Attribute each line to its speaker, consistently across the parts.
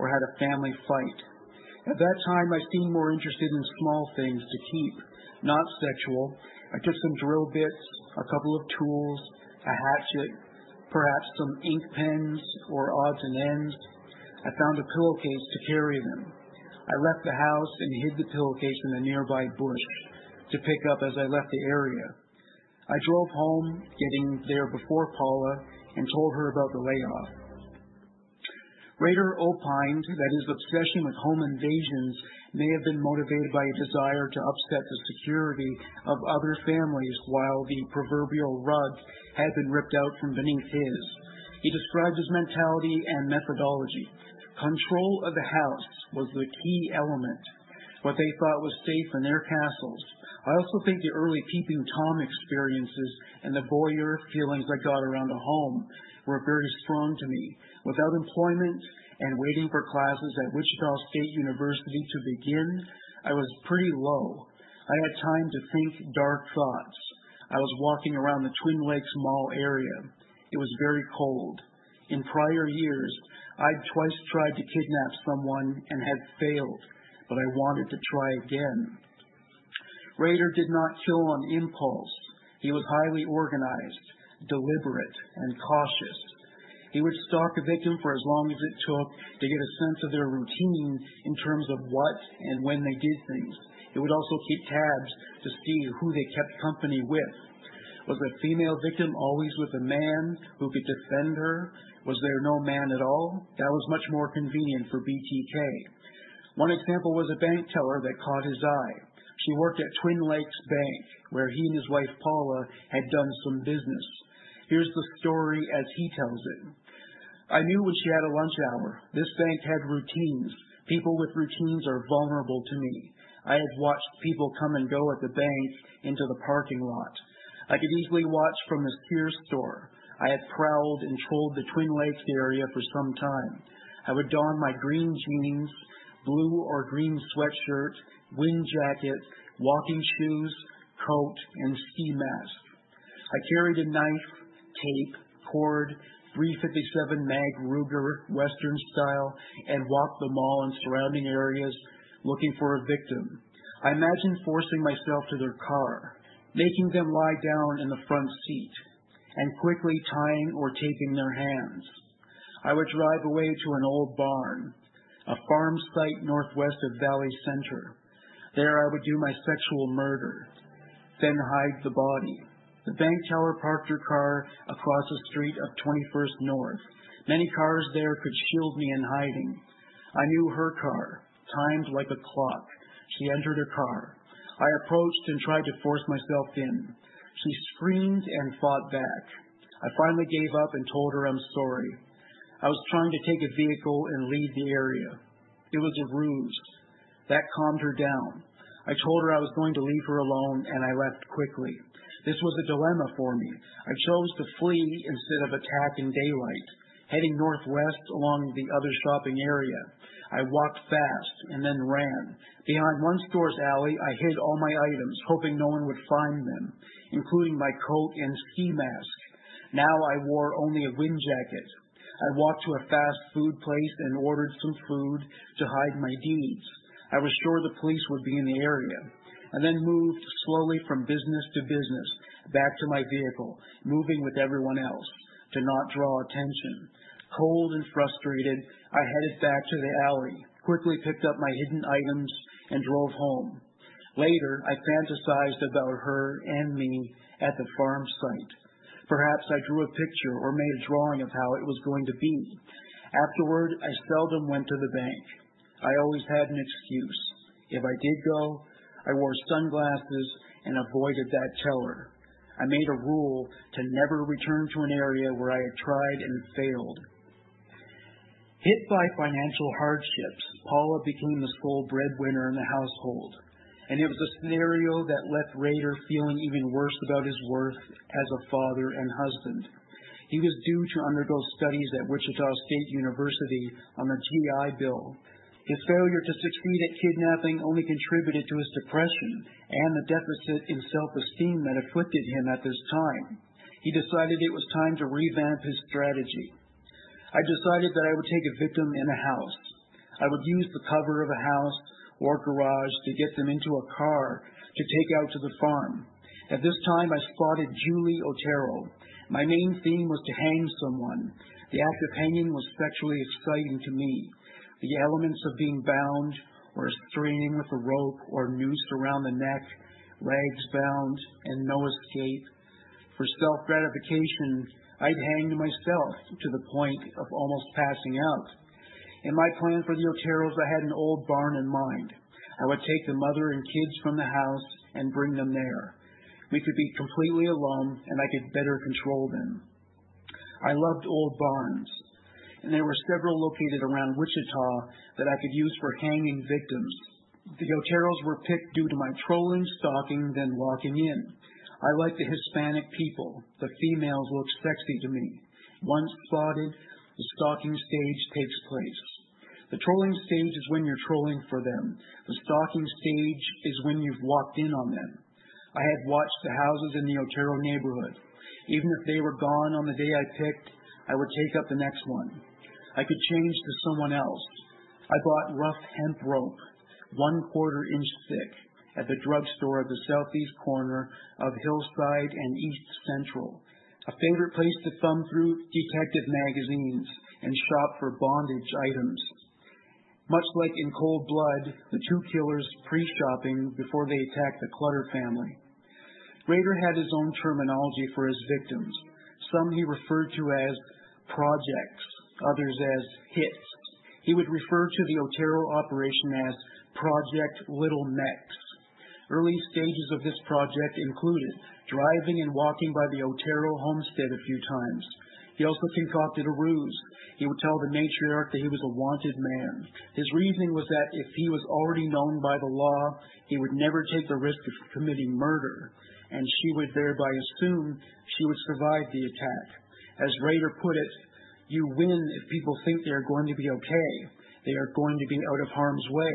Speaker 1: or had a family fight. At that time, I seemed more interested in small things to keep, not sexual. I took some drill bits, a couple of tools, a hatchet, perhaps some ink pens or odds and ends. I found a pillowcase to carry them. I left the house and hid the pillowcase in a nearby bush to pick up as I left the area. I drove home, getting there before Paula, and told her about the layoff. Rader opined that his obsession with home invasions may have been motivated by a desire to upset the security of other families while the proverbial rug had been ripped out from beneath his. He described his mentality and methodology. Control of the house was the key element, what they thought was safe in their castles. I also think the early peeping Tom experiences and the voyeur feelings I got around a home were very strong to me. Without employment and waiting for classes at Wichita State University to begin, I was pretty low. I had time to think dark thoughts. I was walking around the Twin Lakes Mall area. It was very cold. In prior years, I'd twice tried to kidnap someone and had failed, but I wanted to try again. Rader did not kill on impulse. He was highly organized, deliberate, and cautious. He would stalk a victim for as long as it took to get a sense of their routine in terms of what and when they did things. It would also keep tabs to see who they kept company with. Was the female victim always with a man who could defend her? Was there no man at all? That was much more convenient for BTK. One example was a bank teller that caught his eye. She worked at Twin Lakes Bank, where he and his wife Paula had done some business. Here's the story as he tells it. I knew when she had a lunch hour. This bank had routines. People with routines are vulnerable to me. I had watched people come and go at the bank into the parking lot. I could easily watch from the Sears store. I had prowled and trolled the Twin Lakes area for some time. I would don my green jeans, blue or green sweatshirt, wind jacket, walking shoes, coat, and ski mask. I carried a knife, tape, cord, 357 Mag Ruger Western style, and walked the mall and surrounding areas looking for a victim. I imagined forcing myself to their car, making them lie down in the front seat, and quickly tying or taping their hands. I would drive away to an old barn, a farm site northwest of Valley Center. There I would do my sexual murder, then hide the body. The bank teller parked her car across the street of 21st North. Many cars there could shield me in hiding. I knew her car, timed like a clock. She entered her car. I approached and tried to force myself in. She screamed and fought back. I finally gave up and told her I'm sorry. I was trying to take a vehicle and leave the area. It was a ruse. That calmed her down. I told her I was going to leave her alone and I left quickly. This was a dilemma for me. I chose to flee instead of attack in daylight, heading northwest along the other shopping area. I walked fast and then ran. Behind one store's alley, I hid all my items, hoping no one would find them, including my coat and ski mask. Now I wore only a wind jacket. I walked to a fast food place and ordered some food to hide my deeds. I was sure the police would be in the area and then moved slowly from business to business back to my vehicle, moving with everyone else to not draw attention. Cold and frustrated, I headed back to the alley, quickly picked up my hidden items, and drove home. Later, I fantasized about her and me at the farm site. Perhaps I drew a picture or made a drawing of how it was going to be. Afterward, I seldom went to the bank. I always had an excuse. If I did go, I wore sunglasses and avoided that teller. I made a rule to never return to an area where I had tried and failed. Hit by financial hardships, Paula became the sole breadwinner in the household, and it was a scenario that left Rader feeling even worse about his worth as a father and husband. He was due to undergo studies at Wichita State University on the GI Bill, his failure to succeed at kidnapping only contributed to his depression and the deficit in self-esteem that afflicted him at this time. He decided it was time to revamp his strategy. I decided that I would take a victim in a house. I would use the cover of a house or garage to get them into a car to take out to the farm. At this time, I spotted Julie Otero. My main theme was to hang someone. The act of hanging was sexually exciting to me. The elements of being bound or straining with a rope or noose around the neck, legs bound, and no escape. For self gratification, I'd hanged myself to the point of almost passing out. In my plan for the Oteros, I had an old barn in mind. I would take the mother and kids from the house and bring them there. We could be completely alone, and I could better control them. I loved old barns, and there were several located around Wichita that I could use for hanging victims. The Oteros were picked due to my trolling, stalking, then walking in. I like the Hispanic people. The females look sexy to me. Once spotted, the stalking stage takes place. The trolling stage is when you're trolling for them. The stalking stage is when you've walked in on them. I had watched the houses in the Otero neighborhood. Even if they were gone on the day I picked, I would take up the next one. I could change to someone else. I bought rough hemp rope, one quarter inch thick, at the drugstore at the southeast corner of Hillside and East Central, a favorite place to thumb through detective magazines and shop for bondage items. Much like in Cold Blood, the two killers pre-shopping before they attacked the Clutter family. Rader had his own terminology for his victims. Some he referred to as projects, others as hits. He would refer to the Otero operation as Project Little Mex. Early stages of this project included driving and walking by the Otero homestead a few times. He also concocted a ruse. He would tell the matriarch that he was a wanted man. His reasoning was that if he was already known by the law, he would never take the risk of committing murder, and she would thereby assume she would survive the attack. As Rader put it, you win if people think they are going to be okay. They are going to be out of harm's way.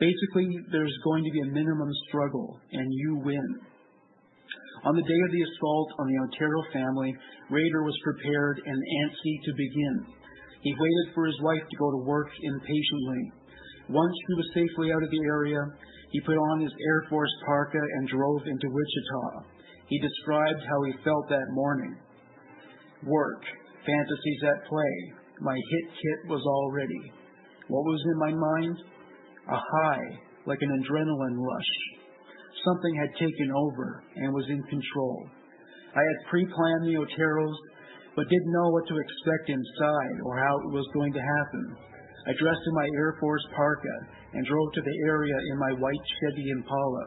Speaker 1: Basically, there's going to be a minimum struggle, and you win. On the day of the assault on the Otero family, Rader was prepared and antsy to begin. He waited for his wife to go to work impatiently. Once he was safely out of the area, he put on his Air Force parka and drove into Wichita. He described how he felt that morning. Work, fantasies at play. My hit kit was all ready. What was in my mind? A high, like an adrenaline rush. Something had taken over and was in control. I had pre-planned the Oteros, but didn't know what to expect inside or how it was going to happen. I dressed in my Air Force parka and drove to the area in my white Chevy Impala.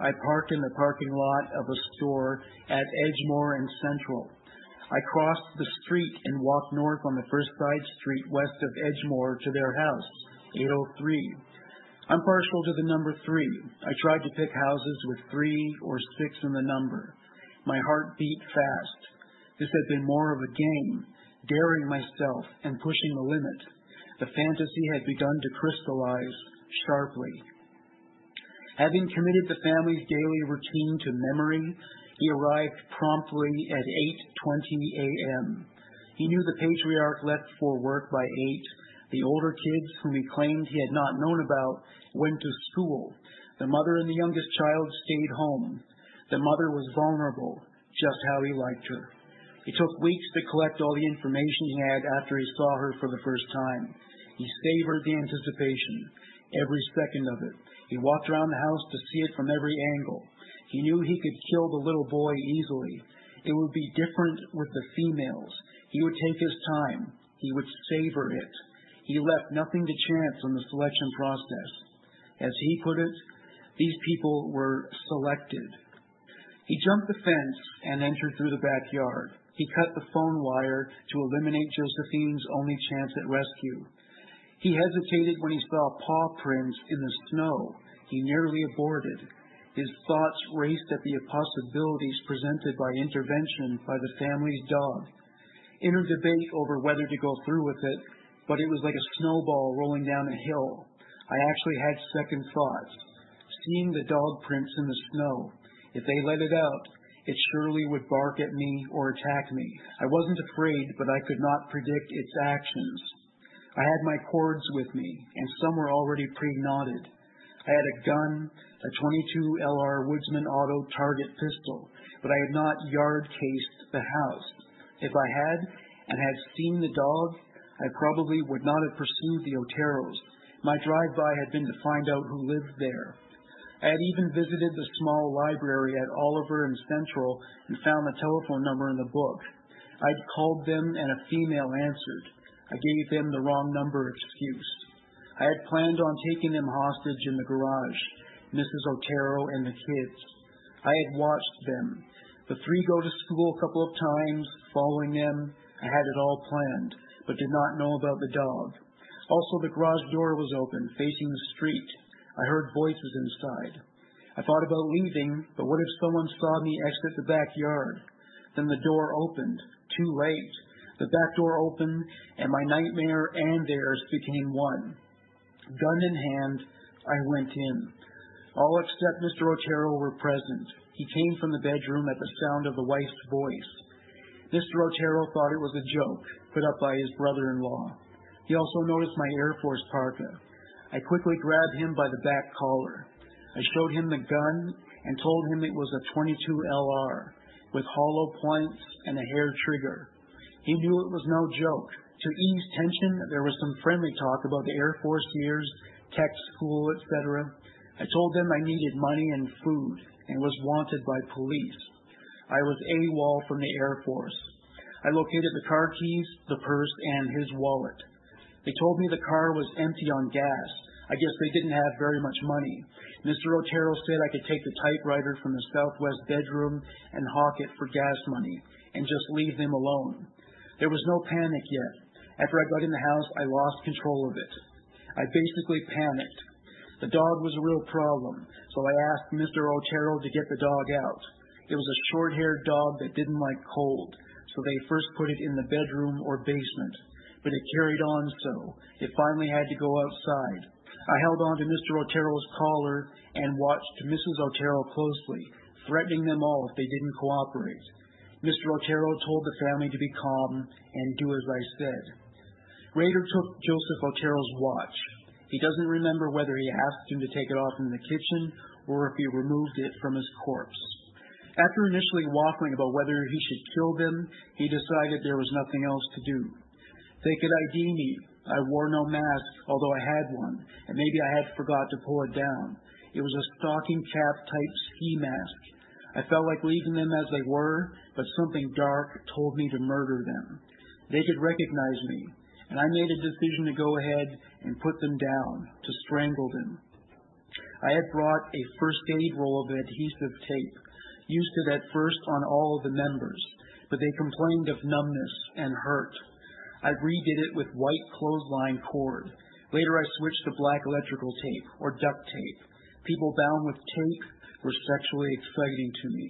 Speaker 1: I parked in the parking lot of a store at Edgemoor and Central. I crossed the street and walked north on the first side street west of Edgemoor to their house, 803. I'm partial to the number three. I tried to pick houses with three or six in the number. My heart beat fast. This had been more of a game, daring myself and pushing the limit. The fantasy had begun to crystallize sharply. Having committed the family's daily routine to memory, he arrived promptly at 8:20 a.m. He knew the patriarch left for work by 8. The older kids, whom he claimed he had not known about, went to school. The mother and the youngest child stayed home. The mother was vulnerable, just how he liked her. It took weeks to collect all the information he had after he saw her for the first time. He savored the anticipation, every second of it. He walked around the house to see it from every angle. He knew he could kill the little boy easily. It would be different with the females. He would take his time. He would savor it. He left nothing to chance in the selection process. As he put it, these people were selected. He jumped the fence and entered through the backyard. He cut the phone wire to eliminate Josephine's only chance at rescue. He hesitated when he saw paw prints in the snow. He nearly aborted. His thoughts raced at the possibilities presented by intervention by the family's dog. Inner debate over whether to go through with it, but it was like a snowball rolling down a hill. I actually had second thoughts. Seeing the dog prints in the snow, if they let it out, it surely would bark at me or attack me. I wasn't afraid, but I could not predict its actions. I had my cords with me, and some were already pre-knotted. I had a gun, a 22 LR Woodsman Auto target pistol, but I had not yard cased the house. If I had and had seen the dog, I probably would not have pursued the Oteros. My drive-by had been to find out who lived there. I had even visited the small library at Oliver and Central and found the telephone number in the book. I'd called them and a female answered. I gave them the wrong number excuse. I had planned on taking them hostage in the garage, Mrs. Otero and the kids. I had watched them. The three go to school a couple of times, following them. I had it all planned, but did not know about the dog. Also, the garage door was open, facing the street. I heard voices inside. I thought about leaving, but what if someone saw me exit the backyard? Then the door opened. Too late. The back door opened, and my nightmare and theirs became one. Gun in hand, I went in. All except Mr. Otero were present. He came from the bedroom at the sound of the wife's voice. Mr. Otero thought it was a joke put up by his brother-in-law. He also noticed my Air Force parka. I quickly grabbed him by the back collar. I showed him the gun and told him it was a 22 LR with hollow points and a hair trigger. He knew it was no joke. To ease tension, there was some friendly talk about the Air Force years, tech school, etc. I told them I needed money and food and was wanted by police. I was AWOL from the Air Force. I located the car keys, the purse, and his wallet. They told me the car was empty on gas. I guess they didn't have very much money. Mr. Otero said I could take the typewriter from the southwest bedroom and hawk it for gas money and just leave them alone. There was no panic yet. After I got in the house, I lost control of it. I basically panicked. The dog was a real problem, so I asked Mr. Otero to get the dog out. It was a short haired dog that didn't like cold, so they first put it in the bedroom or basement but it carried on so. It finally had to go outside. I held on to Mr. Otero's collar and watched Mrs. Otero closely, threatening them all if they didn't cooperate. Mr. Otero told the family to be calm and do as I said. Rader took Joseph Otero's watch. He doesn't remember whether he asked him to take it off in the kitchen or if he removed it from his corpse. After initially waffling about whether he should kill them, he decided there was nothing else to do. They could ID me. I wore no mask, although I had one, and maybe I had forgot to pull it down. It was a stocking cap type ski mask. I felt like leaving them as they were, but something dark told me to murder them. They could recognize me, and I made a decision to go ahead and put them down, to strangle them. I had brought a first aid roll of adhesive tape, used it at first on all of the members, but they complained of numbness and hurt. I redid it with white clothesline cord. Later, I switched to black electrical tape or duct tape. People bound with tape were sexually exciting to me.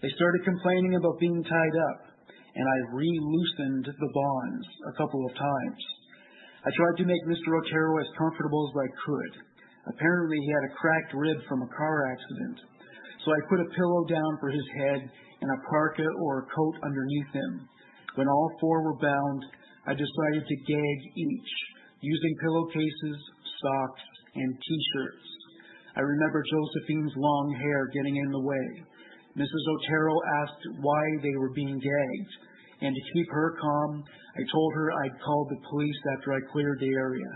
Speaker 1: They started complaining about being tied up, and I re-loosened the bonds a couple of times. I tried to make Mr. Otero as comfortable as I could. Apparently, he had a cracked rib from a car accident. So I put a pillow down for his head and a parka or a coat underneath him. When all four were bound, I decided to gag each using pillowcases, socks, and t-shirts. I remember Josephine's long hair getting in the way. Mrs. Otero asked why they were being gagged, and to keep her calm, I told her I'd called the police after I cleared the area.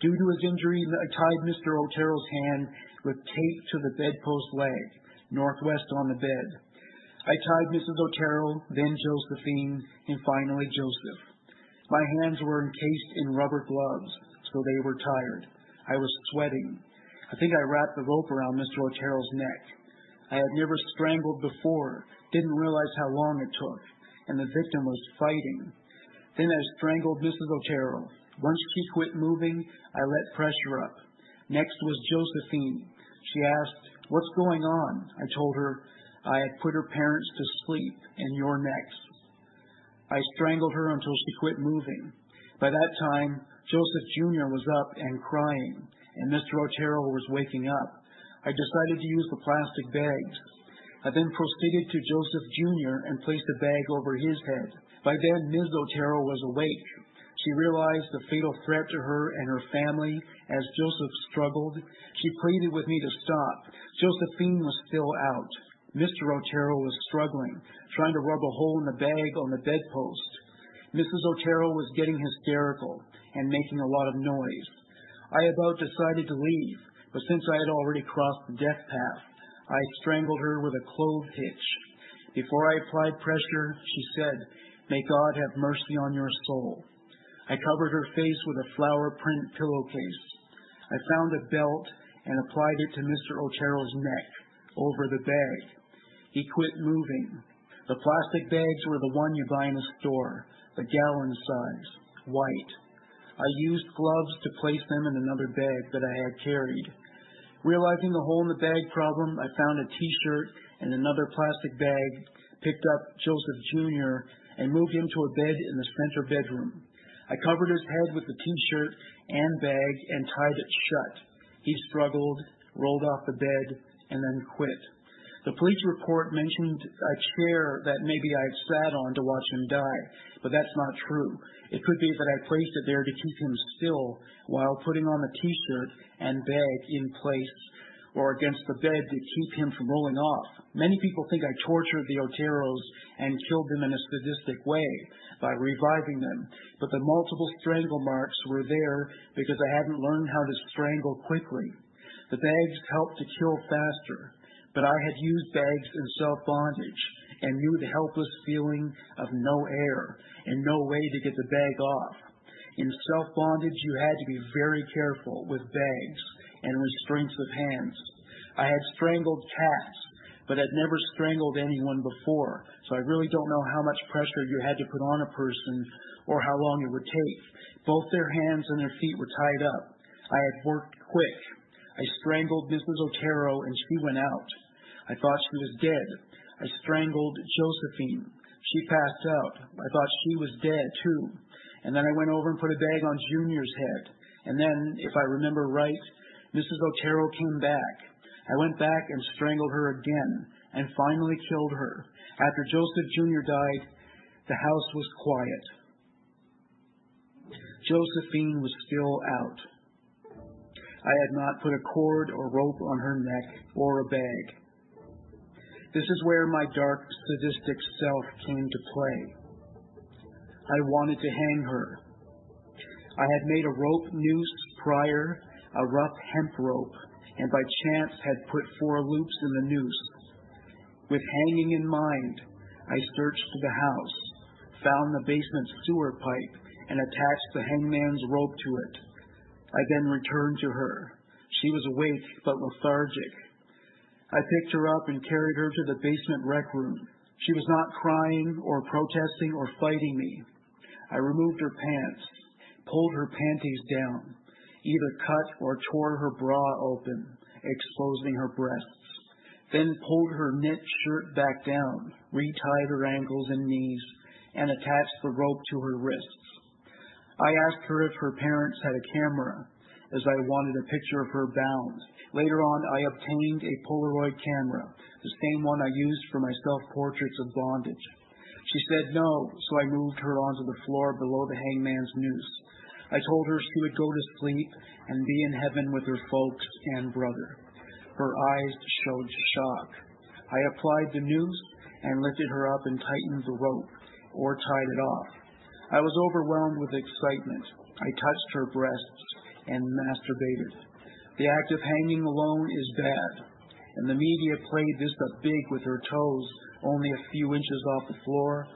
Speaker 1: Due to his injury, I tied Mr. Otero's hand with tape to the bedpost leg, northwest on the bed. I tied Mrs. Otero, then Josephine, and finally Joseph. My hands were encased in rubber gloves, so they were tired. I was sweating. I think I wrapped the rope around Mr. Otero's neck. I had never strangled before, didn't realize how long it took, and the victim was fighting. Then I strangled Mrs. Otero. Once she quit moving, I let pressure up. Next was Josephine. She asked, What's going on? I told her I had put her parents to sleep, and you're next. I strangled her until she quit moving. By that time, Joseph Jr. was up and crying, and Mr. Otero was waking up. I decided to use the plastic bags. I then proceeded to Joseph Jr. and placed a bag over his head. By then, Ms. Otero was awake. She realized the fatal threat to her and her family as Joseph struggled. She pleaded with me to stop. Josephine was still out. Mr. Otero was struggling, trying to rub a hole in the bag on the bedpost. Mrs. Otero was getting hysterical and making a lot of noise. I about decided to leave, but since I had already crossed the death path, I strangled her with a clove hitch. Before I applied pressure, she said, May God have mercy on your soul. I covered her face with a flower print pillowcase. I found a belt and applied it to Mr. Otero's neck over the bag. He quit moving. The plastic bags were the one you buy in a store, the gallon size, white. I used gloves to place them in another bag that I had carried. Realizing the hole in the bag problem, I found a t-shirt and another plastic bag, picked up Joseph Jr., and moved him to a bed in the center bedroom. I covered his head with the t-shirt and bag and tied it shut. He struggled, rolled off the bed, and then quit. The police report mentioned a chair that maybe I sat on to watch him die, but that's not true. It could be that I placed it there to keep him still while putting on the t-shirt and bag in place or against the bed to keep him from rolling off. Many people think I tortured the Oteros and killed them in a sadistic way by reviving them, but the multiple strangle marks were there because I hadn't learned how to strangle quickly. The bags helped to kill faster, but I had used bags in self-bondage and knew the helpless feeling of no air and no way to get the bag off. In self-bondage, you had to be very careful with bags and restraints of hands. I had strangled cats, but had never strangled anyone before, so I really don't know how much pressure you had to put on a person or how long it would take. Both their hands and their feet were tied up. I had worked quick. I strangled Mrs. Otero and she went out. I thought she was dead. I strangled Josephine. She passed out. I thought she was dead too. And then I went over and put a bag on Junior's head. And then, if I remember right, Mrs. Otero came back. I went back and strangled her again and finally killed her. After Joseph Jr. died, the house was quiet. Josephine was still out. I had not put a cord or rope on her neck or a bag. This is where my dark, sadistic self came to play. I wanted to hang her. I had made a rope noose prior a rough hemp rope, and by chance had put four loops in the noose. With hanging in mind, I searched the house, found the basement sewer pipe, and attached the hangman's rope to it. I then returned to her. She was awake but lethargic. I picked her up and carried her to the basement rec room. She was not crying or protesting or fighting me. I removed her pants, pulled her panties down, either cut or tore her bra open, exposing her breasts, then pulled her knit shirt back down, retied her ankles and knees, and attached the rope to her wrists. I asked her if her parents had a camera, as I wanted a picture of her bound. Later on, I obtained a Polaroid camera, the same one I used for my self-portraits of bondage. She said no, so I moved her onto the floor below the hangman's noose. I told her she would go to sleep and be in heaven with her folks and brother. Her eyes showed shock. I applied the noose and lifted her up and tightened the rope, or tied it off. I was overwhelmed with excitement. I touched her breasts and masturbated. The act of hanging alone is bad, and the media played this up big with her toes only a few inches off the floor.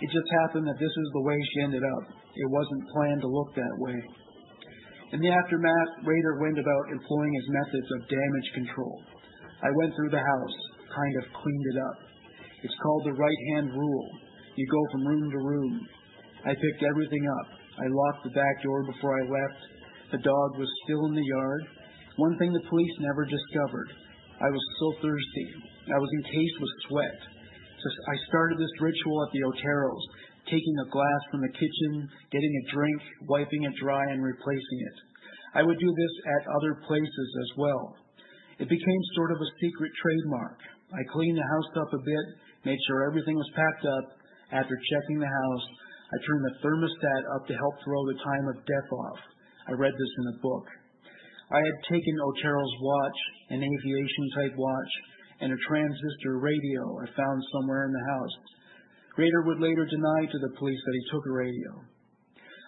Speaker 1: It just happened that this is the way she ended up. It wasn't planned to look that way. In the aftermath, Rader went about employing his methods of damage control. I went through the house, kind of cleaned it up. It's called the right hand rule. You go from room to room. I picked everything up. I locked the back door before I left. The dog was still in the yard. One thing the police never discovered. I was so thirsty. I was encased with sweat. So I started this ritual at the Oteros, taking a glass from the kitchen, getting a drink, wiping it dry, and replacing it. I would do this at other places as well. It became sort of a secret trademark. I cleaned the house up a bit, made sure everything was packed up. After checking the house, I turned the thermostat up to help throw the time of death off. I read this in a book. I had taken Otero's watch, an aviation type watch, and a transistor radio I found somewhere in the house. Rader would later deny to the police that he took a radio.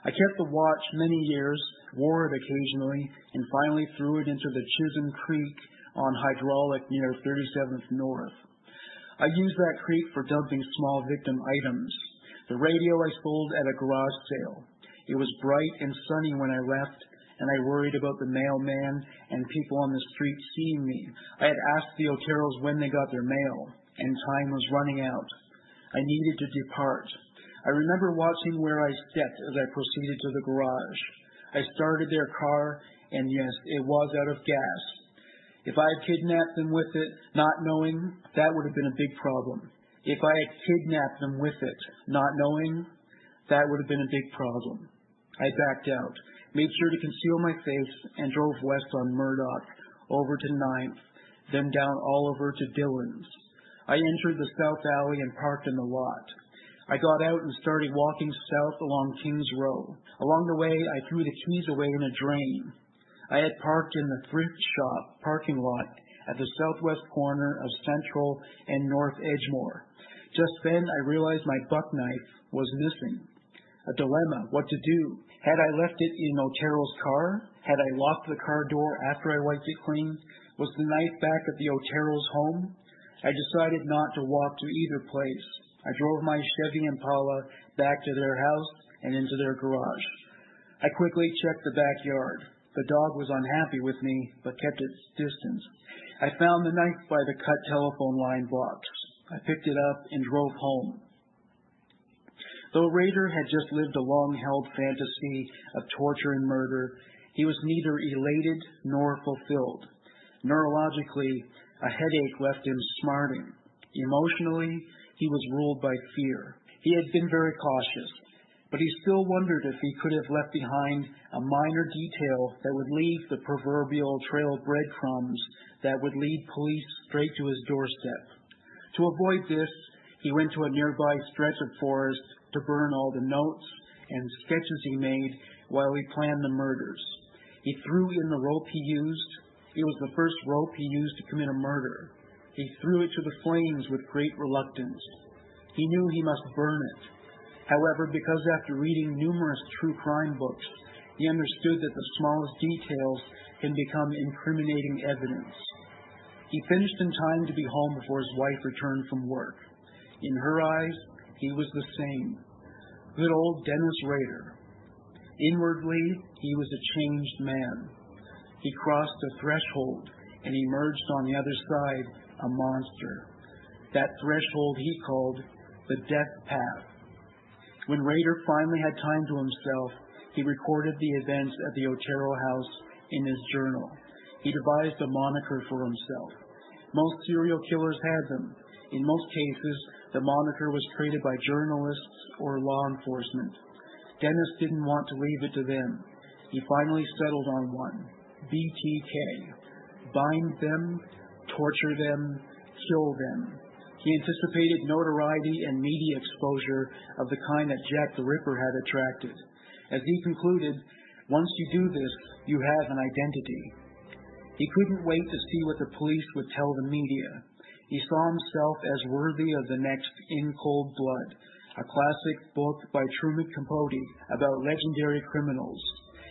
Speaker 1: I kept the watch many years, wore it occasionally, and finally threw it into the Chisholm Creek on hydraulic near 37th North. I used that creek for dumping small victim items. The radio I sold at a garage sale. It was bright and sunny when I left, and I worried about the mailman and people on the street seeing me. I had asked the Oteros when they got their mail, and time was running out. I needed to depart. I remember watching where I stepped as I proceeded to the garage. I started their car, and yes, it was out of gas. If I had kidnapped them with it, not knowing, that would have been a big problem. If I had kidnapped them with it, not knowing, that would have been a big problem. I backed out made sure to conceal my face, and drove west on Murdock, over to Ninth, then down Oliver to Dillon's. I entered the South Alley and parked in the lot. I got out and started walking south along Kings Row. Along the way, I threw the keys away in a drain. I had parked in the thrift shop parking lot at the southwest corner of Central and North Edgemoor. Just then, I realized my buck knife was missing. A dilemma, what to do. Had I left it in Otero's car? Had I locked the car door after I wiped it clean? Was the knife back at the Otero's home? I decided not to walk to either place. I drove my Chevy Impala back to their house and into their garage. I quickly checked the backyard. The dog was unhappy with me, but kept its distance. I found the knife by the cut telephone line box. I picked it up and drove home. Though Rader had just lived a long held fantasy of torture and murder, he was neither elated nor fulfilled. Neurologically, a headache left him smarting. Emotionally, he was ruled by fear. He had been very cautious, but he still wondered if he could have left behind a minor detail that would leave the proverbial trail of breadcrumbs that would lead police straight to his doorstep. To avoid this, he went to a nearby stretch of forest to burn all the notes and sketches he made while he planned the murders. He threw in the rope he used. It was the first rope he used to commit a murder. He threw it to the flames with great reluctance. He knew he must burn it. However, because after reading numerous true crime books, he understood that the smallest details can become incriminating evidence. He finished in time to be home before his wife returned from work. In her eyes, he was the same. Good old Dennis Rader. Inwardly, he was a changed man. He crossed a threshold and emerged on the other side a monster. That threshold he called the death path. When Rader finally had time to himself, he recorded the events at the Otero house in his journal. He devised a moniker for himself. Most serial killers had them. In most cases, the moniker was created by journalists or law enforcement. Dennis didn't want to leave it to them. He finally settled on one BTK. Bind them, torture them, kill them. He anticipated notoriety and media exposure of the kind that Jack the Ripper had attracted. As he concluded, once you do this, you have an identity. He couldn't wait to see what the police would tell the media. He saw himself as worthy of the next In Cold Blood, a classic book by Truman Capote about legendary criminals.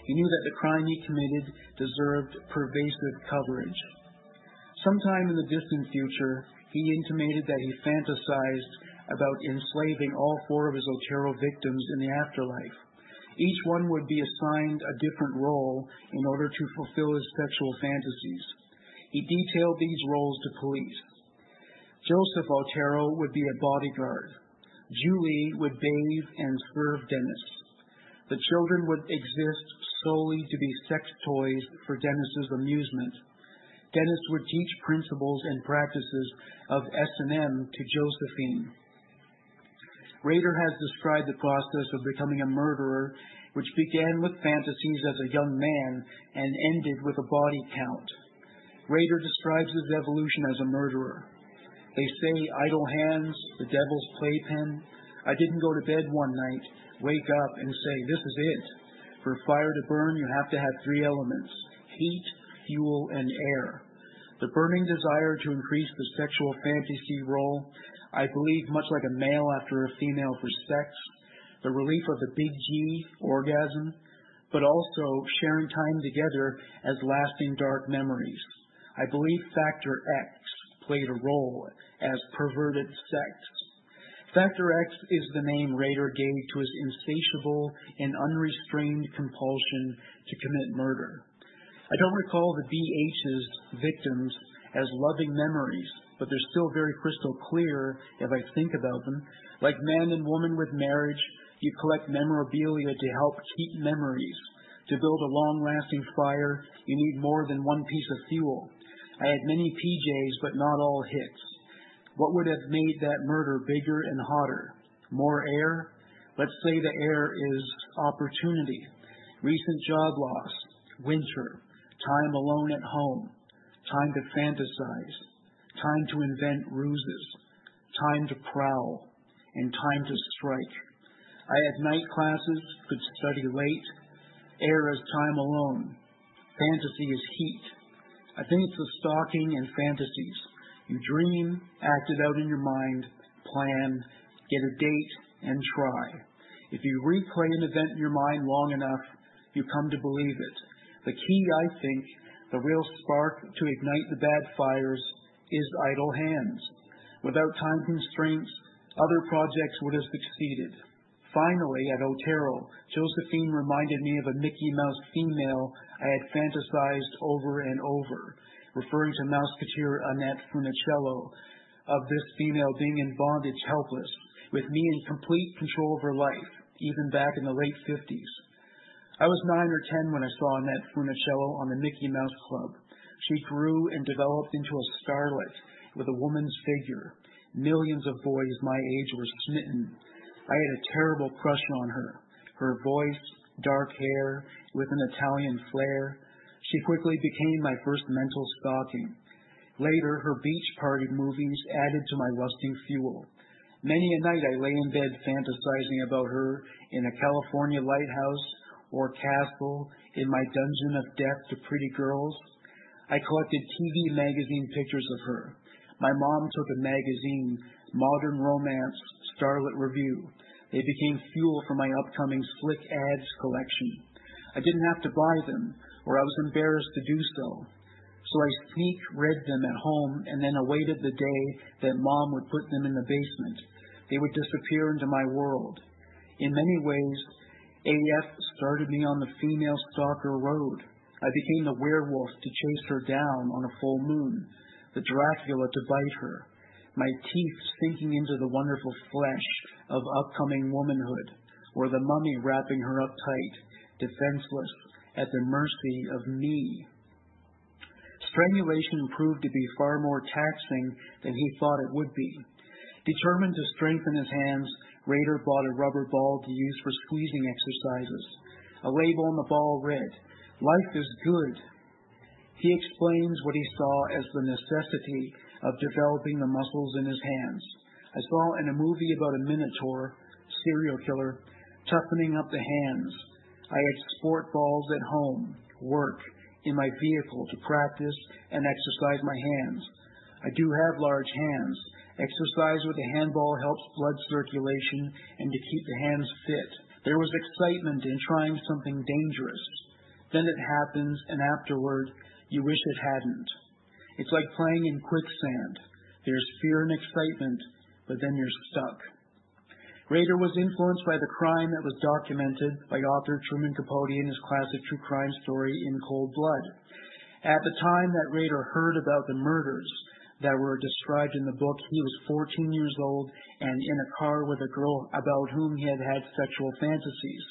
Speaker 1: He knew that the crime he committed deserved pervasive coverage. Sometime in the distant future, he intimated that he fantasized about enslaving all four of his Otero victims in the afterlife. Each one would be assigned a different role in order to fulfill his sexual fantasies. He detailed these roles to police. Joseph Otero would be a bodyguard. Julie would bathe and serve Dennis. The children would exist solely to be sex toys for Dennis's amusement. Dennis would teach principles and practices of S&M to Josephine. Rader has described the process of becoming a murderer, which began with fantasies as a young man and ended with a body count. Rader describes his evolution as a murderer. They say idle hands, the devil's playpen. I didn't go to bed one night, wake up and say, This is it. For fire to burn, you have to have three elements heat, fuel, and air. The burning desire to increase the sexual fantasy role, I believe, much like a male after a female for sex, the relief of the big G orgasm, but also sharing time together as lasting dark memories. I believe Factor X played a role as perverted sex. Factor X is the name Rader gave to his insatiable and unrestrained compulsion to commit murder. I don't recall the BH's victims as loving memories, but they're still very crystal clear if I think about them. Like man and woman with marriage, you collect memorabilia to help keep memories. To build a long lasting fire, you need more than one piece of fuel. I had many PJs, but not all hits. What would have made that murder bigger and hotter? More air? Let's say the air is opportunity, recent job loss, winter, time alone at home, time to fantasize, time to invent ruses, time to prowl, and time to strike. I had night classes, could study late. Air is time alone. Fantasy is heat. I think it's the stalking and fantasies. You dream, act it out in your mind, plan, get a date, and try. If you replay an event in your mind long enough, you come to believe it. The key, I think, the real spark to ignite the bad fires is idle hands. Without time constraints, other projects would have succeeded. Finally, at Otero, Josephine reminded me of a Mickey Mouse female I had fantasized over and over, referring to Mouseketeer Annette Funicello, of this female being in bondage helpless, with me in complete control of her life, even back in the late 50s. I was nine or ten when I saw Annette Funicello on the Mickey Mouse Club. She grew and developed into a starlet with a woman's figure. Millions of boys my age were smitten. I had a terrible crush on her. Her voice, dark hair, with an Italian flair. She quickly became my first mental stalking. Later, her beach party movies added to my lusting fuel. Many a night I lay in bed fantasizing about her in a California lighthouse or castle, in my dungeon of death to pretty girls. I collected TV magazine pictures of her. My mom took a magazine, Modern Romance, Starlet Review. They became fuel for my upcoming Slick Ads collection. I didn't have to buy them, or I was embarrassed to do so. So I sneak read them at home and then awaited the day that mom would put them in the basement. They would disappear into my world. In many ways, AF started me on the female stalker road. I became the werewolf to chase her down on a full moon, the Dracula to bite her, my teeth sinking into the wonderful flesh of upcoming womanhood, or the mummy wrapping her up tight, defenseless, at the mercy of me. Strangulation proved to be far more taxing than he thought it would be. Determined to strengthen his hands, Rader bought a rubber ball to use for squeezing exercises. A label on the ball read, Life is good. He explains what he saw as the necessity of developing the muscles in his hands. I saw in a movie about a minotaur, serial killer, toughening up the hands. I had sport balls at home, work, in my vehicle to practice and exercise my hands. I do have large hands, Exercise with a handball helps blood circulation and to keep the hands fit. There was excitement in trying something dangerous. Then it happens, and afterward, you wish it hadn't. It's like playing in quicksand. There's fear and excitement, but then you're stuck. Rader was influenced by the crime that was documented by author Truman Capote in his classic true crime story In Cold Blood. At the time that Rader heard about the murders, that were described in the book. He was 14 years old and in a car with a girl about whom he had had sexual fantasies.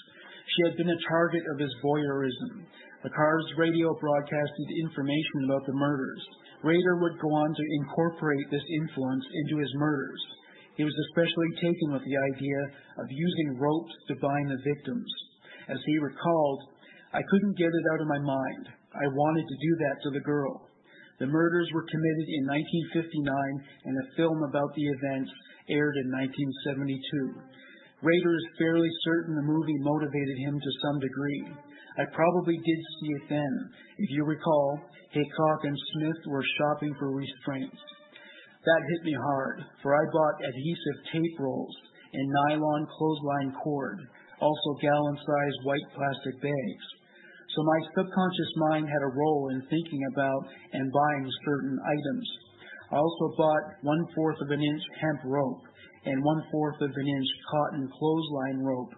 Speaker 1: She had been a target of his voyeurism. The car's radio broadcasted information about the murders. Rader would go on to incorporate this influence into his murders. He was especially taken with the idea of using ropes to bind the victims. As he recalled, I couldn't get it out of my mind. I wanted to do that to the girl. The murders were committed in 1959, and a film about the events aired in 1972. Rader is fairly certain the movie motivated him to some degree. I probably did see it then. If you recall, Hickock and Smith were shopping for restraints. That hit me hard, for I bought adhesive tape rolls and nylon clothesline cord, also gallon-sized white plastic bags. So my subconscious mind had a role in thinking about and buying certain items. I also bought one-fourth of an inch hemp rope and one-fourth of an inch cotton clothesline rope.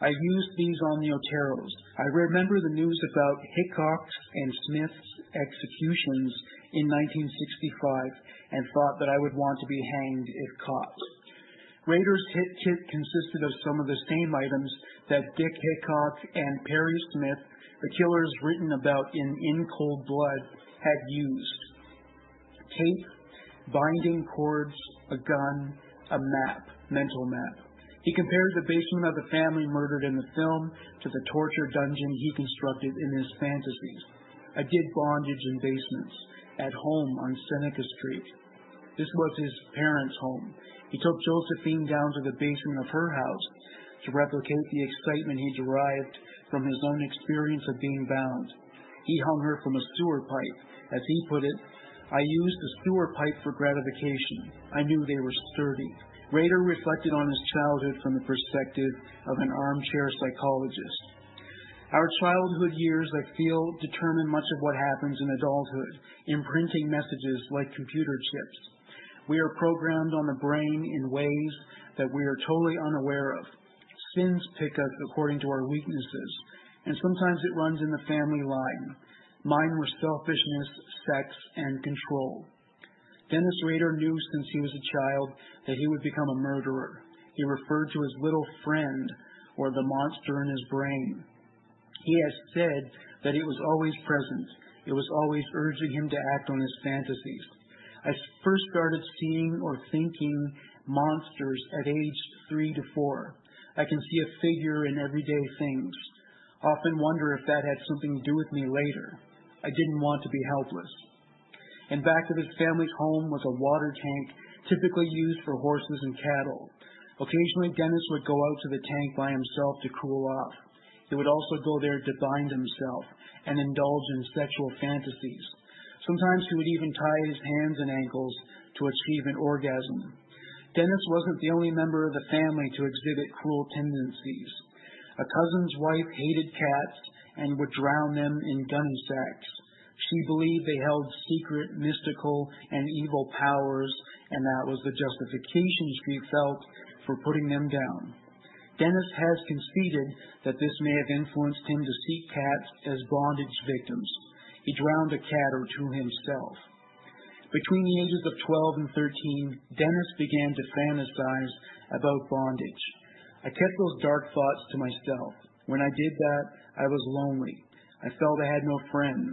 Speaker 1: I used these on the Oteros. I remember the news about Hickock's and Smith's executions in 1965 and thought that I would want to be hanged if caught. Rader's hit kit consisted of some of the same items that Dick Hickock and Perry Smith, the killers written about in In Cold Blood, had used. Tape, binding cords, a gun, a map, mental map. He compared the basement of the family murdered in the film to the torture dungeon he constructed in his fantasies. I did bondage in basements, at home on Seneca Street. This was his parents' home. He took Josephine down to the basement of her house to replicate the excitement he derived from his own experience of being bound. He hung her from a sewer pipe. As he put it, I used the sewer pipe for gratification. I knew they were sturdy. Rader reflected on his childhood from the perspective of an armchair psychologist. Our childhood years, I feel, determine much of what happens in adulthood, imprinting messages like computer chips. We are programmed on the brain in ways that we are totally unaware of. Sins pick us according to our weaknesses, and sometimes it runs in the family line. Mine were selfishness, sex, and control. Dennis Rader knew since he was a child that he would become a murderer. He referred to his little friend or the monster in his brain. He has said that it was always present. It was always urging him to act on his fantasies. I first started seeing or thinking monsters at age three to four. I can see a figure in everyday things. Often wonder if that had something to do with me later. I didn't want to be helpless. In back of his family's home was a water tank typically used for horses and cattle. Occasionally, Dennis would go out to the tank by himself to cool off. He would also go there to bind himself and indulge in sexual fantasies. Sometimes he would even tie his hands and ankles to achieve an orgasm. Dennis wasn't the only member of the family to exhibit cruel tendencies. A cousin's wife hated cats and would drown them in gunny sacks. She believed they held secret, mystical, and evil powers, and that was the justification she felt for putting them down. Dennis has conceded that this may have influenced him to seek cats as bondage victims. He drowned a cat or two himself. Between the ages of 12 and 13, Dennis began to fantasize about bondage. I kept those dark thoughts to myself. When I did that, I was lonely. I felt I had no friends,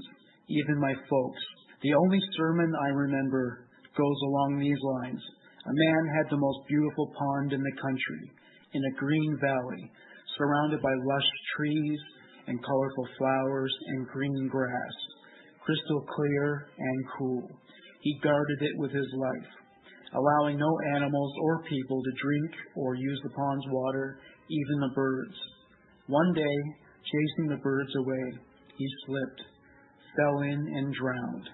Speaker 1: even my folks. The only sermon I remember goes along these lines. A man had the most beautiful pond in the country, in a green valley, surrounded by lush trees and colorful flowers and green grass, crystal clear and cool. He guarded it with his life, allowing no animals or people to drink or use the pond's water, even the birds. One day, chasing the birds away, he slipped, fell in, and drowned.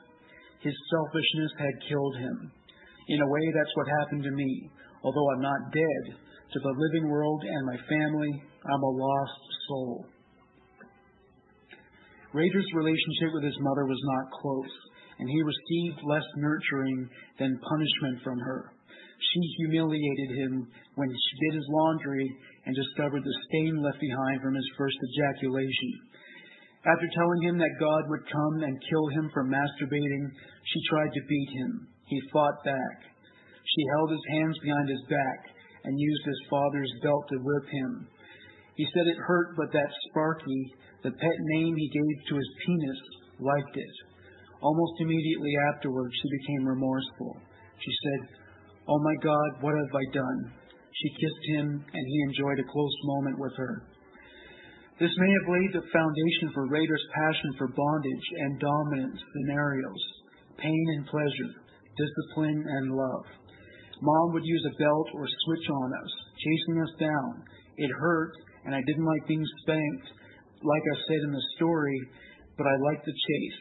Speaker 1: His selfishness had killed him. In a way, that's what happened to me. Although I'm not dead, to the living world and my family, I'm a lost soul. Rader's relationship with his mother was not close, and he received less nurturing than punishment from her. She humiliated him when she did his laundry and discovered the stain left behind from his first ejaculation. After telling him that God would come and kill him for masturbating, she tried to beat him. He fought back. She held his hands behind his back and used his father's belt to whip him. He said it hurt, but that Sparky, the pet name he gave to his penis, liked it. Almost immediately afterwards, she became remorseful. She said, Oh my God, what have I done? She kissed him, and he enjoyed a close moment with her. This may have laid the foundation for Rader's passion for bondage and dominance scenarios, pain and pleasure, discipline and love. Mom would use a belt or switch on us, chasing us down, It hurt, and I didn't like being spanked, like I said in the story, but I liked the chase.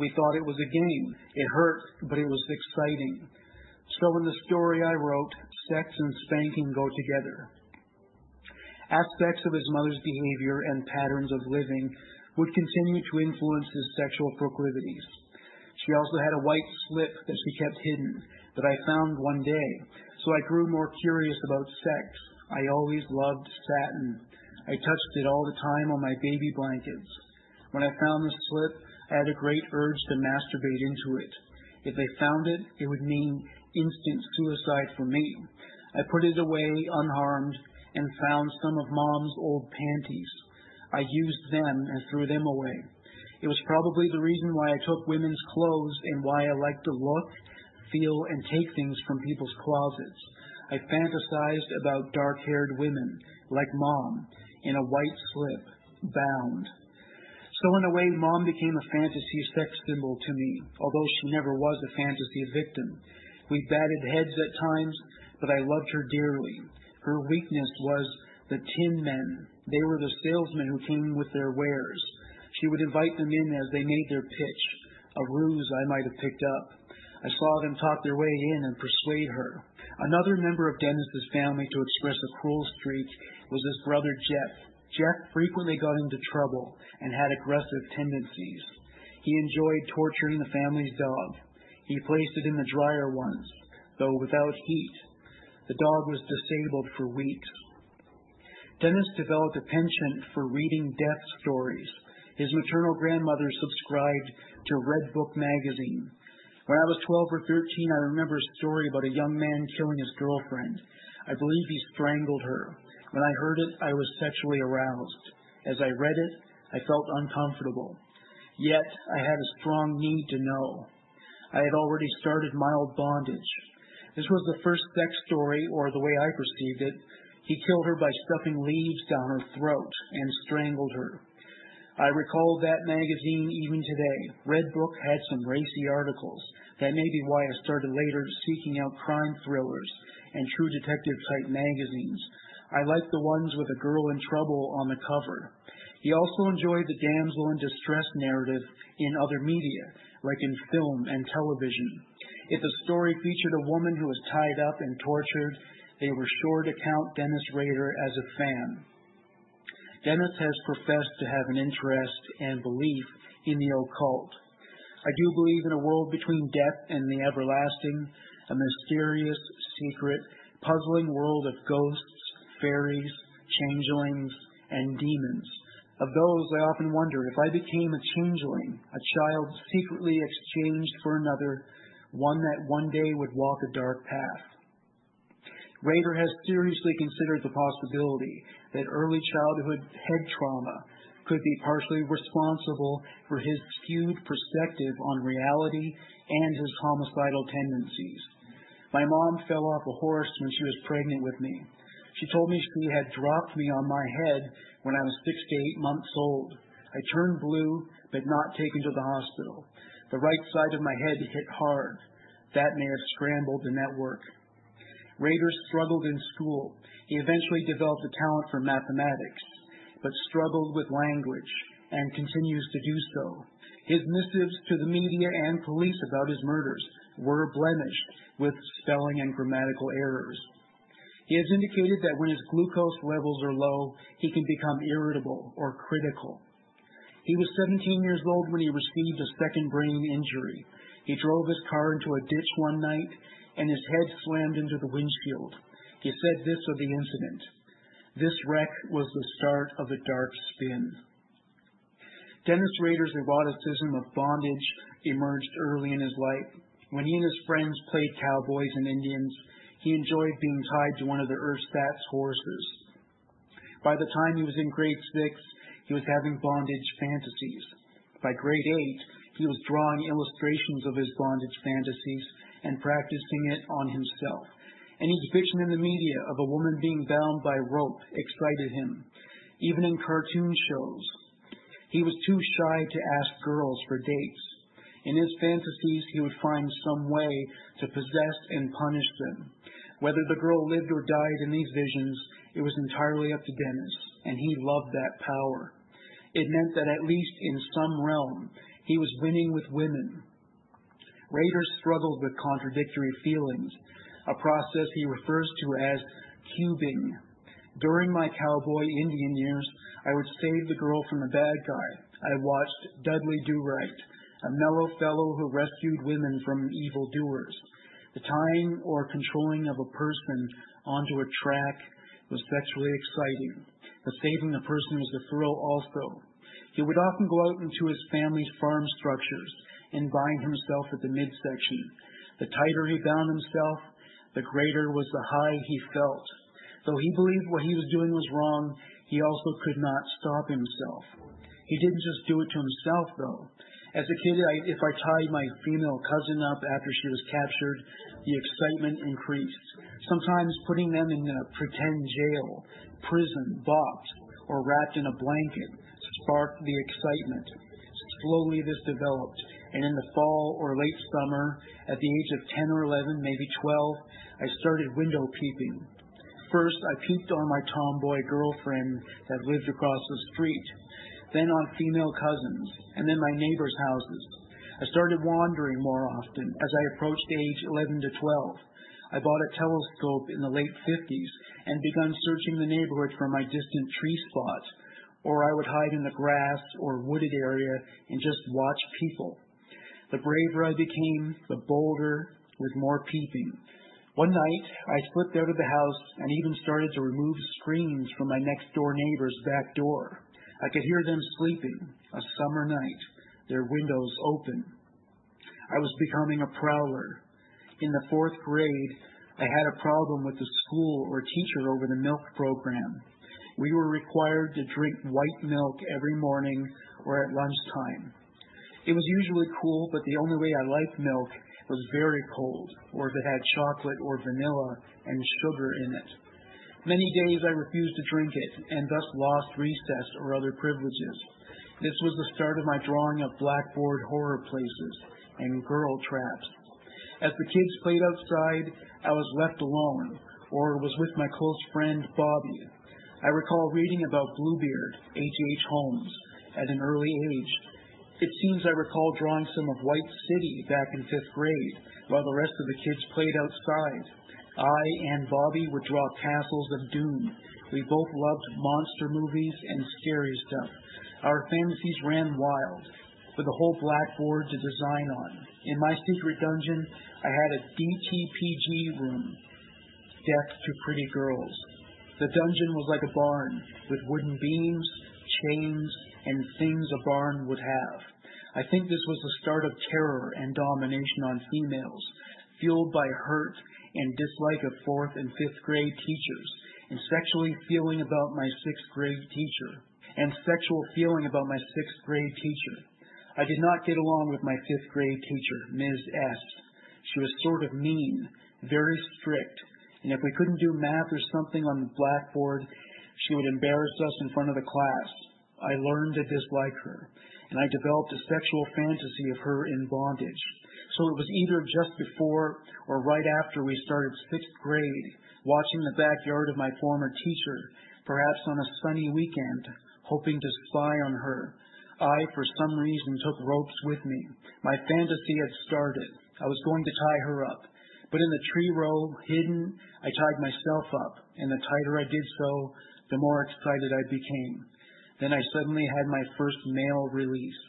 Speaker 1: We thought it was a game. It hurt, but it was exciting. So in the story I wrote, sex and spanking go together. Aspects of his mother's behavior and patterns of living would continue to influence his sexual proclivities. She also had a white slip that she kept hidden that I found one day, so I grew more curious about sex. I always loved satin. I touched it all the time on my baby blankets. When I found the slip, I had a great urge to masturbate into it. If they found it, it would mean instant suicide for me. I put it away unharmed and found some of Mom's old panties. I used them and threw them away. It was probably the reason why I took women's clothes and why I liked to look, feel, and take things from people's closets. I fantasized about dark haired women, like Mom, in a white slip, bound. So, in a way, Mom became a fantasy sex symbol to me, although she never was a fantasy victim. We batted heads at times, but I loved her dearly. Her weakness was the tin men. They were the salesmen who came with their wares. She would invite them in as they made their pitch, a ruse I might have picked up. I saw them talk their way in and persuade her. Another member of Dennis's family to express a cruel streak was his brother Jeff. Jeff frequently got into trouble and had aggressive tendencies. He enjoyed torturing the family's dog. He placed it in the dryer once, though without heat. The dog was disabled for weeks. Dennis developed a penchant for reading death stories his maternal grandmother subscribed to Red Book magazine. When I was 12 or 13, I remember a story about a young man killing his girlfriend. I believe he strangled her. When I heard it, I was sexually aroused. As I read it, I felt uncomfortable. Yet, I had a strong need to know. I had already started mild bondage. This was the first sex story, or the way I perceived it. He killed her by stuffing leaves down her throat and strangled her. I recall that magazine even today. Red Book had some racy articles. That may be why I started later seeking out crime thrillers and true detective type magazines. I liked the ones with a girl in trouble on the cover. He also enjoyed the damsel in distress narrative in other media, like in film and television. If a story featured a woman who was tied up and tortured, they were sure to count Dennis Rader as a fan. Dennis has professed to have an interest and belief in the occult. I do believe in a world between death and the everlasting, a mysterious, secret, puzzling world of ghosts, fairies, changelings, and demons. Of those, I often wonder if I became a changeling, a child secretly exchanged for another, one that one day would walk a dark path. Rader has seriously considered the possibility that early childhood head trauma could be partially responsible for his skewed perspective on reality and his homicidal tendencies. My mom fell off a horse when she was pregnant with me. She told me she had dropped me on my head when I was six to eight months old. I turned blue, but not taken to the hospital. The right side of my head hit hard. That may have scrambled the network. Rader struggled in school. He eventually developed a talent for mathematics, but struggled with language and continues to do so. His missives to the media and police about his murders were blemished with spelling and grammatical errors. He has indicated that when his glucose levels are low, he can become irritable or critical. He was 17 years old when he received a second brain injury. He drove his car into a ditch one night and his head slammed into the windshield. He said this of the incident. This wreck was the start of a dark spin. Dennis Rader's eroticism of bondage emerged early in his life. When he and his friends played cowboys and Indians, he enjoyed being tied to one of the ersatz horses. By the time he was in grade six, he was having bondage fantasies. By grade eight, he was drawing illustrations of his bondage fantasies and practicing it on himself. Any depiction in the media of a woman being bound by rope excited him, even in cartoon shows. He was too shy to ask girls for dates. In his fantasies, he would find some way to possess and punish them. Whether the girl lived or died in these visions, It was entirely up to Dennis, and he loved that power. It meant that at least in some realm, he was winning with women. Rader struggled with contradictory feelings, a process he refers to as cubing. During my cowboy Indian years, I would save the girl from the bad guy. I watched Dudley Do Right, a mellow fellow who rescued women from evil doers. The tying or controlling of a person onto a track was sexually exciting, but saving the person was a thrill also. He would often go out into his family's farm structures and bind himself at the midsection. The tighter he bound himself, the greater was the high he felt. Though he believed what he was doing was wrong, he also could not stop himself. He didn't just do it to himself, though. As a kid, I, if I tied my female cousin up after she was captured, the excitement increased. Sometimes putting them in a pretend jail, prison, box, or wrapped in a blanket sparked the excitement. Slowly this developed, and in the fall or late summer, at the age of 10 or 11, maybe 12, I started window peeping. First, I peeped on my tomboy girlfriend that lived across the street then on female cousins, and then my neighbors' houses. I started wandering more often as I approached age 11 to 12. I bought a telescope in the late 50s and began searching the neighborhood for my distant tree spots, or I would hide in the grass or wooded area and just watch people. The braver I became, the bolder, with more peeping. One night, I slipped out of the house and even started to remove screens from my next door neighbor's back door. I could hear them sleeping, a summer night, their windows open. I was becoming a prowler. In the fourth grade, I had a problem with the school or teacher over the milk program. We were required to drink white milk every morning or at lunchtime. It was usually cool, but the only way I liked milk was very cold, or if it had chocolate or vanilla and sugar in it. Many days I refused to drink it, and thus lost recess or other privileges. This was the start of my drawing of blackboard horror places and girl traps. As the kids played outside, I was left alone, or was with my close friend Bobby. I recall reading about Bluebeard, H.H. Holmes, at an early age. It seems I recall drawing some of White City back in fifth grade, while the rest of the kids played outside. I and Bobby would draw castles of doom. We both loved monster movies and scary stuff. Our fantasies ran wild, with a whole blackboard to design on. In my secret dungeon, I had a DTPG room, Death to Pretty Girls. The dungeon was like a barn, with wooden beams, chains, and things a barn would have. I think this was the start of terror and domination on females, fueled by hurt and dislike of fourth and fifth grade teachers, and sexually feeling about my sixth grade teacher, and sexual feeling about my sixth grade teacher. I did not get along with my fifth grade teacher, Ms. S. She was sort of mean, very strict, and if we couldn't do math or something on the blackboard, she would embarrass us in front of the class. I learned to dislike her, and I developed a sexual fantasy of her in bondage. So it was either just before or right after we started sixth grade, watching the backyard of my former teacher, perhaps on a sunny weekend, hoping to spy on her. I, for some reason, took ropes with me. My fantasy had started. I was going to tie her up. But in the tree row, hidden, I tied myself up, and the tighter I did so, the more excited I became. Then I suddenly had my first male release.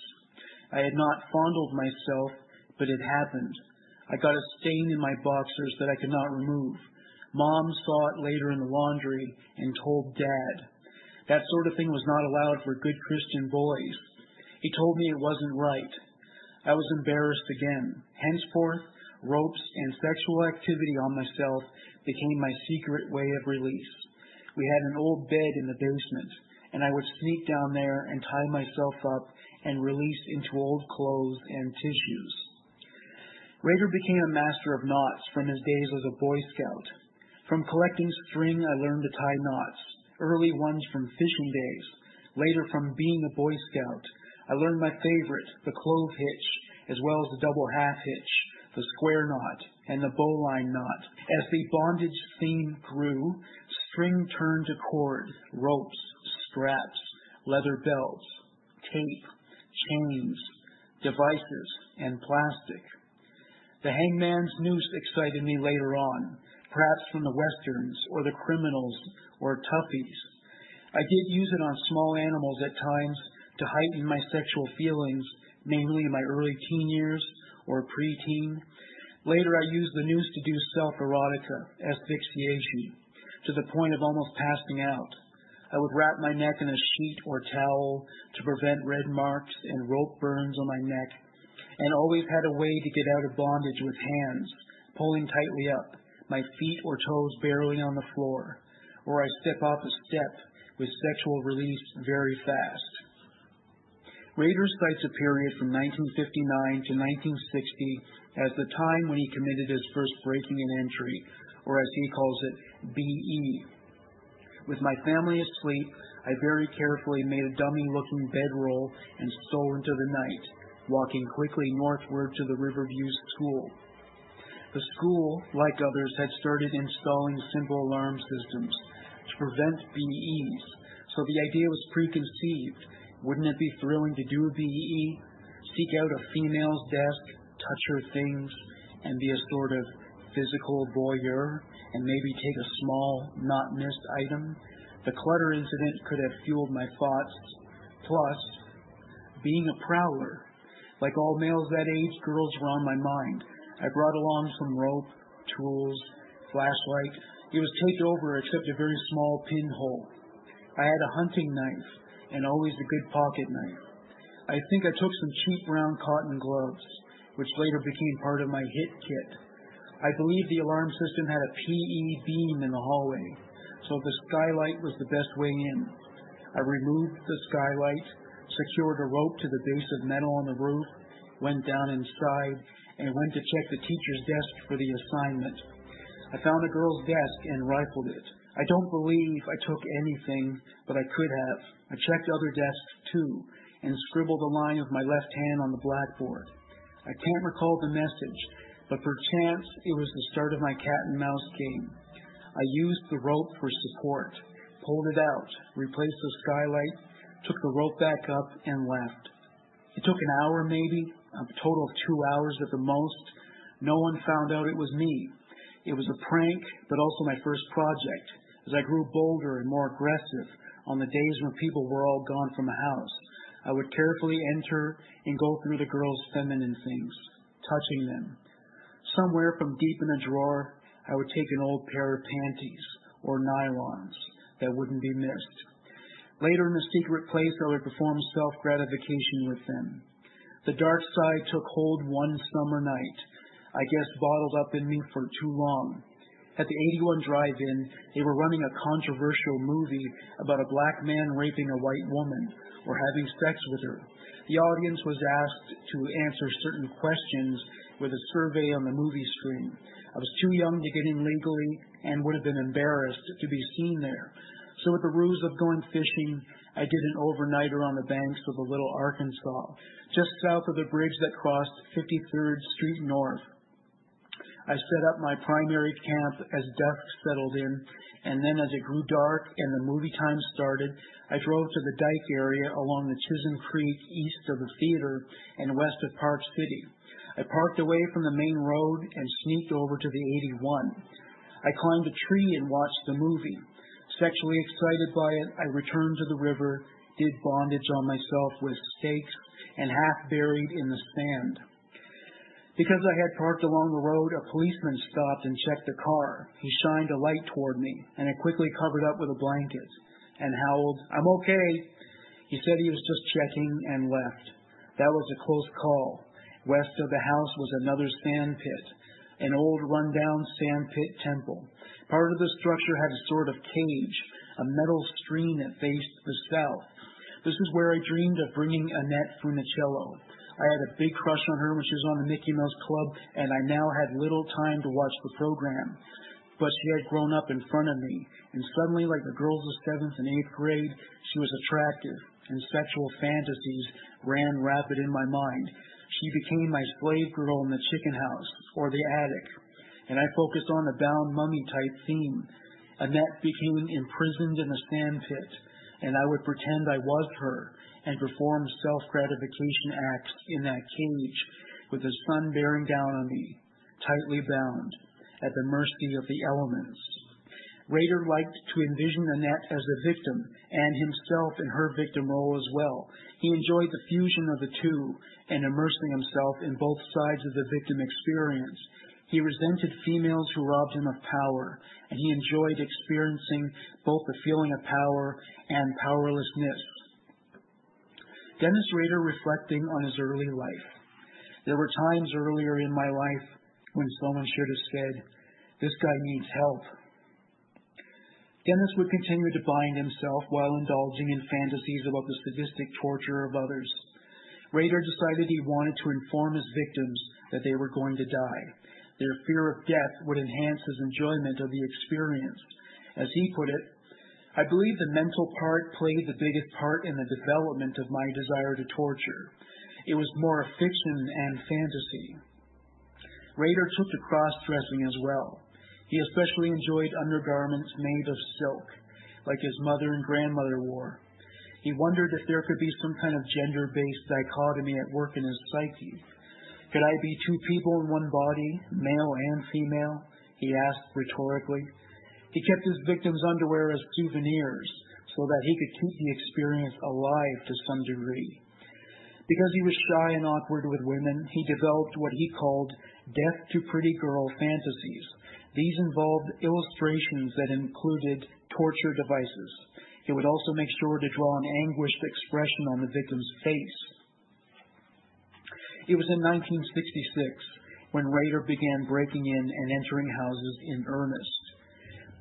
Speaker 1: I had not fondled myself but it happened. I got a stain in my boxers that I could not remove. Mom saw it later in the laundry and told Dad. That sort of thing was not allowed for good Christian boys. He told me it wasn't right. I was embarrassed again. Henceforth, ropes and sexual activity on myself became my secret way of release. We had an old bed in the basement, and I would sneak down there and tie myself up and release into old clothes and tissues. Rader became a master of knots from his days as a Boy Scout. From collecting string, I learned to tie knots, early ones from fishing days. Later, from being a Boy Scout, I learned my favorite, the clove hitch, as well as the double half hitch, the square knot, and the bowline knot. As the bondage theme grew, string turned to cord, ropes, straps, leather belts, tape, chains, devices, and plastic. The hangman's noose excited me later on, perhaps from the westerns or the criminals or toughies. I did use it on small animals at times to heighten my sexual feelings, mainly in my early teen years or preteen. Later, I used the noose to do self-erotica, asphyxiation, to the point of almost passing out. I would wrap my neck in a sheet or towel to prevent red marks and rope burns on my neck, and always had a way to get out of bondage with hands, pulling tightly up, my feet or toes barely on the floor, or I step off a step with sexual release very fast. Rader cites a period from 1959 to 1960 as the time when he committed his first breaking and entry, or as he calls it, BE. With my family asleep, I very carefully made a dummy-looking bedroll and stole into the night, walking quickly northward to the Riverview School. The school, like others, had started installing simple alarm systems to prevent BEs, so the idea was preconceived. Wouldn't it be thrilling to do a BE, seek out a female's desk, touch her things, and be a sort of physical voyeur, and maybe take a small, not missed item? The Clutter incident could have fueled my thoughts. Plus, being a prowler, like all males that age, girls were on my mind. I brought along some rope, tools, flashlight. It was taped over except a very small pinhole. I had a hunting knife and always a good pocket knife. I think I took some cheap brown cotton gloves, which later became part of my hit kit. I believe the alarm system had a PE beam in the hallway, so the skylight was the best way in. I removed the skylight, secured a rope to the base of metal on the roof, went down inside, and went to check the teacher's desk for the assignment. I found a girl's desk and rifled it. I don't believe I took anything, but I could have. I checked other desks too and scribbled a line with my left hand on the blackboard. I can't recall the message, but perchance it was the start of my cat and mouse game. I used the rope for support, pulled it out, replaced the skylight, took the rope back up, and left. It took an hour maybe, a total of two hours at the most. No one found out it was me. It was a prank, but also my first project. As I grew bolder and more aggressive on the days when people were all gone from the house, I would carefully enter and go through the girls' feminine things, touching them. Somewhere from deep in a drawer, I would take an old pair of panties or nylons that wouldn't be missed. Later in the secret place, I would perform self gratification with them. The dark side took hold one summer night. I guess bottled up in me for too long. At the 81 drive-in, they were running a controversial movie about a black man raping a white woman or having sex with her. The audience was asked to answer certain questions with a survey on the movie screen. I was too young to get in legally and would have been embarrassed to be seen there. So with the ruse of going fishing, I did an overnighter on the banks of the Little Arkansas, just south of the bridge that crossed 53rd Street North. I set up my primary camp as dusk settled in, and then as it grew dark and the movie time started, I drove to the dike area along the Chisholm Creek east of the theater and west of Park City. I parked away from the main road and sneaked over to the 81. I climbed a tree and watched the movie. Sexually excited by it, I returned to the river, did bondage on myself with stakes, and half buried in the sand. Because I had parked along the road, a policeman stopped and checked the car. He shined a light toward me, and I quickly covered up with a blanket and howled, I'm okay. He said he was just checking and left. That was a close call. West of the house was another sand pit, an old rundown sand pit temple. Part of the structure had a sort of cage, a metal screen that faced the south. This is where I dreamed of bringing Annette Funicello. I had a big crush on her when she was on the Mickey Mouse Club, and I now had little time to watch the program. But she had grown up in front of me, and suddenly, like the girls of seventh and eighth grade, she was attractive, and sexual fantasies ran rapid in my mind. She became my slave girl in the chicken house or the attic and I focused on the bound mummy type theme. Annette became imprisoned in a sand pit, and I would pretend I was her and perform self gratification acts in that cage with the sun bearing down on me, tightly bound, at the mercy of the elements. Rader liked to envision Annette as a victim and himself in her victim role as well. He enjoyed the fusion of the two and immersing himself in both sides of the victim experience. He resented females who robbed him of power, and he enjoyed experiencing both the feeling of power and powerlessness. Dennis Rader reflecting on his early life. There were times earlier in my life when someone should have said, This guy needs help. Dennis would continue to bind himself while indulging in fantasies about the sadistic torture of others. Rader decided he wanted to inform his victims that they were going to die. Their fear of death would enhance his enjoyment of the experience. As he put it, I believe the mental part played the biggest part in the development of my desire to torture. It was more a fiction and fantasy. Rader took to cross dressing as well. He especially enjoyed undergarments made of silk, like his mother and grandmother wore. He wondered if there could be some kind of gender based dichotomy at work in his psyche. Could I be two people in one body, male and female? He asked rhetorically. He kept his victims' underwear as souvenirs so that he could keep the experience alive to some degree. Because he was shy and awkward with women, he developed what he called death to pretty girl fantasies these involved illustrations that included torture devices. He would also make sure to draw an anguished expression on the victim's face. It was in 1966 when Rader began breaking in and entering houses in earnest.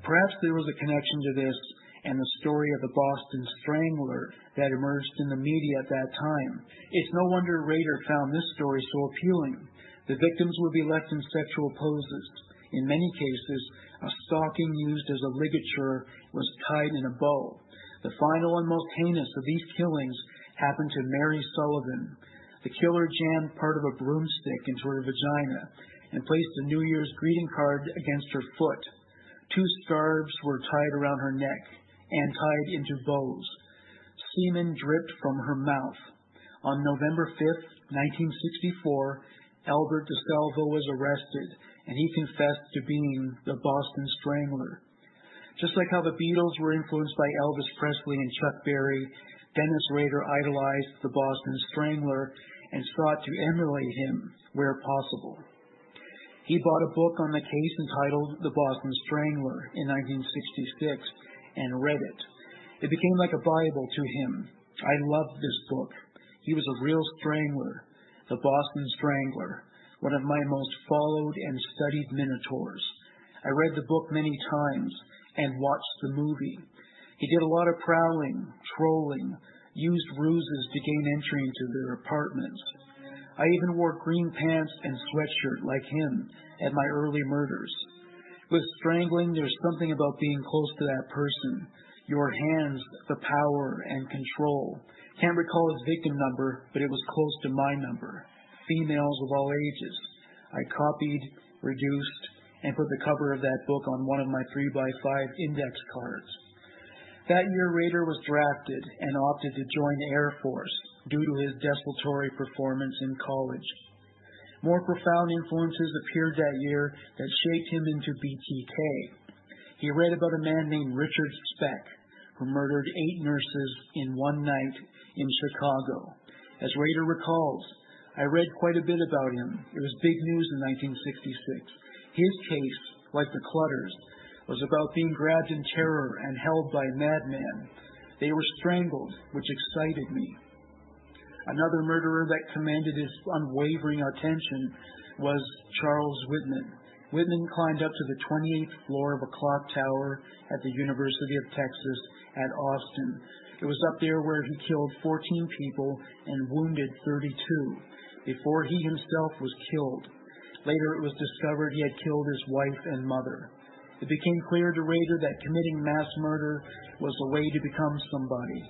Speaker 1: Perhaps there was a connection to this and the story of the Boston Strangler that emerged in the media at that time. It's no wonder Rader found this story so appealing. The victims would be left in sexual poses. In many cases, a stocking used as a ligature was tied in a bow. The final and most heinous of these killings happened to Mary Sullivan. The killer jammed part of a broomstick into her vagina and placed a New Year's greeting card against her foot. Two scarves were tied around her neck and tied into bows. Semen dripped from her mouth. On November 5, 1964, Albert DeSalvo was arrested and he confessed to being the Boston Strangler. Just like how the Beatles were influenced by Elvis Presley and Chuck Berry, Dennis Rader idolized the Boston Strangler and sought to emulate him where possible. He bought a book on the case entitled The Boston Strangler in 1966 and read it. It became like a Bible to him. I loved this book. He was a real strangler, the Boston Strangler one of my most followed and studied minotaurs. I read the book many times and watched the movie. He did a lot of prowling, trolling, used ruses to gain entry into their apartments. I even wore green pants and sweatshirt like him at my early murders. With strangling, there's something about being close to that person. Your hands, the power and control. Can't recall his victim number, but it was close to my number females of all ages. I copied, reduced, and put the cover of that book on one of my 3x5 index cards. That year, Rader was drafted and opted to join the Air Force due to his desultory performance in college. More profound influences appeared that year that shaped him into BTK. He read about a man named Richard Speck, who murdered eight nurses in one night in Chicago. As Rader recalls, I read quite a bit about him. It was big news in 1966. His case, like the Clutters, was about being grabbed in terror and held by madmen. They were strangled, which excited me. Another murderer that commanded his unwavering attention was Charles Whitman. Whitman climbed up to the 28th floor of a clock tower at the University of Texas at Austin. It was up there where he killed 14 people and wounded 32 before he himself was killed. Later it was discovered he had killed his wife and mother. It became clear to Rader that committing mass murder was a way to become somebody.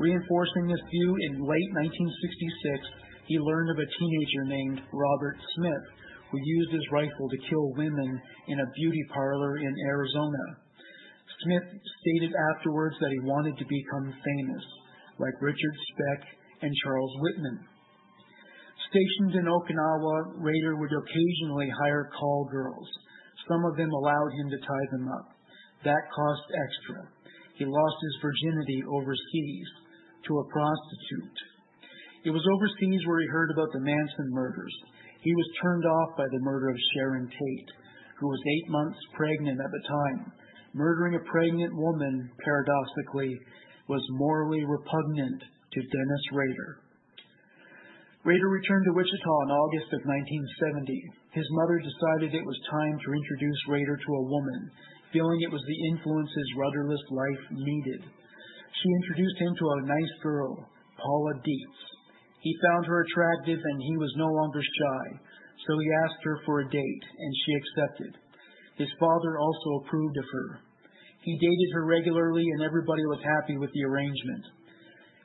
Speaker 1: Reinforcing this view, in late 1966, he learned of a teenager named Robert Smith who used his rifle to kill women in a beauty parlor in Arizona. Smith stated afterwards that he wanted to become famous, like Richard Speck and Charles Whitman. Stationed in Okinawa, Rader would occasionally hire call girls. Some of them allowed him to tie them up. That cost extra. He lost his virginity overseas to a prostitute. It was overseas where he heard about the Manson murders. He was turned off by the murder of Sharon Tate, who was eight months pregnant at the time. Murdering a pregnant woman, paradoxically, was morally repugnant to Dennis Rader. Rader returned to Wichita in August of 1970. His mother decided it was time to introduce Rader to a woman, feeling it was the influence his rudderless life needed. She introduced him to a nice girl, Paula Dietz. He found her attractive and he was no longer shy, so he asked her for a date, and she accepted. His father also approved of her. He dated her regularly, and everybody was happy with the arrangement.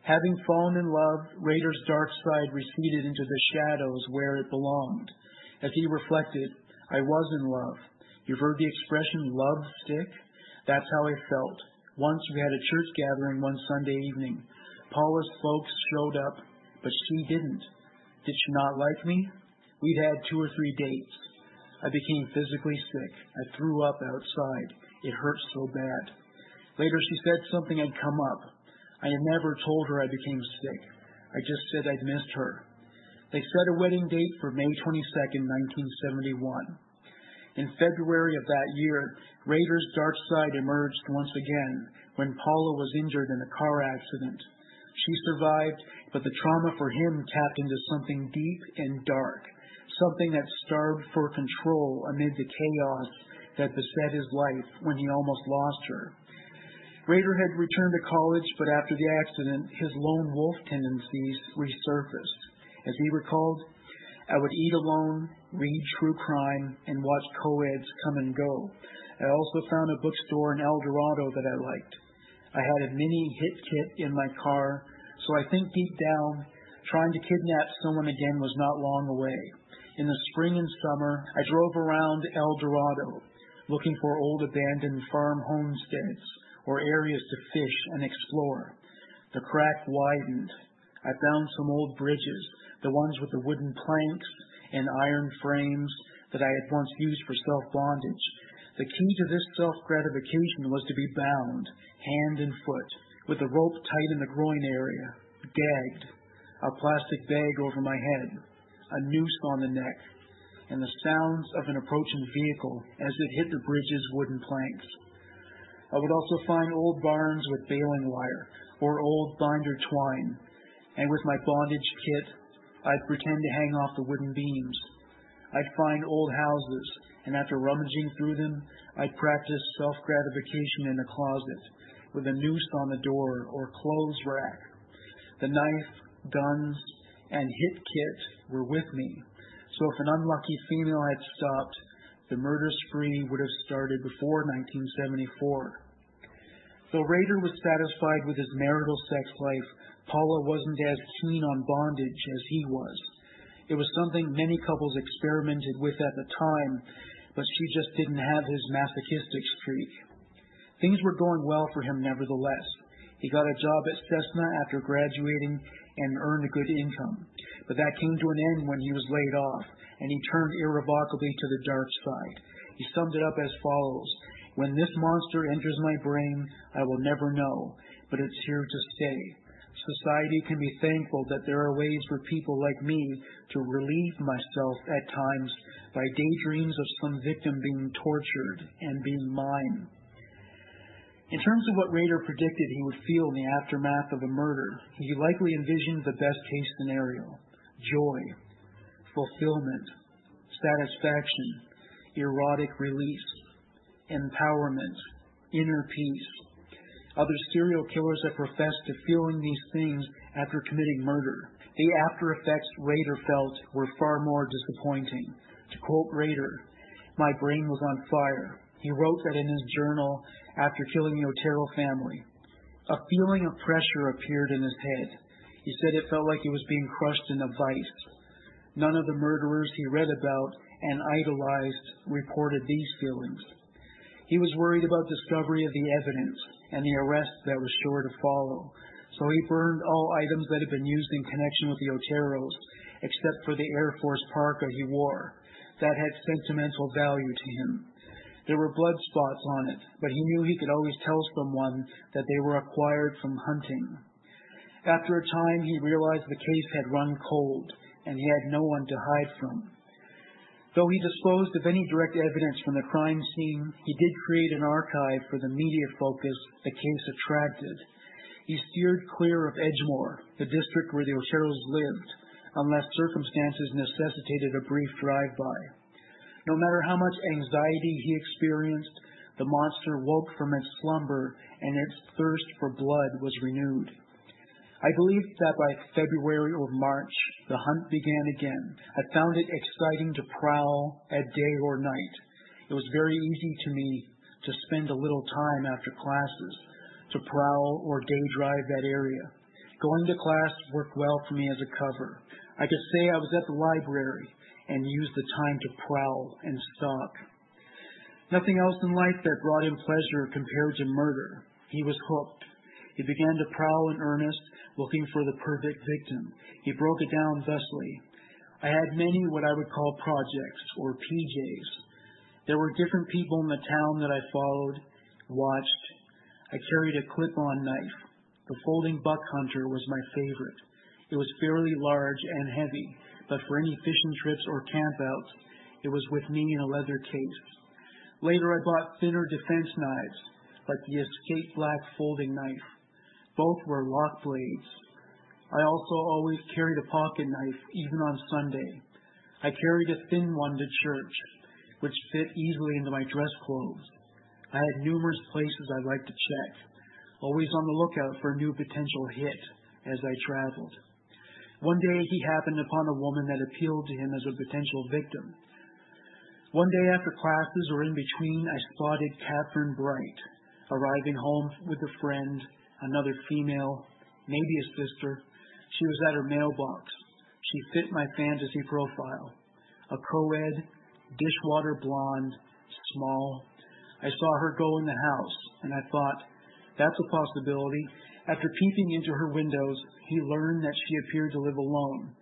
Speaker 1: Having fallen in love, Rader's dark side receded into the shadows where it belonged. As he reflected, I was in love. You've heard the expression love stick? That's how I felt. Once we had a church gathering one Sunday evening. Paula's folks showed up, but she didn't. Did she not like me? We'd had two or three dates. I became physically sick. I threw up outside. It hurt so bad. Later she said something had come up. I never told her I became sick. I just said I'd missed her. They set a wedding date for May 22, 1971. In February of that year, Rader's dark side emerged once again when Paula was injured in a car accident. She survived, but the trauma for him tapped into something deep and dark, something that starved for control amid the chaos that beset his life when he almost lost her. Rader had returned to college, but after the accident, his lone wolf tendencies resurfaced. As he recalled, I would eat alone, read true crime, and watch co-eds come and go. I also found a bookstore in El Dorado that I liked. I had a mini hit kit in my car, so I think deep down, trying to kidnap someone again was not long away. In the spring and summer, I drove around El Dorado, looking for old abandoned farm homesteads or areas to fish and explore. The crack widened. I found some old bridges, the ones with the wooden planks and iron frames that I had once used for self bondage. The key to this self gratification was to be bound, hand and foot, with a rope tight in the groin area, gagged, a plastic bag over my head, a noose on the neck, and the sounds of an approaching vehicle as it hit the bridge's wooden planks. I would also find old barns with baling wire or old binder twine, and with my bondage kit, I'd pretend to hang off the wooden beams. I'd find old houses, and after rummaging through them, I'd practice self gratification in a closet with a noose on the door or clothes rack. The knife, guns, and hit kit were with me, so if an unlucky female had stopped, the murder spree would have started before 1974. Though Rader was satisfied with his marital sex life, Paula wasn't as keen on bondage as he was. It was something many couples experimented with at the time, but she just didn't have his masochistic streak. Things were going well for him nevertheless. He got a job at Cessna after graduating and earned a good income. But that came to an end when he was laid off, and he turned irrevocably to the dark side. He summed it up as follows When this monster enters my brain, I will never know, but it's here to stay. Society can be thankful that there are ways for people like me to relieve myself at times by daydreams of some victim being tortured and being mine. In terms of what Rader predicted he would feel in the aftermath of a murder, he likely envisioned the best case scenario joy, fulfillment, satisfaction, erotic release, empowerment, inner peace. Other serial killers have professed to feeling these things after committing murder. The after effects Rader felt were far more disappointing. To quote Rader, my brain was on fire. He wrote that in his journal after killing the Otero family. A feeling of pressure appeared in his head. He said it felt like he was being crushed in a vice. None of the murderers he read about and idolized reported these feelings. He was worried about discovery of the evidence and the arrest that was sure to follow. So he burned all items that had been used in connection with the Oteros, except for the Air Force parka he wore. That had sentimental value to him. There were blood spots on it, but he knew he could always tell someone that they were acquired from hunting. After a time, he realized the case had run cold, and he had no one to hide from. Though he disposed of any direct evidence from the crime scene, he did create an archive for the media focus the case attracted. He steered clear of Edgemoor, the district where the Oteros lived, unless circumstances necessitated a brief drive-by. No matter how much anxiety he experienced, the monster woke from its slumber and its thirst for blood was renewed. I believe that by February or March, the hunt began again. I found it exciting to prowl at day or night. It was very easy to me to spend a little time after classes to prowl or day drive that area. Going to class worked well for me as a cover. I could say I was at the library and use the time to prowl and stalk. Nothing else in life that brought him pleasure compared to murder. He was hooked. He began to prowl in earnest, looking for the perfect victim. He broke it down thusly. I had many what I would call projects, or PJs. There were different people in the town that I followed, watched. I carried a clip-on knife. The folding buck hunter was my favorite. It was fairly large and heavy, but for any fishing trips or campouts, it was with me in a leather case. Later, I bought thinner defense knives, like the Escape Black folding knife. Both were lock blades. I also always carried a pocket knife, even on Sunday. I carried a thin one to church, which fit easily into my dress clothes. I had numerous places I liked to check, always on the lookout for a new potential hit as I traveled. One day he happened upon a woman that appealed to him as a potential victim. One day after classes or in between, I spotted Catherine Bright arriving home with a friend another female, maybe a sister. She was at her mailbox. She fit my fantasy profile. A co-ed, dishwater blonde, small. I saw her go in the house, and I thought, that's a possibility. After peeping into her windows, he learned that she appeared to live alone,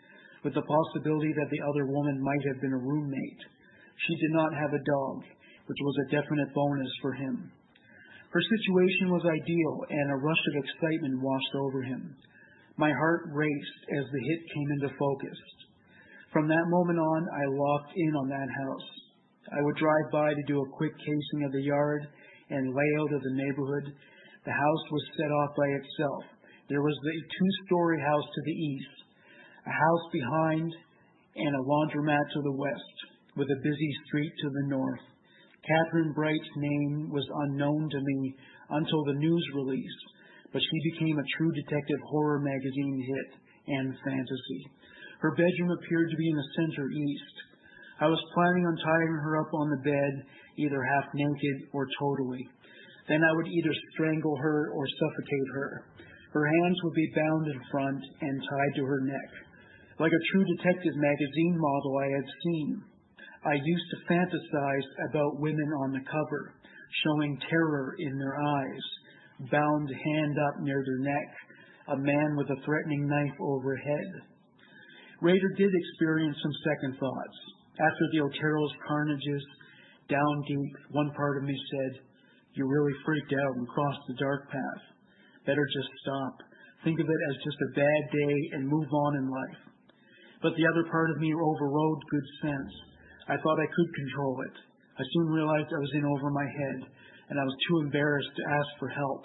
Speaker 1: with the possibility that the other woman might have been a roommate. She did not have a dog, which was a definite bonus for him. Her situation was ideal, and a rush of excitement washed over him. My heart raced as the hit came into focus. From that moment on, I locked in on that house. I would drive by to do a quick casing of the yard and layout of the neighborhood. The house was set off by itself. There was the two-story house to the east, a house behind, and a laundromat to the west, with a busy street to the north. Catherine Bright's name was unknown to me until the news release, but she became a true detective horror magazine hit and fantasy. Her bedroom appeared to be in the center east. I was planning on tying her up on the bed, either half naked or totally. Then I would either strangle her or suffocate her. Her hands would be bound in front and tied to her neck, like a true detective magazine model I had seen. I used to fantasize about women on the cover, showing terror in their eyes, bound hand up near their neck, a man with a threatening knife overhead. Rader did experience some second thoughts. After the Otero's carnages, down deep, one part of me said, You really freaked out and crossed the dark path. Better just stop. Think of it as just a bad day and move on in life. But the other part of me overrode good sense I thought I could control it. I soon realized I was in over my head, and I was too embarrassed to ask for help.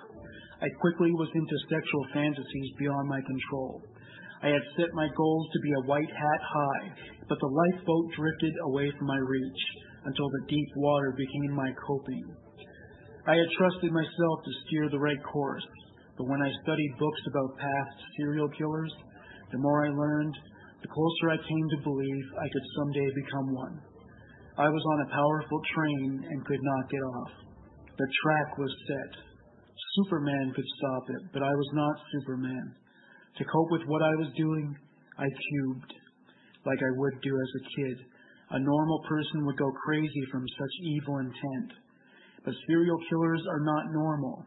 Speaker 1: I quickly was into sexual fantasies beyond my control. I had set my goals to be a white hat high, but the lifeboat drifted away from my reach until the deep water became my coping. I had trusted myself to steer the right course, but when I studied books about past serial killers, the more I learned, the closer I came to believe I could someday become one. I was on a powerful train and could not get off. The track was set. Superman could stop it, but I was not Superman. To cope with what I was doing, I cubed, like I would do as a kid. A normal person would go crazy from such evil intent. But serial killers are not normal.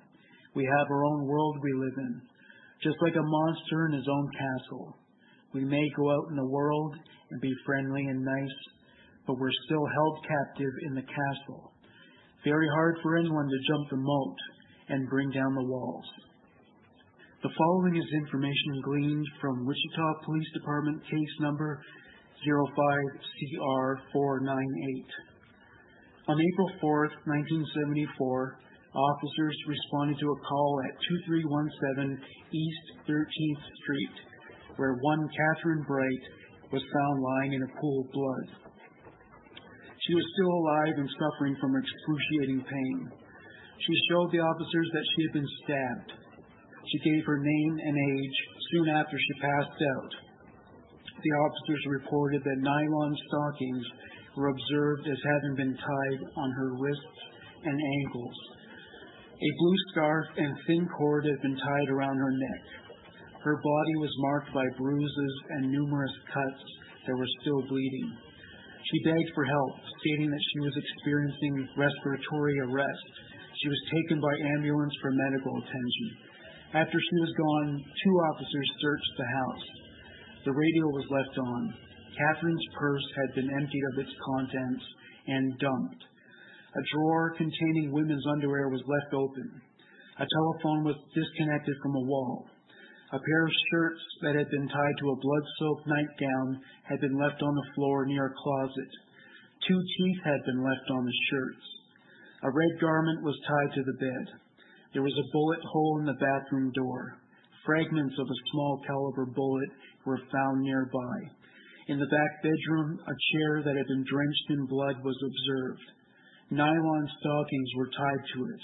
Speaker 1: We have our own world we live in, just like a monster in his own castle. We may go out in the world and be friendly and nice, but we're still held captive in the castle. Very hard for anyone to jump the moat and bring down the walls. The following is information gleaned from Wichita Police Department case number 05CR498. On April 4, 1974, officers responded to a call at 2317 East 13th Street, where one Catherine Bright was found lying in a pool of blood. She was still alive and suffering from excruciating pain. She showed the officers that she had been stabbed. She gave her name and age soon after she passed out. The officers reported that nylon stockings were observed as having been tied on her wrists and ankles. A blue scarf and thin cord had been tied around her neck. Her body was marked by bruises and numerous cuts that were still bleeding. She begged for help, stating that she was experiencing respiratory arrest. She was taken by ambulance for medical attention. After she was gone, two officers searched the house. The radio was left on. Catherine's purse had been emptied of its contents and dumped. A drawer containing women's underwear was left open. A telephone was disconnected from a wall. A pair of shirts that had been tied to a blood soaked nightgown had been left on the floor near a closet. Two teeth had been left on the shirts. A red garment was tied to the bed. There was a bullet hole in the bathroom door. Fragments of a small caliber bullet were found nearby. In the back bedroom, a chair that had been drenched in blood was observed. Nylon stockings were tied to it.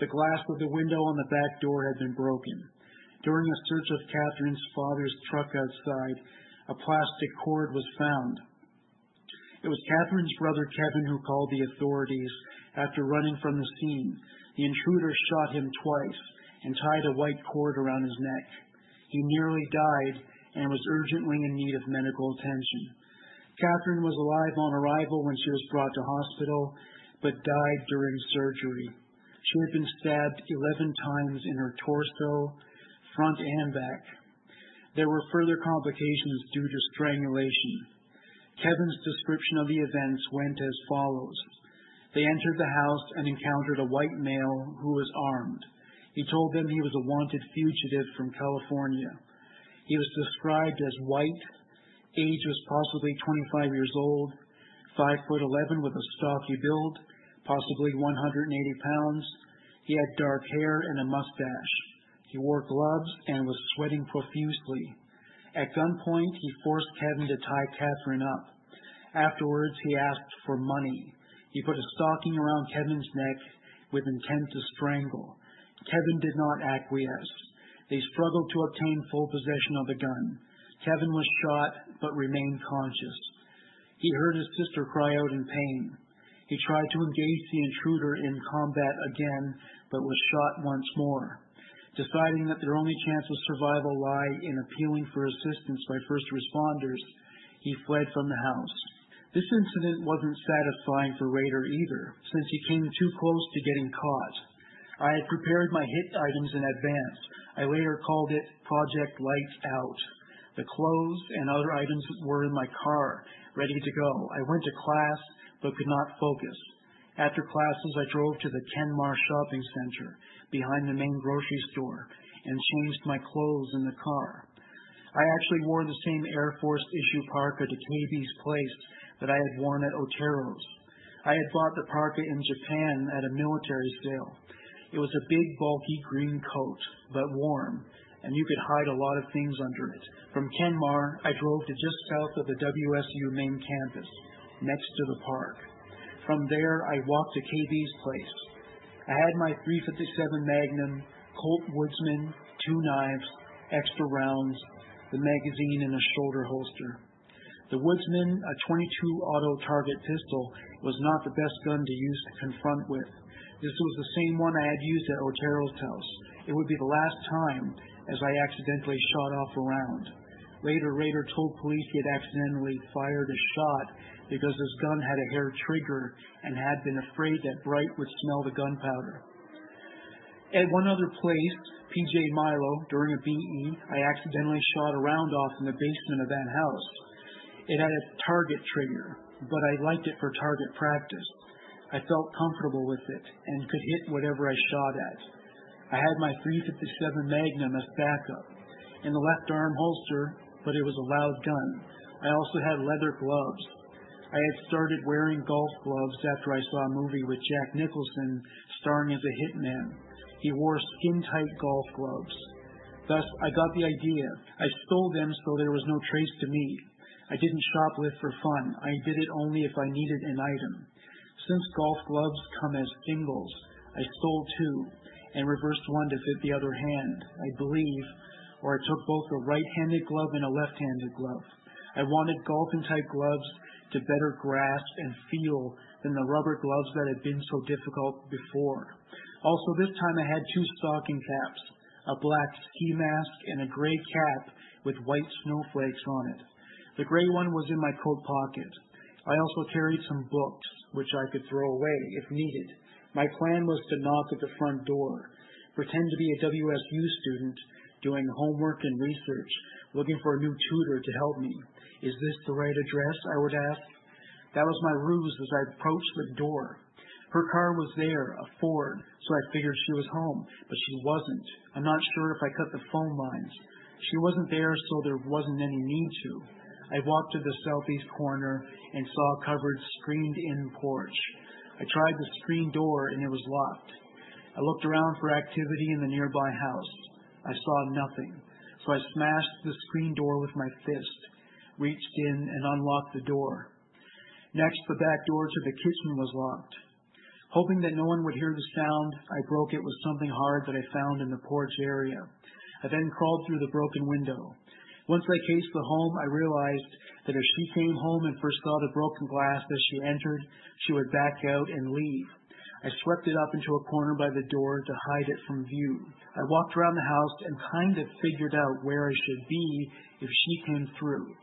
Speaker 1: The glass of the window on the back door had been broken. During a search of Catherine's father's truck outside, a plastic cord was found. It was Catherine's brother Kevin who called the authorities after running from the scene. The intruder shot him twice and tied a white cord around his neck. He nearly died and was urgently in need of medical attention. Catherine was alive on arrival when she was brought to hospital but died during surgery. She had been stabbed 11 times in her torso, front and back. There were further complications due to strangulation. Kevin's description of the events went as follows. They entered the house and encountered a white male who was armed. He told them he was a wanted fugitive from California. He was described as white, age was possibly 25 years old, 5 foot 11 with a stocky build, possibly 180 pounds. He had dark hair and a mustache. He wore gloves and was sweating profusely. At gunpoint, he forced Kevin to tie Catherine up. Afterwards, he asked for money. He put a stocking around Kevin's neck with intent to strangle. Kevin did not acquiesce. They struggled to obtain full possession of the gun. Kevin was shot but remained conscious. He heard his sister cry out in pain. He tried to engage the intruder in combat again, but was shot once more. Deciding that their only chance of survival lay in appealing for assistance by first responders, he fled from the house. This incident wasn't satisfying for Rader either, since he came too close to getting caught. I had prepared my hit items in advance. I later called it Project Lights Out. The clothes and other items were in my car, ready to go. I went to class but could not focus. After classes, I drove to the Kenmar shopping center behind the main grocery store and changed my clothes in the car. I actually wore the same Air Force issue parka to KB's place that I had worn at Otero's. I had bought the parka in Japan at a military sale. It was a big, bulky green coat, but warm, and you could hide a lot of things under it. From Kenmar, I drove to just south of the WSU main campus next to the park. From there, I walked to KB's place. I had my 357 Magnum, Colt Woodsman, two knives, extra rounds, the magazine in a shoulder holster. The Woodsman, a 22 auto target pistol, was not the best gun to use to confront with. This was the same one I had used at Otero's house. It would be the last time as I accidentally shot off a round. Later, Rader told police he had accidentally fired a shot because his gun had a hair trigger and had been afraid that Bright would smell the gunpowder. At one other place, PJ Milo, during a BE, I accidentally shot a round off in the basement of that house. It had a target trigger, but I liked it for target practice. I felt comfortable with it and could hit whatever I shot at. I had my 357 Magnum as backup in the left arm holster, but it was a loud gun. I also had leather gloves. I had started wearing golf gloves after I saw a movie with Jack Nicholson starring as a hitman. He wore skin tight golf gloves. Thus, I got the idea. I stole them so there was no trace to me. I didn't shoplift for fun. I did it only if I needed an item. Since golf gloves come as singles, I stole two and reversed one to fit the other hand, I believe, or I took both a right handed glove and a left handed glove. I wanted golfing type gloves to better grasp and feel than the rubber gloves that had been so difficult before. Also, this time I had two stocking caps, a black ski mask and a gray cap with white snowflakes on it. The gray one was in my coat pocket. I also carried some books, which I could throw away if needed. My plan was to knock at the front door, pretend to be a WSU student doing homework and research, looking for a new tutor to help me. Is this the right address? I would ask. That was my ruse as I approached the door. Her car was there, a Ford, so I figured she was home, but she wasn't. I'm not sure if I cut the phone lines. She wasn't there, so there wasn't any need to. I walked to the southeast corner and saw a covered, screened in porch. I tried the screen door and it was locked. I looked around for activity in the nearby house. I saw nothing, so I smashed the screen door with my fist, reached in and unlocked the door. Next, the back door to the kitchen was locked. Hoping that no one would hear the sound, I broke it with something hard that I found in the porch area. I then crawled through the broken window. Once I cased the home, I realized that if she came home and first saw the broken glass as she entered, she would back out and leave. I swept it up into a corner by the door to hide it from view. I walked around the house and kind of figured out where I should be if she came through.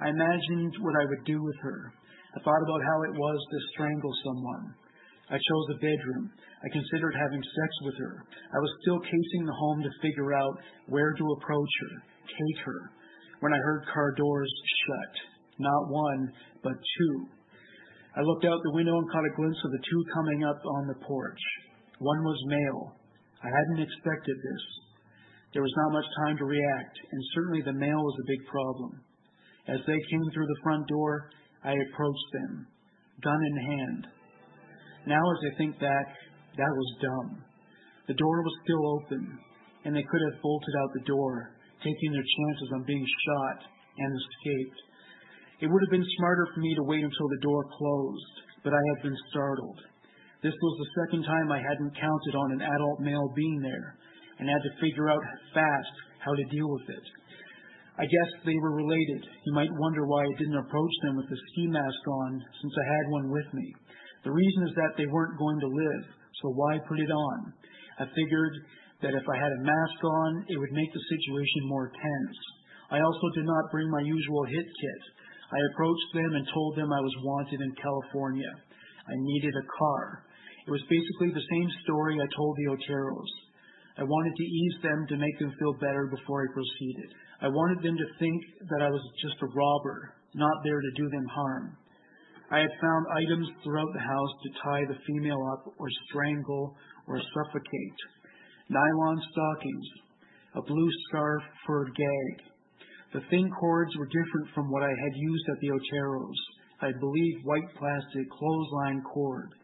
Speaker 1: I imagined what I would do with her. I thought about how it was to strangle someone. I chose a bedroom. I considered having sex with her. I was still casing the home to figure out where to approach her, take her, when I heard car doors shut. Not one, but two. I looked out the window and caught a glimpse of the two coming up on the porch. One was male. I hadn't expected this. There was not much time to react, and certainly the male was a big problem. As they came through the front door, I approached them, gun in hand. Now, as I think back, that was dumb. The door was still open, and they could have bolted out the door, taking their chances on being shot and escaped. It would have been smarter for me to wait until the door closed, but I had been startled. This was the second time I hadn't counted on an adult male being there and had to figure out fast how to deal with it. I guess they were related. You might wonder why I didn't approach them with the ski mask on since I had one with me. The reason is that they weren't going to live, so why put it on? I figured that if I had a mask on, it would make the situation more tense. I also did not bring my usual hit kit. I approached them and told them I was wanted in California. I needed a car. It was basically the same story I told the Oteros. I wanted to ease them to make them feel better before I proceeded. I wanted them to think that I was just a robber, not there to do them harm. I had found items throughout the house to tie the female up or strangle or suffocate. Nylon stockings, a blue scarf for a gag. The thin cords were different from what I had used at the Oteros. I believe white plastic clothesline cord,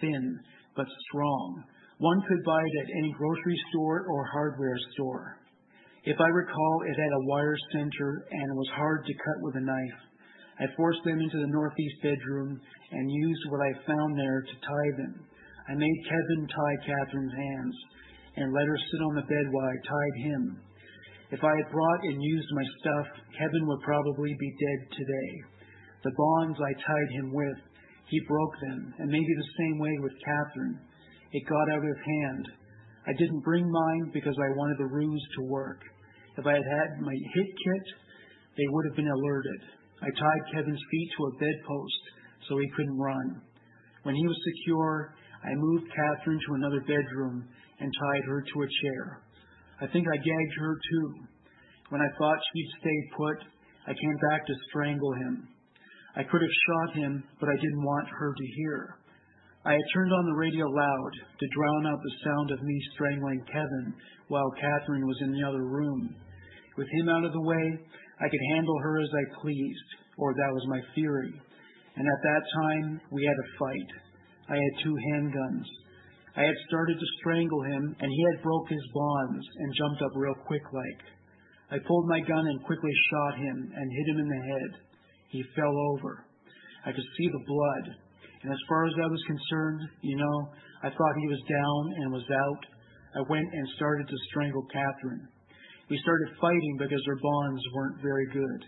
Speaker 1: thin but strong. One could buy it at any grocery store or hardware store. If I recall, it had a wire center and was hard to cut with a knife. I forced them into the northeast bedroom and used what I found there to tie them. I made Kevin tie Catherine's hands and let her sit on the bed while I tied him. If I had brought and used my stuff, Kevin would probably be dead today. The bonds I tied him with, he broke them, and maybe the same way with Catherine. It got out of hand. I didn't bring mine because I wanted the ruse to work. If I had had my hit kit, they would have been alerted. I tied Kevin's feet to a bedpost so he couldn't run. When he was secure, I moved Catherine to another bedroom and tied her to a chair. I think I gagged her too. When I thought she'd stay put, I came back to strangle him. I could have shot him, but I didn't want her to hear. I had turned on the radio loud to drown out the sound of me strangling Kevin while Catherine was in the other room. With him out of the way, I could handle her as I pleased, or that was my theory. And at that time, we had a fight. I had two handguns. I had started to strangle him, and he had broke his bonds and jumped up real quick like. I pulled my gun and quickly shot him and hit him in the head. He fell over. I could see the blood. And as far as I was concerned, you know, I thought he was down and was out. I went and started to strangle Catherine. We started fighting because her bonds weren't very good.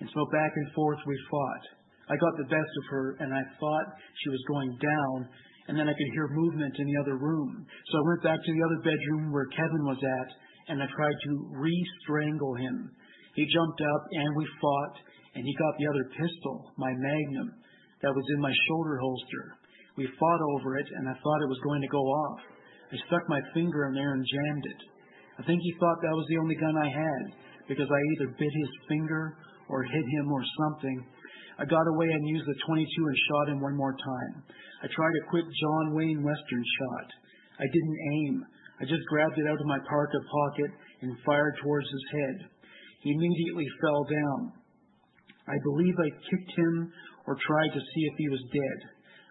Speaker 1: And so back and forth we fought. I got the best of her and I thought she was going down and then I could hear movement in the other room. So I went back to the other bedroom where Kevin was at and I tried to re-strangle him. He jumped up and we fought and he got the other pistol, my magnum that was in my shoulder holster. We fought over it, and I thought it was going to go off. I stuck my finger in there and jammed it. I think he thought that was the only gun I had, because I either bit his finger or hit him or something. I got away and used the 22 and shot him one more time. I tried a quick John Wayne Western shot. I didn't aim. I just grabbed it out of my parka pocket and fired towards his head. He immediately fell down. I believe I kicked him or tried to see if he was dead.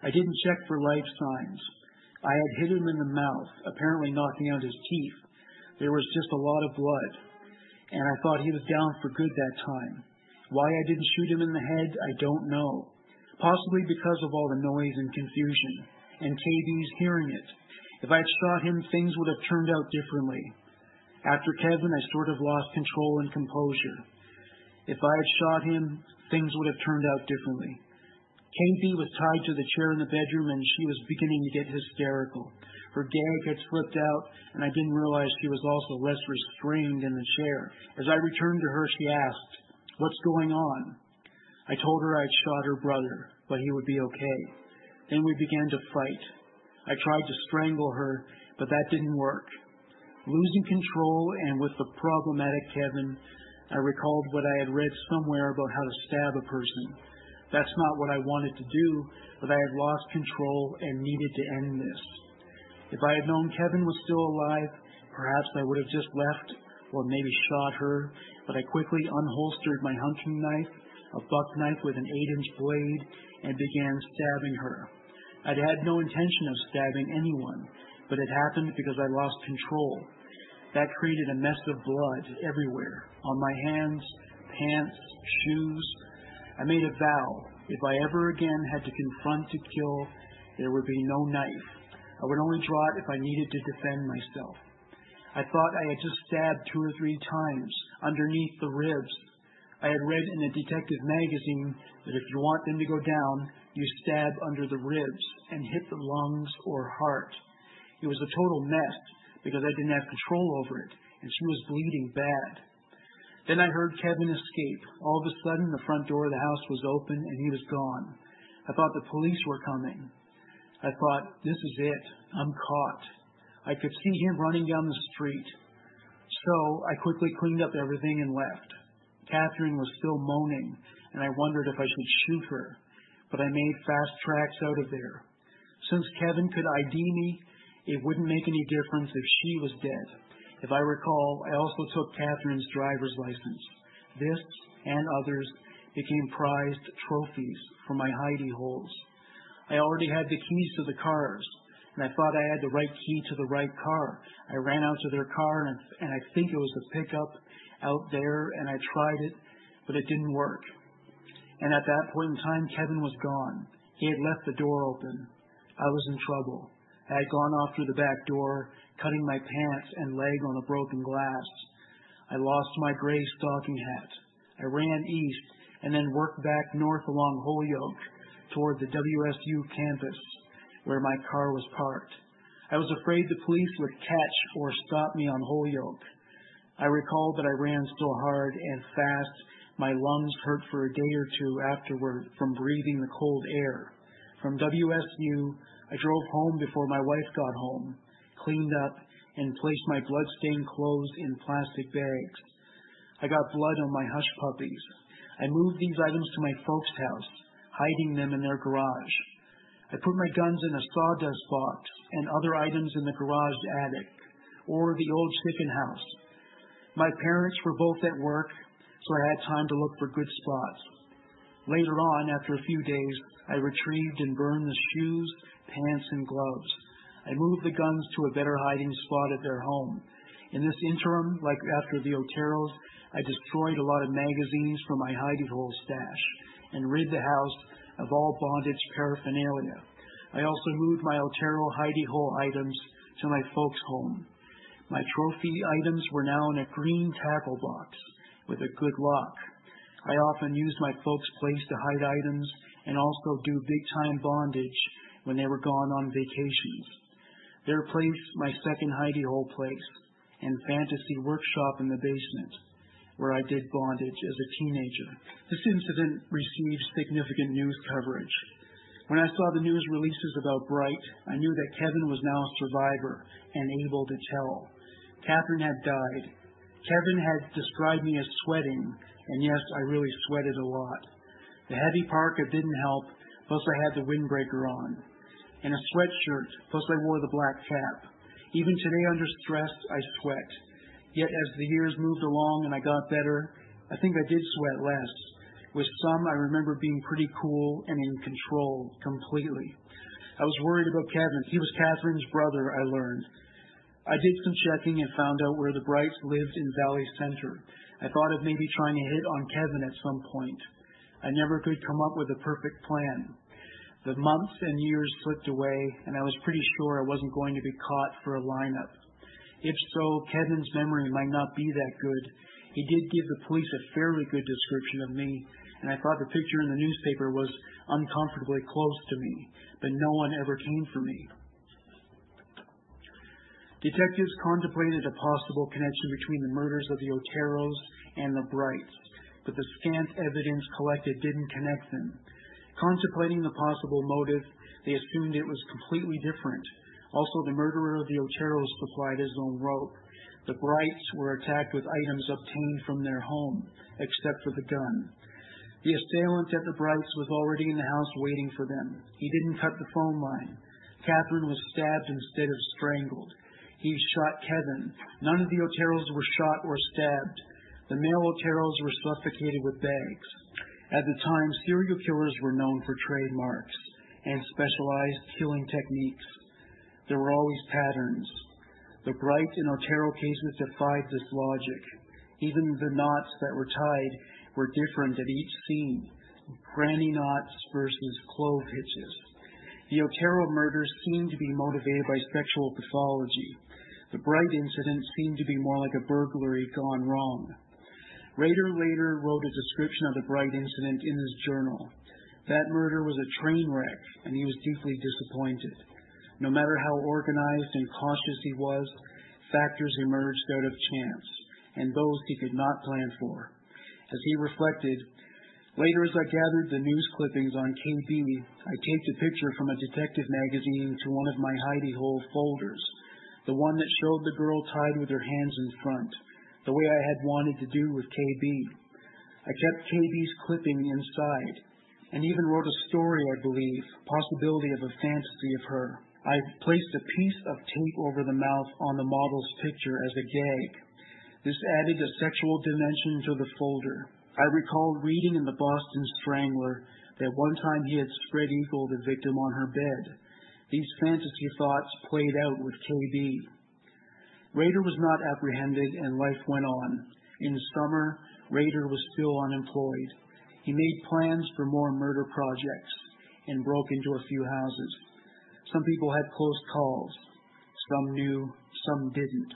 Speaker 1: I didn't check for life signs. I had hit him in the mouth, apparently knocking out his teeth. There was just a lot of blood, and I thought he was down for good that time. Why I didn't shoot him in the head, I don't know. Possibly because of all the noise and confusion, and KB's hearing it. If I had shot him, things would have turned out differently. After Kevin, I sort of lost control and composure. If I had shot him, things would have turned out differently. KB was tied to the chair in the bedroom and she was beginning to get hysterical. Her gag had slipped out and I didn't realize she was also less restrained in the chair. As I returned to her, she asked, What's going on? I told her I'd shot her brother, but he would be okay. Then we began to fight. I tried to strangle her, but that didn't work. Losing control and with the problematic Kevin, I recalled what I had read somewhere about how to stab a person. That's not what I wanted to do, but I had lost control and needed to end this. If I had known Kevin was still alive, perhaps I would have just left or maybe shot her, but I quickly unholstered my hunting knife, a buck knife with an eight inch blade, and began stabbing her. I'd had no intention of stabbing anyone, but it happened because I lost control. That created a mess of blood everywhere on my hands, pants, shoes. I made a vow if I ever again had to confront to kill, there would be no knife. I would only draw it if I needed to defend myself. I thought I had just stabbed two or three times underneath the ribs. I had read in a detective magazine that if you want them to go down, you stab under the ribs and hit the lungs or heart. It was a total mess because I didn't have control over it, and she was bleeding bad. Then I heard Kevin escape. All of a sudden, the front door of the house was open, and he was gone. I thought the police were coming. I thought, this is it. I'm caught. I could see him running down the street. So I quickly cleaned up everything and left. Catherine was still moaning, and I wondered if I should shoot her, but I made fast tracks out of there. Since Kevin could ID me, it wouldn't make any difference if she was dead. If I recall, I also took Catherine's driver's license. This and others became prized trophies for my hidey holes. I already had the keys to the cars, and I thought I had the right key to the right car. I ran out to their car, and, I think it was a pickup out there, and I tried it, but it didn't work. And at that point in time, Kevin was gone. He had left the door open. I was in trouble. I had gone off through the back door, cutting my pants and leg on a broken glass. I lost my gray stocking hat. I ran east and then worked back north along Holyoke toward the WSU campus where my car was parked. I was afraid the police would catch or stop me on Holyoke. I recall that I ran so hard and fast My lungs hurt for a day or two afterward from breathing the cold air. From WSU, I drove home before my wife got home, cleaned up, and placed my blood-stained clothes in plastic bags. I got blood on my hush puppies. I moved these items to my folks' house, hiding them in their garage. I put my guns in a sawdust box and other items in the garage attic or the old chicken house. My parents were both at work, so I had time to look for good spots. Later on, after a few days, I retrieved and burned the shoes, pants, and gloves. I moved the guns to a better hiding spot at their home. In this interim, like after the Oteros, I destroyed a lot of magazines from my hidey hole stash and rid the house of all bondage paraphernalia. I also moved my Otero hidey hole items to my folks' home. My trophy items were now in a green tackle box with a good lock. I often used my folks' place to hide items and also do big time bondage when they were gone on vacations. Their place, my second hidey hole place, and fantasy workshop in the basement, where I did bondage as a teenager. This incident received significant news coverage. When I saw the news releases about Bright, I knew that Kevin was now a survivor and able to tell. Catherine had died. Kevin had described me as sweating, and yes, I really sweated a lot. The heavy parka didn't help, plus I had the windbreaker on. And a sweatshirt, plus I wore the black cap. Even today under stress, I sweat. Yet as the years moved along and I got better, I think I did sweat less. With some, I remember being pretty cool and in control completely. I was worried about Kevin. He was Catherine's brother, I learned. I did some checking and found out where the Brights lived in Valley Center. I thought of maybe trying to hit on Kevin at some point. I never could come up with a perfect plan. The months and years slipped away, and I was pretty sure I wasn't going to be caught for a lineup. If so, Kevin's memory might not be that good. He did give the police a fairly good description of me, and I thought the picture in the newspaper was uncomfortably close to me, but no one ever came for me. Detectives contemplated a possible connection between the murders of the Oteros and the Brights, but the scant evidence collected didn't connect them. Contemplating the possible motive, they assumed it was completely different. Also, the murderer of the Oteros supplied his own rope. The Brights were attacked with items obtained from their home, except for the gun. The assailant at the Brights was already in the house waiting for them. He didn't cut the phone line. Catherine was stabbed instead of strangled. He shot Kevin. None of the Oteros were shot or stabbed. The male Oteros were suffocated with bags. At the time, serial killers were known for trademarks and specialized killing techniques. There were always patterns. The Bright and Otero cases defied this logic. Even the knots that were tied were different at each scene granny knots versus clove hitches. The Otero murders seemed to be motivated by sexual pathology. The Bright incident seemed to be more like a burglary gone wrong. Rader later wrote a description of the Bright incident in his journal. That murder was a train wreck, and he was deeply disappointed. No matter how organized and cautious he was, factors emerged out of chance, and those he could not plan for. As he reflected, later as I gathered the news clippings on KB, I taped a picture from a detective magazine to one of my hidey hole folders the one that showed the girl tied with her hands in front, the way I had wanted to do with KB. I kept KB's clipping inside and even wrote a story, I believe, possibility of a fantasy of her. I placed a piece of tape over the mouth on the model's picture as a gag. This added a sexual dimension to the folder. I recall reading in the Boston Strangler that one time he had spread eagled the victim on her bed. These fantasy thoughts played out with KB. Rader was not apprehended and life went on. In the summer, Rader was still unemployed. He made plans for more murder projects and broke into a few houses. Some people had close calls. Some knew, some didn't.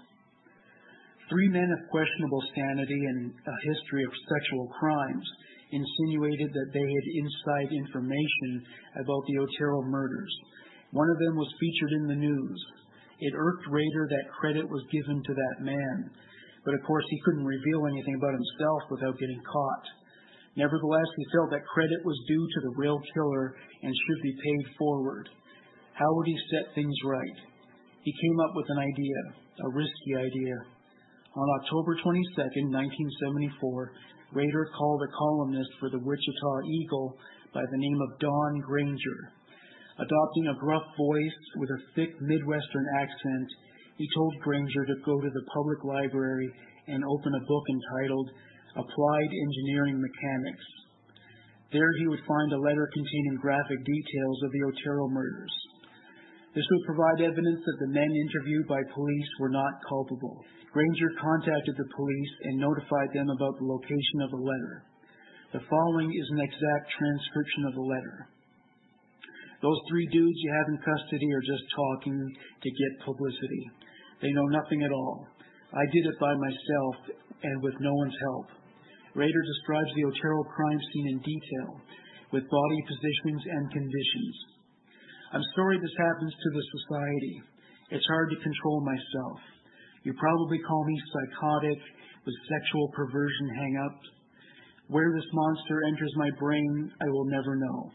Speaker 1: Three men of questionable sanity and a history of sexual crimes insinuated that they had inside information about the Otero murders one of them was featured in the news. It irked Rader that credit was given to that man, but of course he couldn't reveal anything about himself without getting caught. Nevertheless, he felt that credit was due to the real killer and should be paid forward. How would he set things right? He came up with an idea, a risky idea. On October 22, 1974, Rader called a columnist for the Wichita Eagle by the name of Don Granger. Adopting a gruff voice with a thick Midwestern accent, he told Granger to go to the public library and open a book entitled Applied Engineering Mechanics. There he would find a letter containing graphic details of the Otero murders. This would provide evidence that the men interviewed by police were not culpable. Granger contacted the police and notified them about the location of the letter. The following is an exact transcription of the letter. Those three dudes you have in custody are just talking to get publicity. They know nothing at all. I did it by myself and with no one's help. Rader describes the Otero crime scene in detail, with body positions and conditions. I'm sorry this happens to the society. It's hard to control myself. You probably call me psychotic with sexual perversion hang-ups. Where this monster enters my brain, I will never know.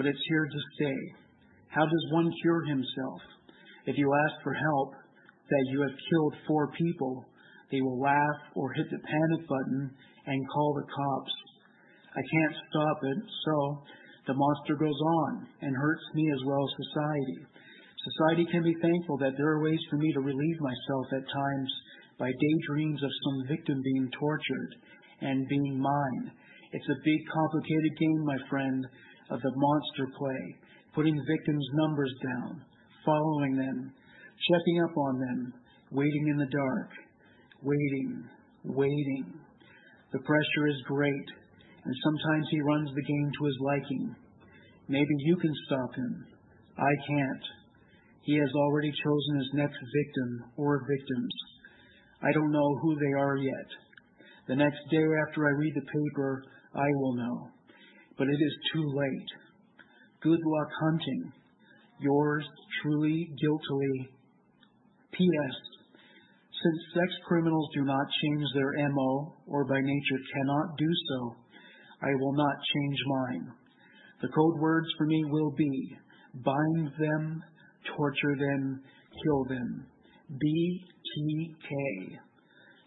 Speaker 1: But it's here to stay. How does one cure himself? If you ask for help, that you have killed four people, they will laugh or hit the panic button and call the cops. I can't stop it, so the monster goes on and hurts me as well as society. Society can be thankful that there are ways for me to relieve myself at times by daydreams of some victim being tortured and being mine. It's a big, complicated game, my friend, of the monster play, putting victims' numbers down, following them, checking up on them, waiting in the dark, waiting, waiting. The pressure is great, and sometimes he runs the game to his liking. Maybe you can stop him. I can't. He has already chosen his next victim or victims. I don't know who they are yet. The next day after I read the paper, I will know. But it is too late. Good luck hunting. Yours truly, guiltily. P.S. Since sex criminals do not change their MO, or by nature cannot do so, I will not change mine. The code words for me will be bind them, torture them, kill them. BTK.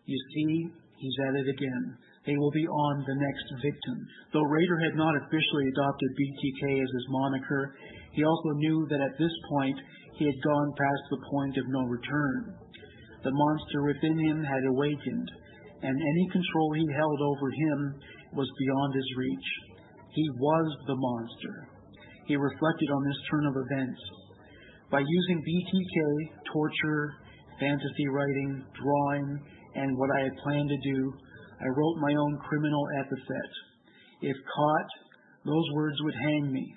Speaker 1: You see, he's at it again. They will be on the next victim. Though Rader had not officially adopted BTK as his moniker, he also knew that at this point he had gone past the point of no return. The monster within him had awakened, and any control he held over him was beyond his reach. He was the monster. He reflected on this turn of events. By using BTK, torture, fantasy writing, drawing, and what I had planned to do, I wrote my own criminal epithet. If caught, those words would hang me.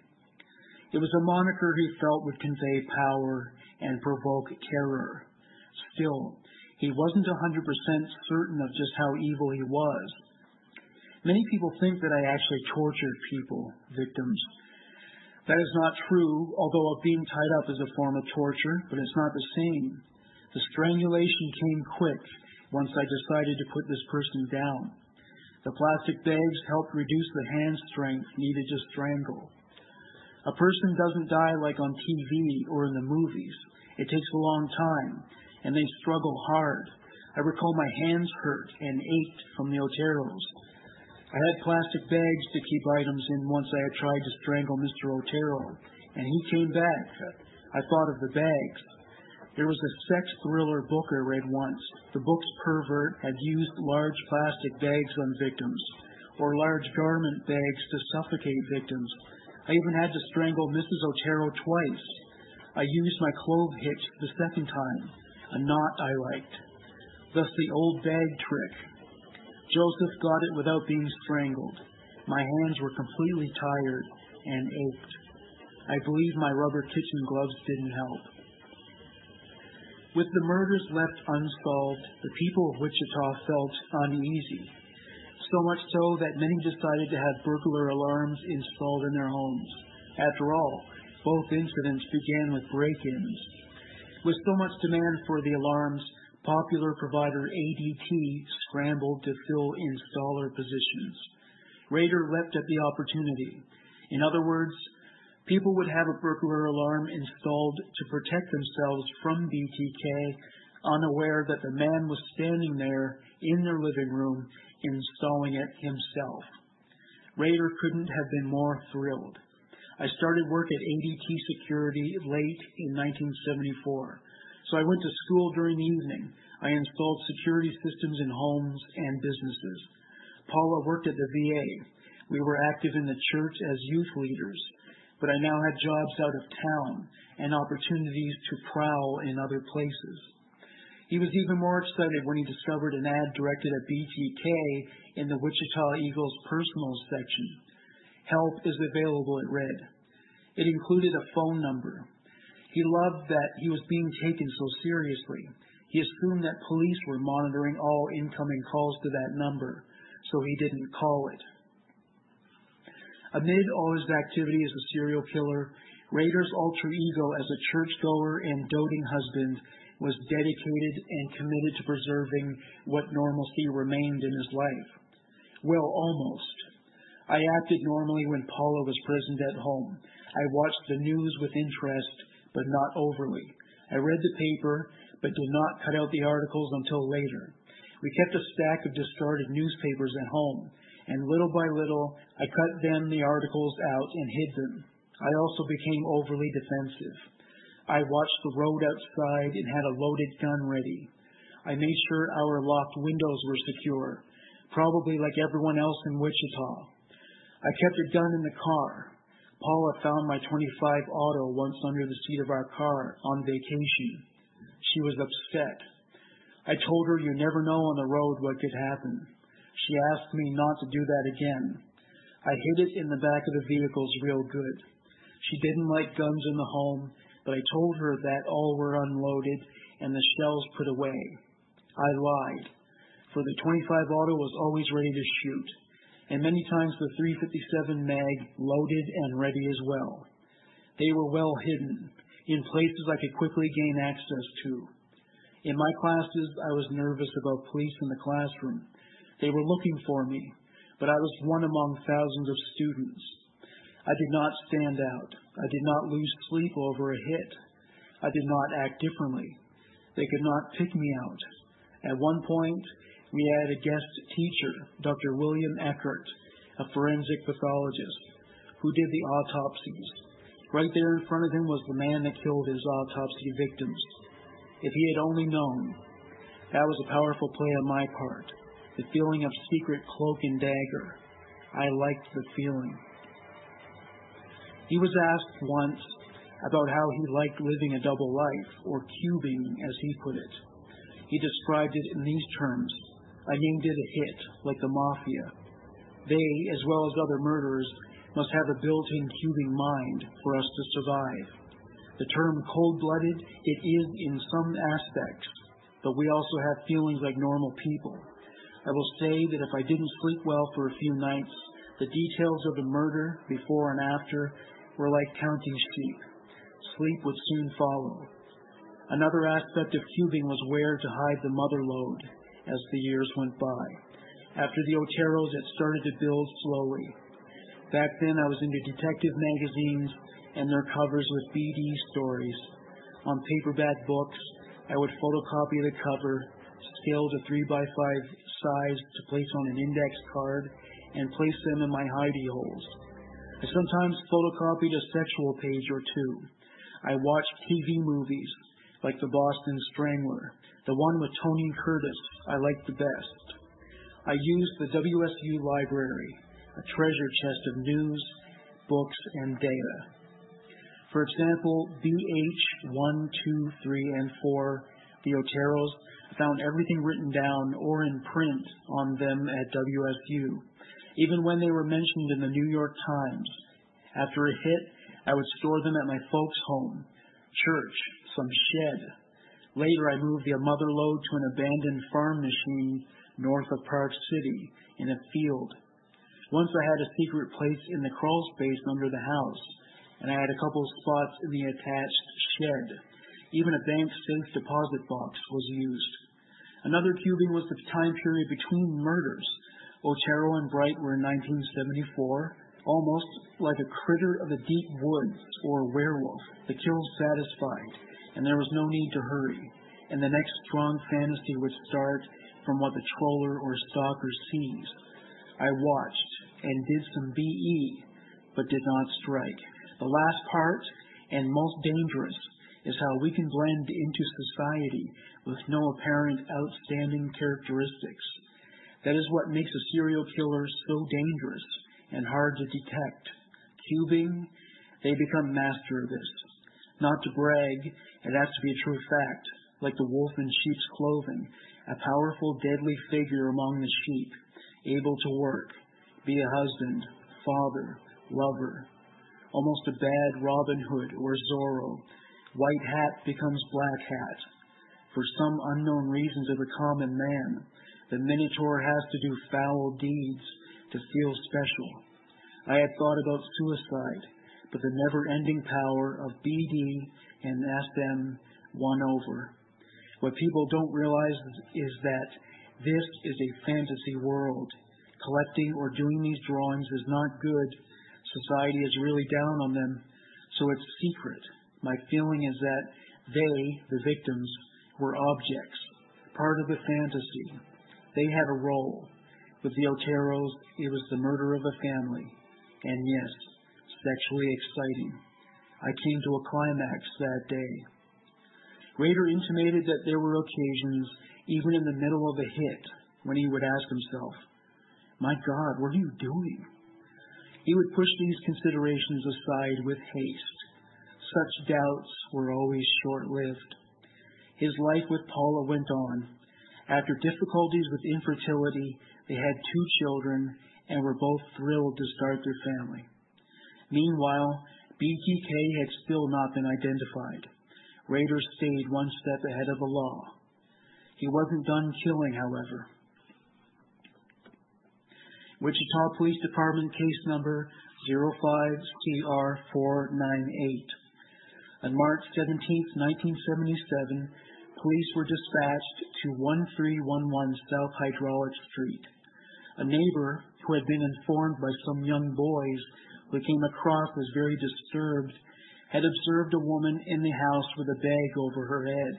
Speaker 1: It was a moniker he felt would convey power and provoke terror. Still, he wasn't 100% certain of just how evil he was. Many people think that I actually tortured people, victims. That is not true, although being tied up is a form of torture, but it's not the same. The strangulation came quick once I decided to put this person down. The plastic bags helped reduce the hand strength needed to strangle. A person doesn't die like on TV or in the movies. It takes a long time, and they struggle hard. I recall my hands hurt and ached from the Oteros. I had plastic bags to keep items in once I had tried to strangle Mr. Otero, and he came back. I thought of the bags. There was a sex thriller book I read once. The book's pervert had used large plastic bags on victims, or large garment bags to suffocate victims. I even had to strangle Mrs. Otero twice. I used my clove hitch the second time, a knot I liked. Thus the old bag trick. Joseph got it without being strangled. My hands were completely tired and ached. I believe my rubber kitchen gloves didn't help. With the murders left unsolved, the people of Wichita felt uneasy. So much so that many decided to have burglar alarms installed in their homes. After all, both incidents began with break-ins. With so much demand for the alarms, popular provider ADT scrambled to fill installer positions. Rader leapt at the opportunity. In other words, people would have a burglar alarm installed to protect themselves from BTK, unaware that the man was standing there in their living room installing it himself. Rader couldn't have been more thrilled. I started work at ADT Security late in 1974, so I went to school during the evening. I installed security systems in homes and businesses. Paula worked at the VA. We were active in the church as youth leaders, but I now had jobs out of town and opportunities to prowl in other places. He was even more excited when he discovered an ad directed at BTK in the Wichita Eagles personal section. Help is available, it read. It included a phone number. He loved that he was being taken so seriously. He assumed that police were monitoring all incoming calls to that number, so he didn't call it. Amid all his activity as a serial killer, Rader's alter ego as a churchgoer and doting husband was dedicated and committed to preserving what normalcy remained in his life. Well, almost. I acted normally when Paula was present at home. I watched the news with interest, but not overly. I read the paper, but did not cut out the articles until later. We kept a stack of discarded newspapers at home, and little by little, I cut them the articles out and hid them. I also became overly defensive. I watched the road outside and had a loaded gun ready. I made sure our locked windows were secure, probably like everyone else in Wichita. I kept a gun in the car. Paula found my 25 auto once under the seat of our car on vacation. She was upset. I told her you never know on the road what could happen. She asked me not to do that again. I hid it in the back of the vehicles real good. She didn't like guns in the home, but I told her that all were unloaded and the shells put away. I lied, for the 25 auto was always ready to shoot, and many times the 357 mag loaded and ready as well. They were well hidden, in places I could quickly gain access to. In my classes, I was nervous about police in the classroom. They were looking for me, but I was one among thousands of students. I did not stand out. I did not lose sleep over a hit. I did not act differently. They could not pick me out. At one point, we had a guest teacher, Dr. William Eckert, a forensic pathologist, who did the autopsies. Right there in front of him was the man that killed his autopsy victims. If he had only known, that was a powerful play on my part. The feeling of secret cloak and dagger. I liked the feeling. He was asked once about how he liked living a double life, or cubing, as he put it. He described it in these terms I named it a hit, like the mafia. They, as well as other murderers, must have a built in cubing mind for us to survive. The term cold blooded, it is in some aspects, but we also have feelings like normal people. I will say that if I didn't sleep well for a few nights, the details of the murder, before and after, were like counting sheep. Sleep would soon follow. Another aspect of cubing was where to hide the mother load as the years went by. After the Oteros, it started to build slowly. Back then, I was into detective magazines and their covers with BD stories. On paperback books, I would photocopy the cover, scale to 3 by 5 size to place on an index card, and place them in my hidey holes. I sometimes photocopied a sexual page or two. I watched TV movies like The Boston Strangler, the one with Tony Curtis I liked the best. I used the WSU library, a treasure chest of news, books, and data. For example, BH 1, 2, 3, and 4, the Oteros, found everything written down or in print on them at WSU even when they were mentioned in the New York Times. After a hit, I would store them at my folks' home, church, some shed. Later, I moved the mother lode to an abandoned farm machine north of Park City in a field. Once I had a secret place in the crawl space under the house, and I had a couple of spots in the attached shed. Even a bank safe deposit box was used. Another cubing was the time period between murders Otero and Bright were in 1974, almost like a critter of the deep woods or a werewolf. The kill satisfied, and there was no need to hurry. And the next strong fantasy would start from what the troller or stalker sees. I watched and did some BE, but did not strike. The last part, and most dangerous, is how we can blend into society with no apparent outstanding characteristics. That is what makes a serial killer so dangerous and hard to detect. Cubing, they become master of this. Not to brag, it has to be a true fact, like the wolf in sheep's clothing, a powerful, deadly figure among the sheep, able to work, be a husband, father, lover, almost a bad Robin Hood or Zorro. White hat becomes black hat. For some unknown reason to the common man, the Minotaur has to do foul deeds to feel special. I had thought about suicide, but the never ending power of BD and SM won over. What people don't realize is that this is a fantasy world. Collecting or doing these drawings is not good. Society is really down on them, so it's secret. My feeling is that they, the victims, were objects, part of the fantasy. They had a role. With the Oteros, it was the murder of a family. And yes, sexually exciting. I came to a climax that day. Rader intimated that there were occasions, even in the middle of a hit, when he would ask himself, My God, what are you doing? He would push these considerations aside with haste. Such doubts were always short lived. His life with Paula went on. After difficulties with infertility, they had two children and were both thrilled to start their family. Meanwhile, BTK had still not been identified. Rader stayed one step ahead of the law. He wasn't done killing, however. Wichita Police Department case number 05CR498. On March 17, 1977, police were dispatched to 1311 South Hydraulic Street. A neighbor who had been informed by some young boys who came across as very disturbed had observed a woman in the house with a bag over her head.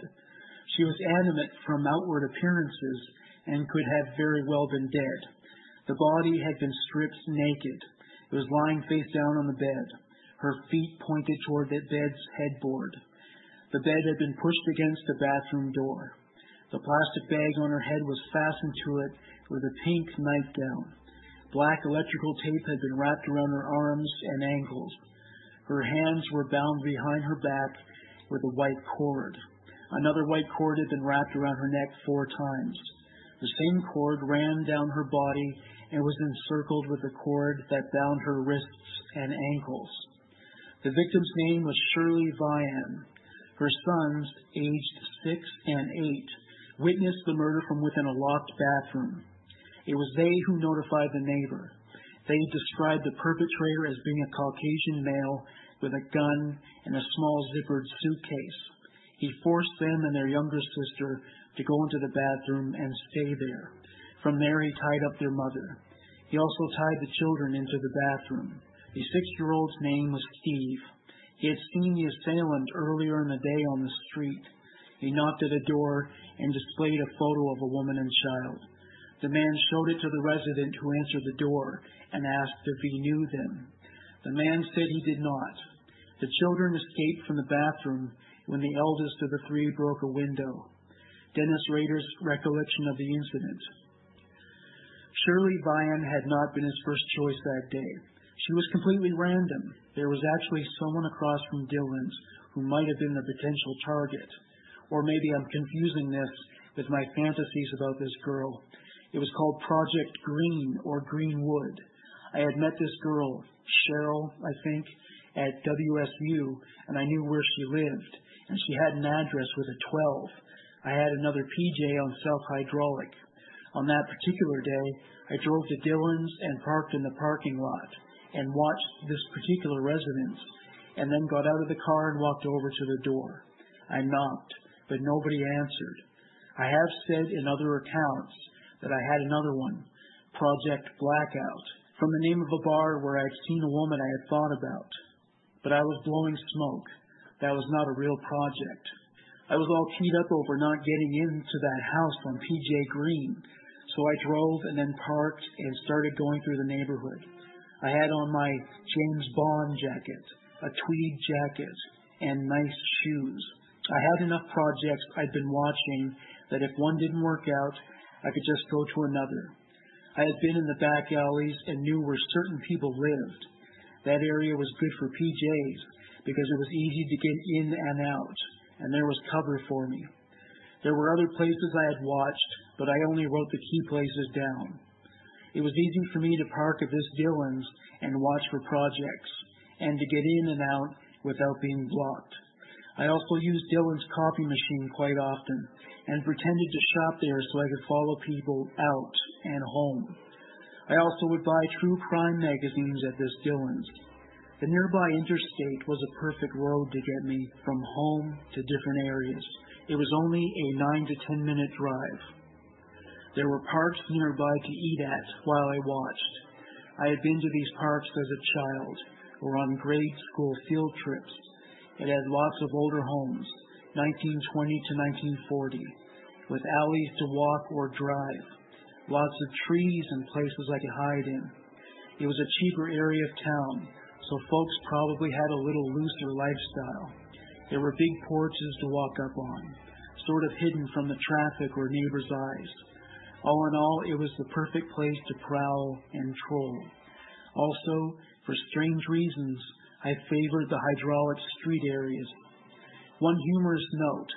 Speaker 1: She was animate from outward appearances and could have very well been dead. The body had been stripped naked. It was lying face down on the bed. Her feet pointed toward the bed's headboard. The bed had been pushed against the bathroom door. The plastic bag on her head was fastened to it with a pink nightgown. Black electrical tape had been wrapped around her arms and ankles. Her hands were bound behind her back with a white cord. Another white cord had been wrapped around her neck four times. The same cord ran down her body and was encircled with a cord that bound her wrists and ankles. The victim's name was Shirley Vian. Her sons, aged six and eight, witnessed the murder from within a locked bathroom. It was they who notified the neighbor. They described the perpetrator as being a Caucasian male with a gun and a small zippered suitcase. He forced them and their younger sister to go into the bathroom and stay there. From there, he tied up their mother. He also tied the children into the bathroom. The six year old's name was Steve. He had seen the assailant earlier in the day on the street. He knocked at a door and displayed a photo of a woman and child. The man showed it to the resident who answered the door and asked if he knew them. The man said he did not. The children escaped from the bathroom when the eldest of the three broke a window. Dennis Rader's recollection of the incident. Shirley Vian had not been his first choice that day. She was completely random. There was actually someone across from Dillon's who might have been the potential target. Or maybe I'm confusing this with my fantasies about this girl. It was called Project Green or Greenwood. I had met this girl, Cheryl, I think, at WSU, and I knew where she lived. And she had an address with a 12. I had another PJ on South Hydraulic. On that particular day, I drove to Dillon's and parked in the parking lot and watched this particular residence and then got out of the car and walked over to the door. I knocked, but nobody answered. I have said in other accounts that I had another one, Project Blackout, from the name of a bar where I had seen a woman I had thought about. But I was blowing smoke. That was not a real project. I was all keyed up over not getting into that house on PJ Green, so I drove and then parked and started going through the neighborhood. I had on my James Bond jacket, a tweed jacket, and nice shoes. I had enough projects I'd been watching that if one didn't work out, I could just go to another. I had been in the back alleys and knew where certain people lived. That area was good for PJs because it was easy to get in and out, and there was cover for me. There were other places I had watched, but I only wrote the key places down. It was easy for me to park at this Dillon's and watch for projects, and to get in and out without being blocked. I also used Dillon's copy machine quite often and pretended to shop there so I could follow people out and home. I also would buy true crime magazines at this Dillon's. The nearby interstate was a perfect road to get me from home to different areas. It was only a nine to ten minute drive. There were parks nearby to eat at while I watched. I had been to these parks as a child or on grade school field trips. It had lots of older homes, 1920 to 1940, with alleys to walk or drive, lots of trees and places I could hide in. It was a cheaper area of town, so folks probably had a little looser lifestyle. There were big porches to walk up on, sort of hidden from the traffic or neighbors' eyes. All in all, it was the perfect place to prowl and troll. Also, for strange reasons, I favored the hydraulic street areas. One humorous note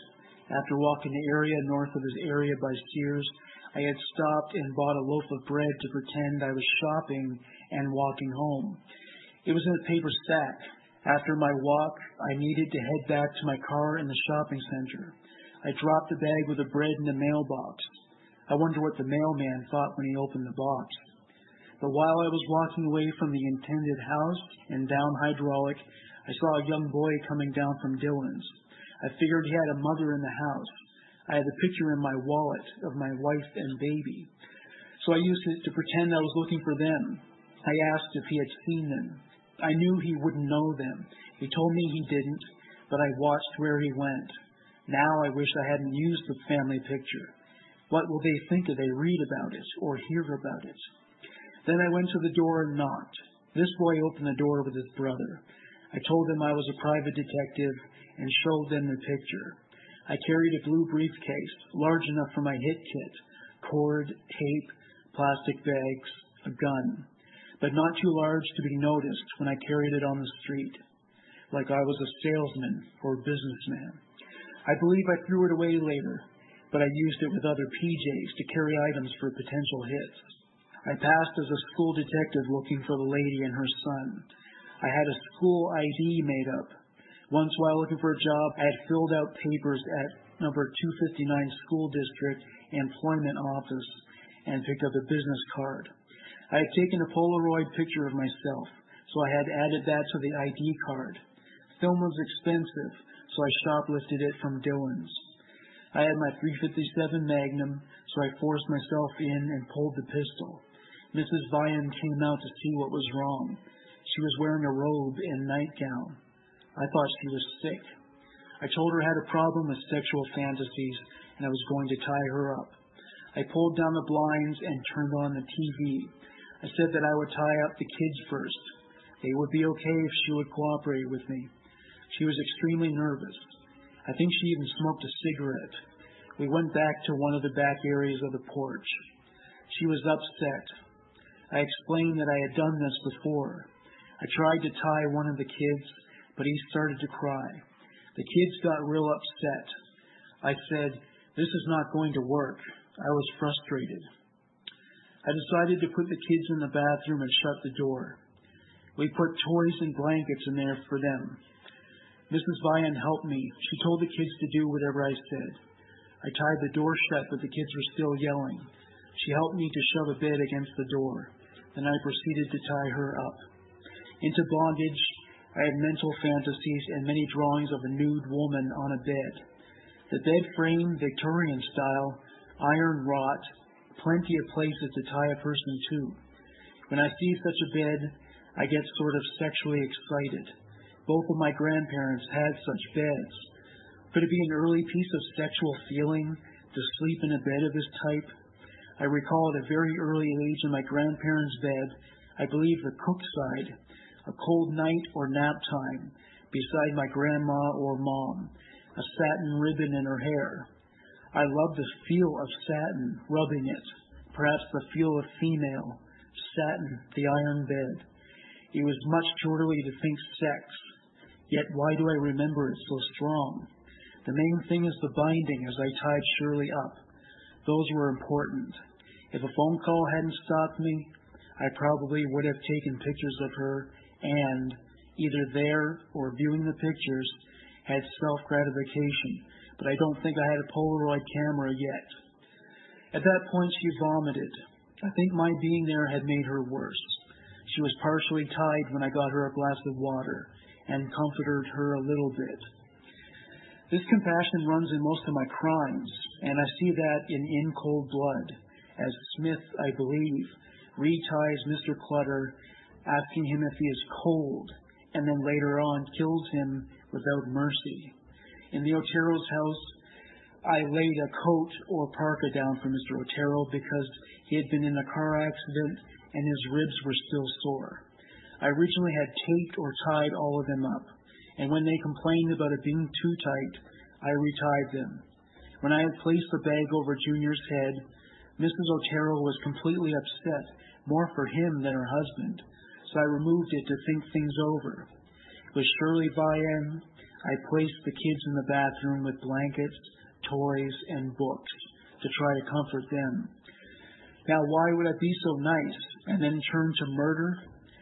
Speaker 1: after walking the area north of his area by Sears, I had stopped and bought a loaf of bread to pretend I was shopping and walking home. It was in a paper sack. After my walk, I needed to head back to my car in the shopping center. I dropped the bag with the bread in the mailbox. I wonder what the mailman thought when he opened the box. But while I was walking away from the intended house and down hydraulic, I saw a young boy coming down from Dillon's. I figured he had a mother in the house. I had a picture in my wallet of my wife and baby. So I used it to pretend I was looking for them. I asked if he had seen them. I knew he wouldn't know them. He told me he didn't, but I watched where he went. Now I wish I hadn't used the family picture. What will they think if they read about it or hear about it? Then I went to the door and knocked. This boy opened the door with his brother. I told them I was a private detective and showed them the picture. I carried a blue briefcase, large enough for my hit kit, cord, tape, plastic bags, a gun, but not too large to be noticed when I carried it on the street, like I was a salesman or a businessman. I believe I threw it away later, but I used it with other PJs to carry items for potential hits. I passed as a school detective looking for the lady and her son. I had a school ID made up. Once while looking for a job, I had filled out papers at number 259 school district employment office and picked up a business card. I had taken a Polaroid picture of myself, so I had added that to the ID card. Film was expensive, so I shoplifted it from Dillon's. I had my 357 Magnum, so I forced myself in and pulled the pistol. Mrs. Vian came out to see what was wrong. She was wearing a robe and nightgown. I thought she was sick. I told her I had a problem with sexual fantasies and I was going to tie her up. I pulled down the blinds and turned on the TV. I said that I would tie up the kids first. They would be okay if she would cooperate with me. She was extremely nervous. I think she even smoked a cigarette. We went back to one of the back areas of the porch. She was upset. I explained that I had done this before. I tried to tie one of the kids, but he started to cry. The kids got real upset. I said, This is not going to work. I was frustrated. I decided to put the kids in the bathroom and shut the door. We put toys and blankets in there for them. Mrs. Vian helped me. She told the kids to do whatever I said. I tied the door shut, but the kids were still yelling. She helped me to shove a bed against the door. Then I proceeded to tie her up. Into bondage, I had mental fantasies and many drawings of a nude woman on a bed. The bed frame, Victorian style, iron wrought, plenty of places to tie a person to. When I see such a bed, I get sort of sexually excited. Both of my grandparents had such beds. Could it be an early piece of sexual feeling to sleep in a bed of this type? I recall at a very early age in my grandparents' bed, I believe the cook side, a cold night or nap time, beside my grandma or mom, a satin ribbon in her hair. I love the feel of satin, rubbing it, perhaps the feel of female, satin, the iron bed. It was much too early to think sex, yet why do I remember it so strong? The main thing is the binding as I tied Shirley up. Those were important. If a phone call hadn't stopped me, I probably would have taken pictures of her and, either there or viewing the pictures, had self gratification, but I don't think I had a Polaroid camera yet. At that point, she vomited. I think my being there had made her worse. She was partially tied when I got her a glass of water and comforted her a little bit. This compassion runs in most of my crimes, and I see that in In Cold Blood, as Smith, I believe, reties Mr. Clutter, asking him if he is cold, and then later on kills him without mercy. In the Otero's house, I laid a coat or parka down for Mr. Otero because he had been in a car accident and his ribs were still sore. I originally had taped or tied all of them up, and when they complained about it being too tight, I retied them. When I had placed the bag over Junior's head, Mrs. Otero was completely upset, more for him than her husband so I removed it to think things over. With Shirley Vian, I placed the kids in the bathroom with blankets, toys, and books to try to comfort them. Now, why would I be so nice and then turn to murder?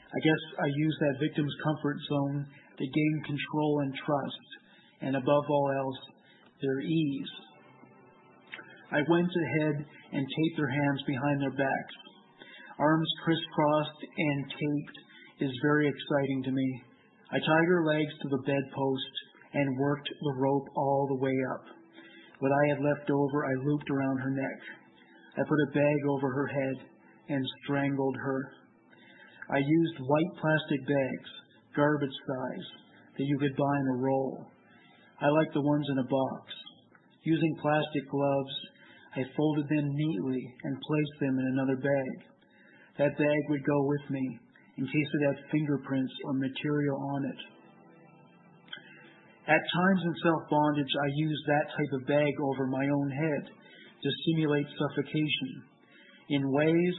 Speaker 1: I guess I use that victim's comfort zone to gain control and trust, and above all else, their ease. I went ahead and taped their hands behind their backs arms crisscrossed and taped, is very exciting to me. I tied her legs to the bedpost and worked the rope all the way up. What I had left over, I looped around her neck. I put a bag over her head and strangled her. I used white plastic bags, garbage size, that you could buy in a roll. I like the ones in a box. Using plastic gloves, I folded them neatly and placed them in another bag. That bag would go with me in case it had fingerprints or material on it. At times in self bondage, I used that type of bag over my own head to simulate suffocation. In ways,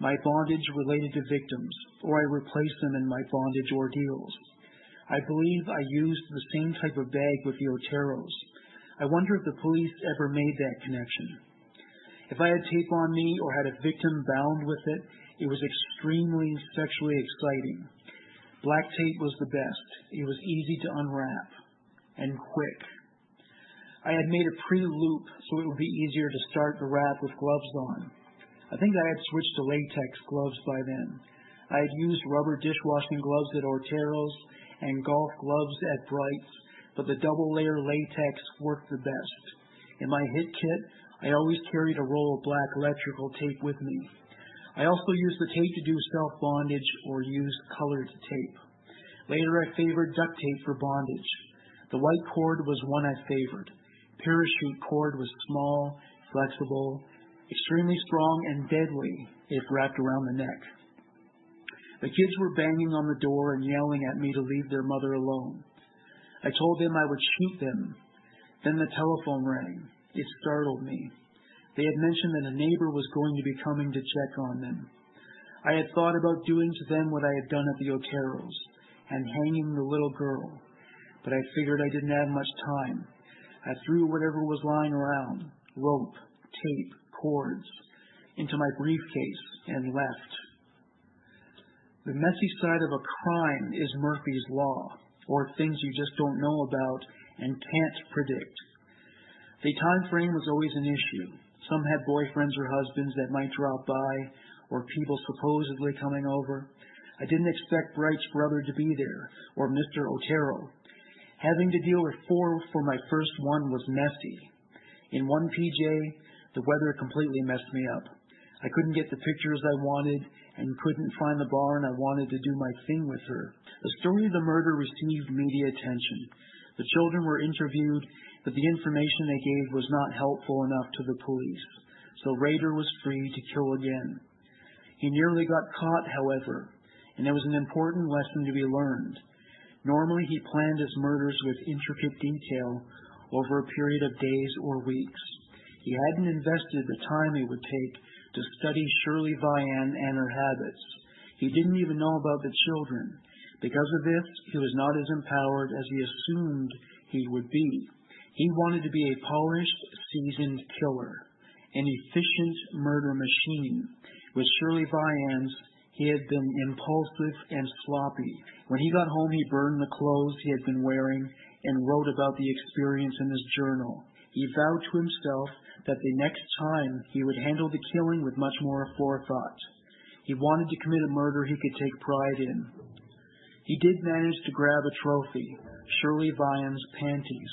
Speaker 1: my bondage related to victims, or I replaced them in my bondage ordeals. I believe I used the same type of bag with the Oteros. I wonder if the police ever made that connection. If I had tape on me or had a victim bound with it, it was extremely sexually exciting. Black tape was the best. It was easy to unwrap and quick. I had made a pre-loop so it would be easier to start the wrap with gloves on. I think I had switched to latex gloves by then. I had used rubber dishwashing gloves at Otero's and golf gloves at Bright's, but the double layer latex worked the best. In my hit kit, I always carried a roll of black electrical tape with me. I also used the tape to do self bondage or used colored tape. Later, I favored duct tape for bondage. The white cord was one I favored. Parachute cord was small, flexible, extremely strong, and deadly if wrapped around the neck. The kids were banging on the door and yelling at me to leave their mother alone. I told them I would shoot them. Then the telephone rang. It startled me. They had mentioned that a neighbor was going to be coming to check on them. I had thought about doing to them what I had done at the Oteros and hanging the little girl, but I figured I didn't have much time. I threw whatever was lying around rope, tape, cords into my briefcase and left. The messy side of a crime is Murphy's Law, or things you just don't know about and can't predict. The time frame was always an issue. Some had boyfriends or husbands that might drop by, or people supposedly coming over. I didn't expect Bright's brother to be there, or Mr. Otero. Having to deal with four for my first one was messy. In one PJ, the weather completely messed me up. I couldn't get the pictures I wanted and couldn't find the barn I wanted to do my thing with her. The story of the murder received media attention. The children were interviewed, but the information they gave was not helpful enough to the police. So Rader was free to kill again. He nearly got caught, however, and there was an important lesson to be learned. Normally, he planned his murders with intricate detail over a period of days or weeks. He hadn't invested the time it would take to study Shirley Vian and her habits. He didn't even know about the children. Because of this, he was not as empowered as he assumed he would be. He wanted to be a polished, seasoned killer, an efficient murder machine. With Shirley Vian's, he had been impulsive and sloppy. When he got home, he burned the clothes he had been wearing and wrote about the experience in his journal. He vowed to himself that the next time he would handle the killing with much more forethought. He wanted to commit a murder he could take pride in. He did manage to grab a trophy, Shirley Vian's panties.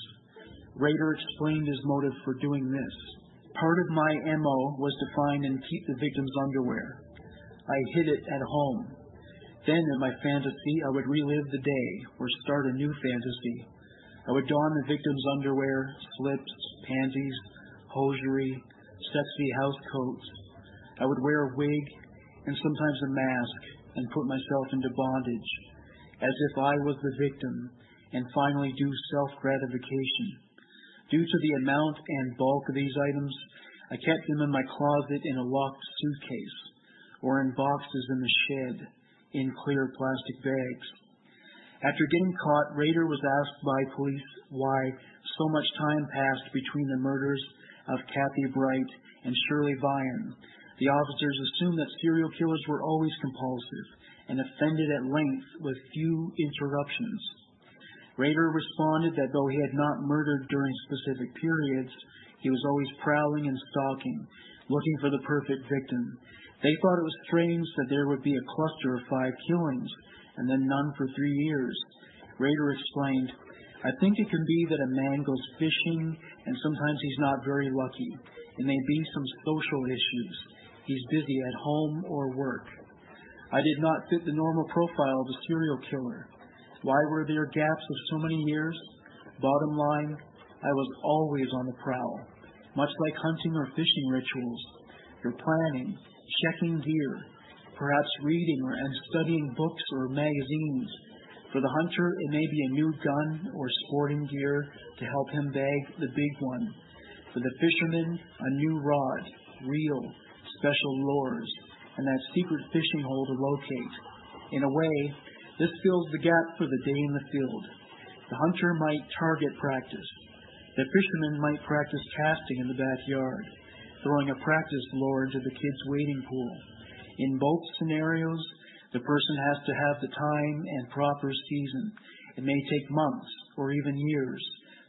Speaker 1: Rader explained his motive for doing this. Part of my MO was to find and keep the victim's underwear. I hid it at home. Then, in my fantasy, I would relive the day or start a new fantasy. I would don the victim's underwear, slips, panties, hosiery, sexy house coats. I would wear a wig and sometimes a mask and put myself into bondage, as if I was the victim, and finally do self gratification. Due to the amount and bulk of these items, I kept them in my closet in a locked suitcase or in boxes in the shed in clear plastic bags. After getting caught, Rader was asked by police why so much time passed between the murders of Kathy Bright and Shirley Vian. The officers assumed that serial killers were always compulsive and offended at length with few interruptions. Rader responded that though he had not murdered during specific periods, he was always prowling and stalking, looking for the perfect victim. They thought it was strange that there would be a cluster of five killings and then none for three years. Rader explained, I think it can be that a man goes fishing and sometimes he's not very lucky. It may be some social issues. He's busy at home or work. I did not fit the normal profile of a serial killer. Why were there gaps of so many years? Bottom line, I was always on the prowl, much like hunting or fishing rituals. You're planning, checking gear, perhaps reading and studying books or magazines. For the hunter, it may be a new gun or sporting gear to help him bag the big one. For the fisherman, a new rod, reel, special lures, and that secret fishing hole to locate. In a way, this fills the gap for the day in the field. The hunter might target practice. The fisherman might practice casting in the backyard throwing a practice lure into the kid's wading pool. In both scenarios, the person has to have the time and proper season. It may take months or even years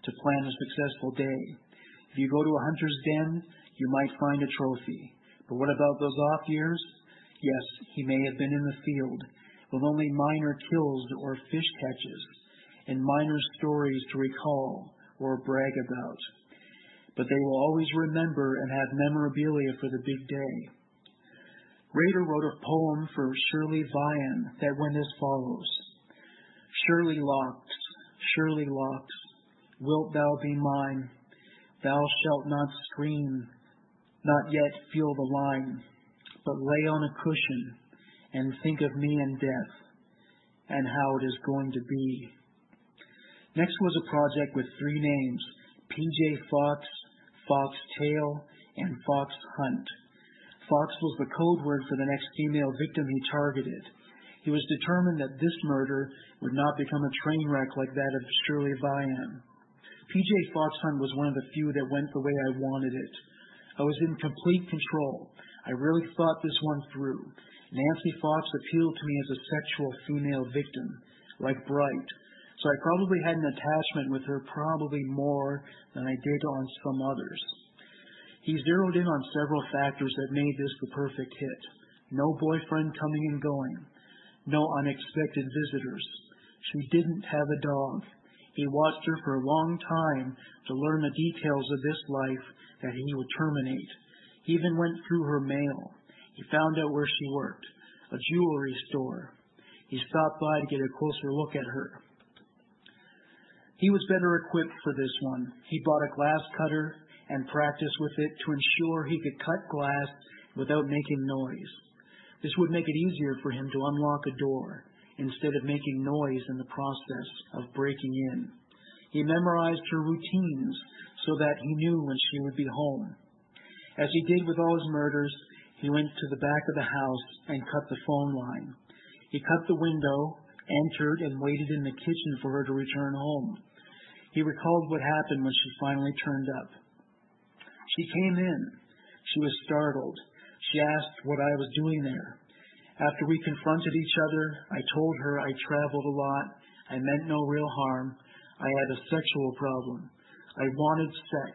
Speaker 1: to plan a successful day. If you go to a hunter's den, you might find a trophy. But what about those off years? Yes, he may have been in the field with only minor kills or fish catches and minor stories to recall or brag about but they will always remember and have memorabilia for the big day. Rader wrote a poem for Shirley Vian that went as follows Shirley locks, Shirley locks, wilt thou be mine? Thou shalt not scream, not yet feel the line, but lay on a cushion and think of me and death and how it is going to be. Next was a project with three names PJ Fox, Fox Tail, and Fox Hunt. Fox was the code word for the next female victim he targeted. He was determined that this murder would not become a train wreck like that of Shirley Vian. PJ Fox Hunt was one of the few that went the way I wanted it. I was in complete control. I really thought this one through. Nancy Fox appealed to me as a sexual female victim, like Bright, so I probably had an attachment with her probably more than I did on some others. He zeroed in on several factors that made this the perfect hit. No boyfriend coming and going. No unexpected visitors. She didn't have a dog. He watched her for a long time to learn the details of this life that he would terminate. He even went through her mail. He found out where she worked, a jewelry store. He stopped by to get a closer look at her. He was better equipped for this one. He bought a glass cutter and practiced with it to ensure he could cut glass without making noise. This would make it easier for him to unlock a door instead of making noise in the process of breaking in. He memorized her routines so that he knew when she would be home. As he did with all his murders, he went to the back of the house and cut the phone line. He cut the window, entered, and waited in the kitchen for her to return home. He recalled what happened when she finally turned up. She came in. She was startled. She asked what I was doing there. After we confronted each other, I told her I traveled a lot. I meant no real harm. I had a sexual problem. I wanted sex.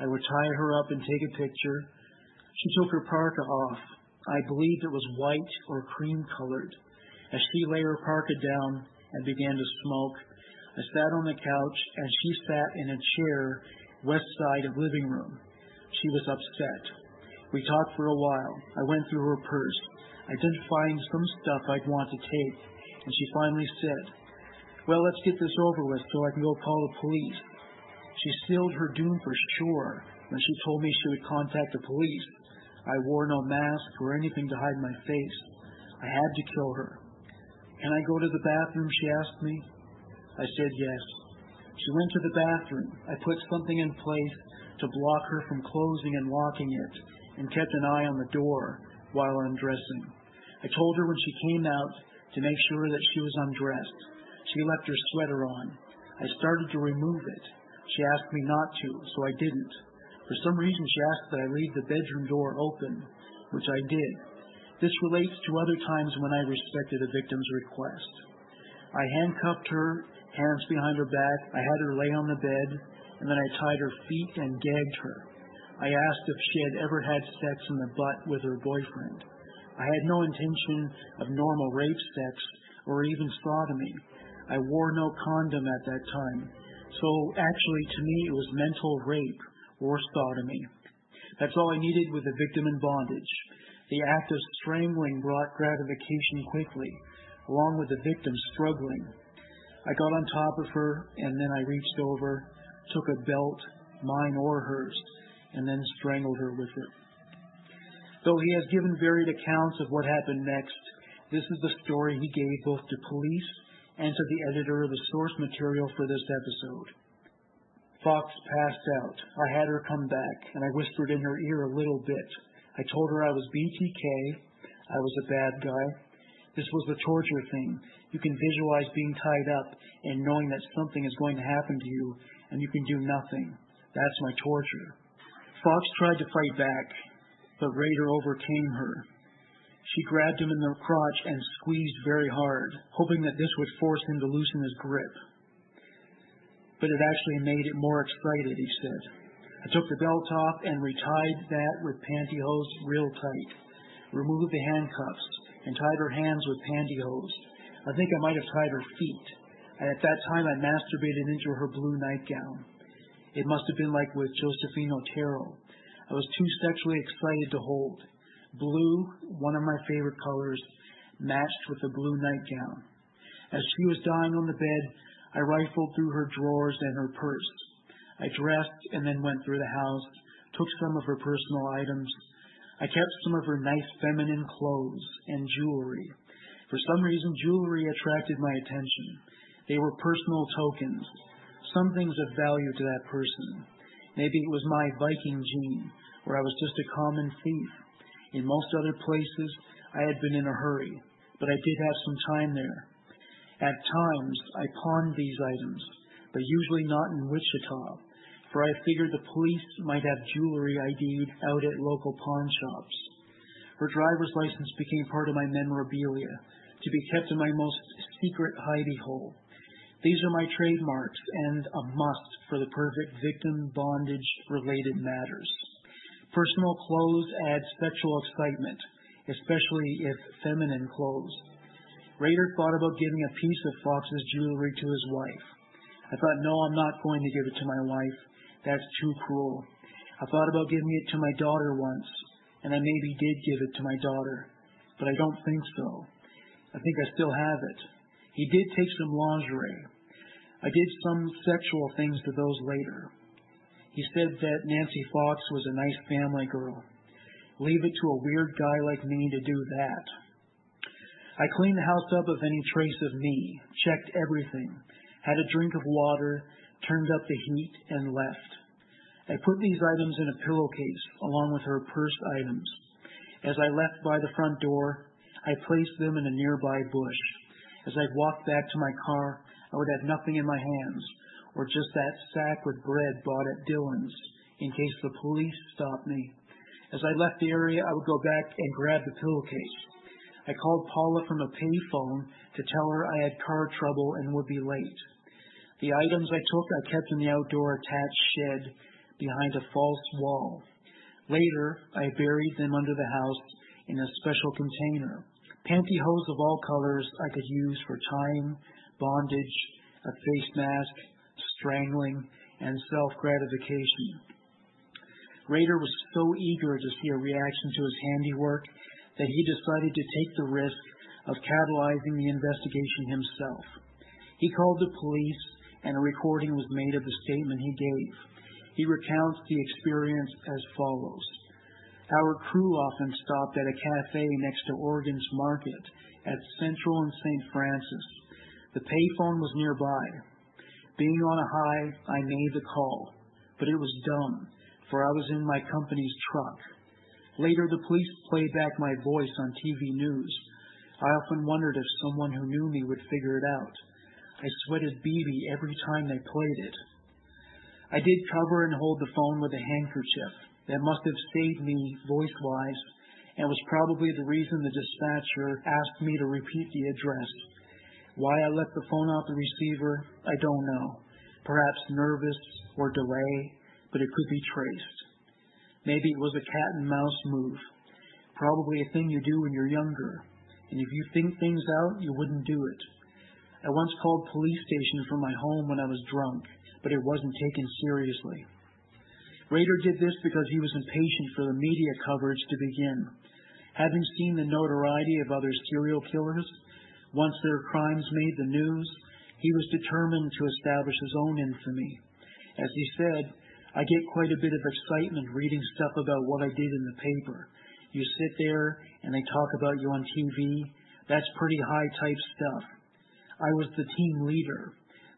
Speaker 1: I would tie her up and take a picture. She took her parka off. I believed it was white or cream colored. As she lay her parka down and began to smoke, I sat on the couch and she sat in a chair west side of living room. She was upset. We talked for a while. I went through her purse, identifying some stuff I'd want to take, and she finally said, Well, let's get this over with so I can go call the police. She sealed her doom for sure when she told me she would contact the police. I wore no mask or anything to hide my face. I had to kill her. Can I go to the bathroom? She asked me. I said yes. She went to the bathroom. I put something in place to block her from closing and locking it and kept an eye on the door while undressing. I told her when she came out to make sure that she was undressed. She left her sweater on. I started to remove it. She asked me not to, so I didn't. For some reason, she asked that I leave the bedroom door open, which I did. This relates to other times when I respected a victim's request. I handcuffed her, hands behind her back. I had her lay on the bed, and then I tied her feet and gagged her. I asked if she had ever had sex in the butt with her boyfriend. I had no intention of normal rape sex or even sodomy. I wore no condom at that time. So actually, to me, it was mental rape or sodomy. That's all I needed with a victim in bondage. The act of strangling brought gratification quickly, along with the victim struggling. I got on top of her, and then I reached over, took a belt, mine or hers, and then strangled her with it. Though he has given varied accounts of what happened next, this is the story he gave both to police and to the editor of the source material for this episode. Fox passed out. I had her come back, and I whispered in her ear a little bit. I told her I was BTK. I was a bad guy. This was the torture thing. You can visualize being tied up and knowing that something is going to happen to you, and you can do nothing. That's my torture. Fox tried to fight back, but Rader overcame her. She grabbed him in the crotch and squeezed very hard, hoping that this would force him to loosen his grip. But it actually made it more excited, he said. I took the belt off and retied that with pantyhose real tight, removed the handcuffs, and tied her hands with pantyhose. I think I might have tied her feet. And at that time, I masturbated into her blue nightgown. It must have been like with Josephine Otero. I was too sexually excited to hold. Blue, one of my favorite colors, matched with the blue nightgown. As she was dying on the bed, I rifled through her drawers and her purse. I dressed and then went through the house, took some of her personal items. I kept some of her nice feminine clothes and jewelry. For some reason, jewelry attracted my attention. They were personal tokens, some things of value to that person. Maybe it was my Viking gene, where I was just a common thief. In most other places, I had been in a hurry, but I did have some time there. At times, I pawned these items, but usually not in Wichita, for I figured the police might have jewelry ID'd out at local pawn shops. Her driver's license became part of my memorabilia, to be kept in my most secret hidey hole. These are my trademarks and a must for the perfect victim bondage related matters. Personal clothes add sexual excitement, especially if feminine clothes. Rader thought about giving a piece of Fox's jewelry to his wife. I thought, no, I'm not going to give it to my wife. That's too cruel. I thought about giving it to my daughter once. and I maybe did give it to my daughter, but I don't think so. I think I still have it. He did take some lingerie. I did some sexual things to those later. He said that Nancy Fox was a nice family girl. Leave it to a weird guy like me to do that. I cleaned the house up of any trace of me, checked everything, had a drink of water, turned up the heat, and left. I put these items in a pillowcase along with her purse items. As I left by the front door, I placed them in a nearby bush. As I walked back to my car, I would have nothing in my hands, or just that sack with bread bought at Dillon's in case the police stopped me. As I left the area, I would go back and grab the pillowcase. I called Paula from a payphone to tell her I had car trouble and would be late. The items I took I kept in the outdoor attached shed behind a false wall. Later, I buried them under the house in a special container. Pantyhose of all colors I could use for tying, bondage, a face mask, strangling, and self gratification. Rader was so eager to see a reaction to his handiwork that he decided to take the risk of catalyzing the investigation himself. He called the police, and a recording was made of the statement he gave. He recounts the experience as follows. Our crew often stopped at a cafe next to Oregon's Market at Central and St. Francis. The payphone was nearby. Being on a high, I made the call, but it was dumb, for I was in my company's truck. Later, the police played back my voice on TV news. I often wondered if someone who knew me would figure it out. I sweated BB every time they played it. I did cover and hold the phone with a handkerchief. That must have saved me voice wise and was probably the reason the dispatcher asked me to repeat the address. Why I left the phone off the receiver, I don't know. Perhaps nervous or delay, but it could be traced. Maybe it was a cat and mouse move. Probably a thing you do when you're younger. And if you think things out, you wouldn't do it. I once called police station from my home when I was drunk, but it wasn't taken seriously. Rader did this because he was impatient for the media coverage to begin. Having seen the notoriety of other serial killers, once their crimes made the news, he was determined to establish his own infamy. As he said, I get quite a bit of excitement reading stuff about what I did in the paper. You sit there and they talk about you on TV. That's pretty high type stuff. I was the team leader,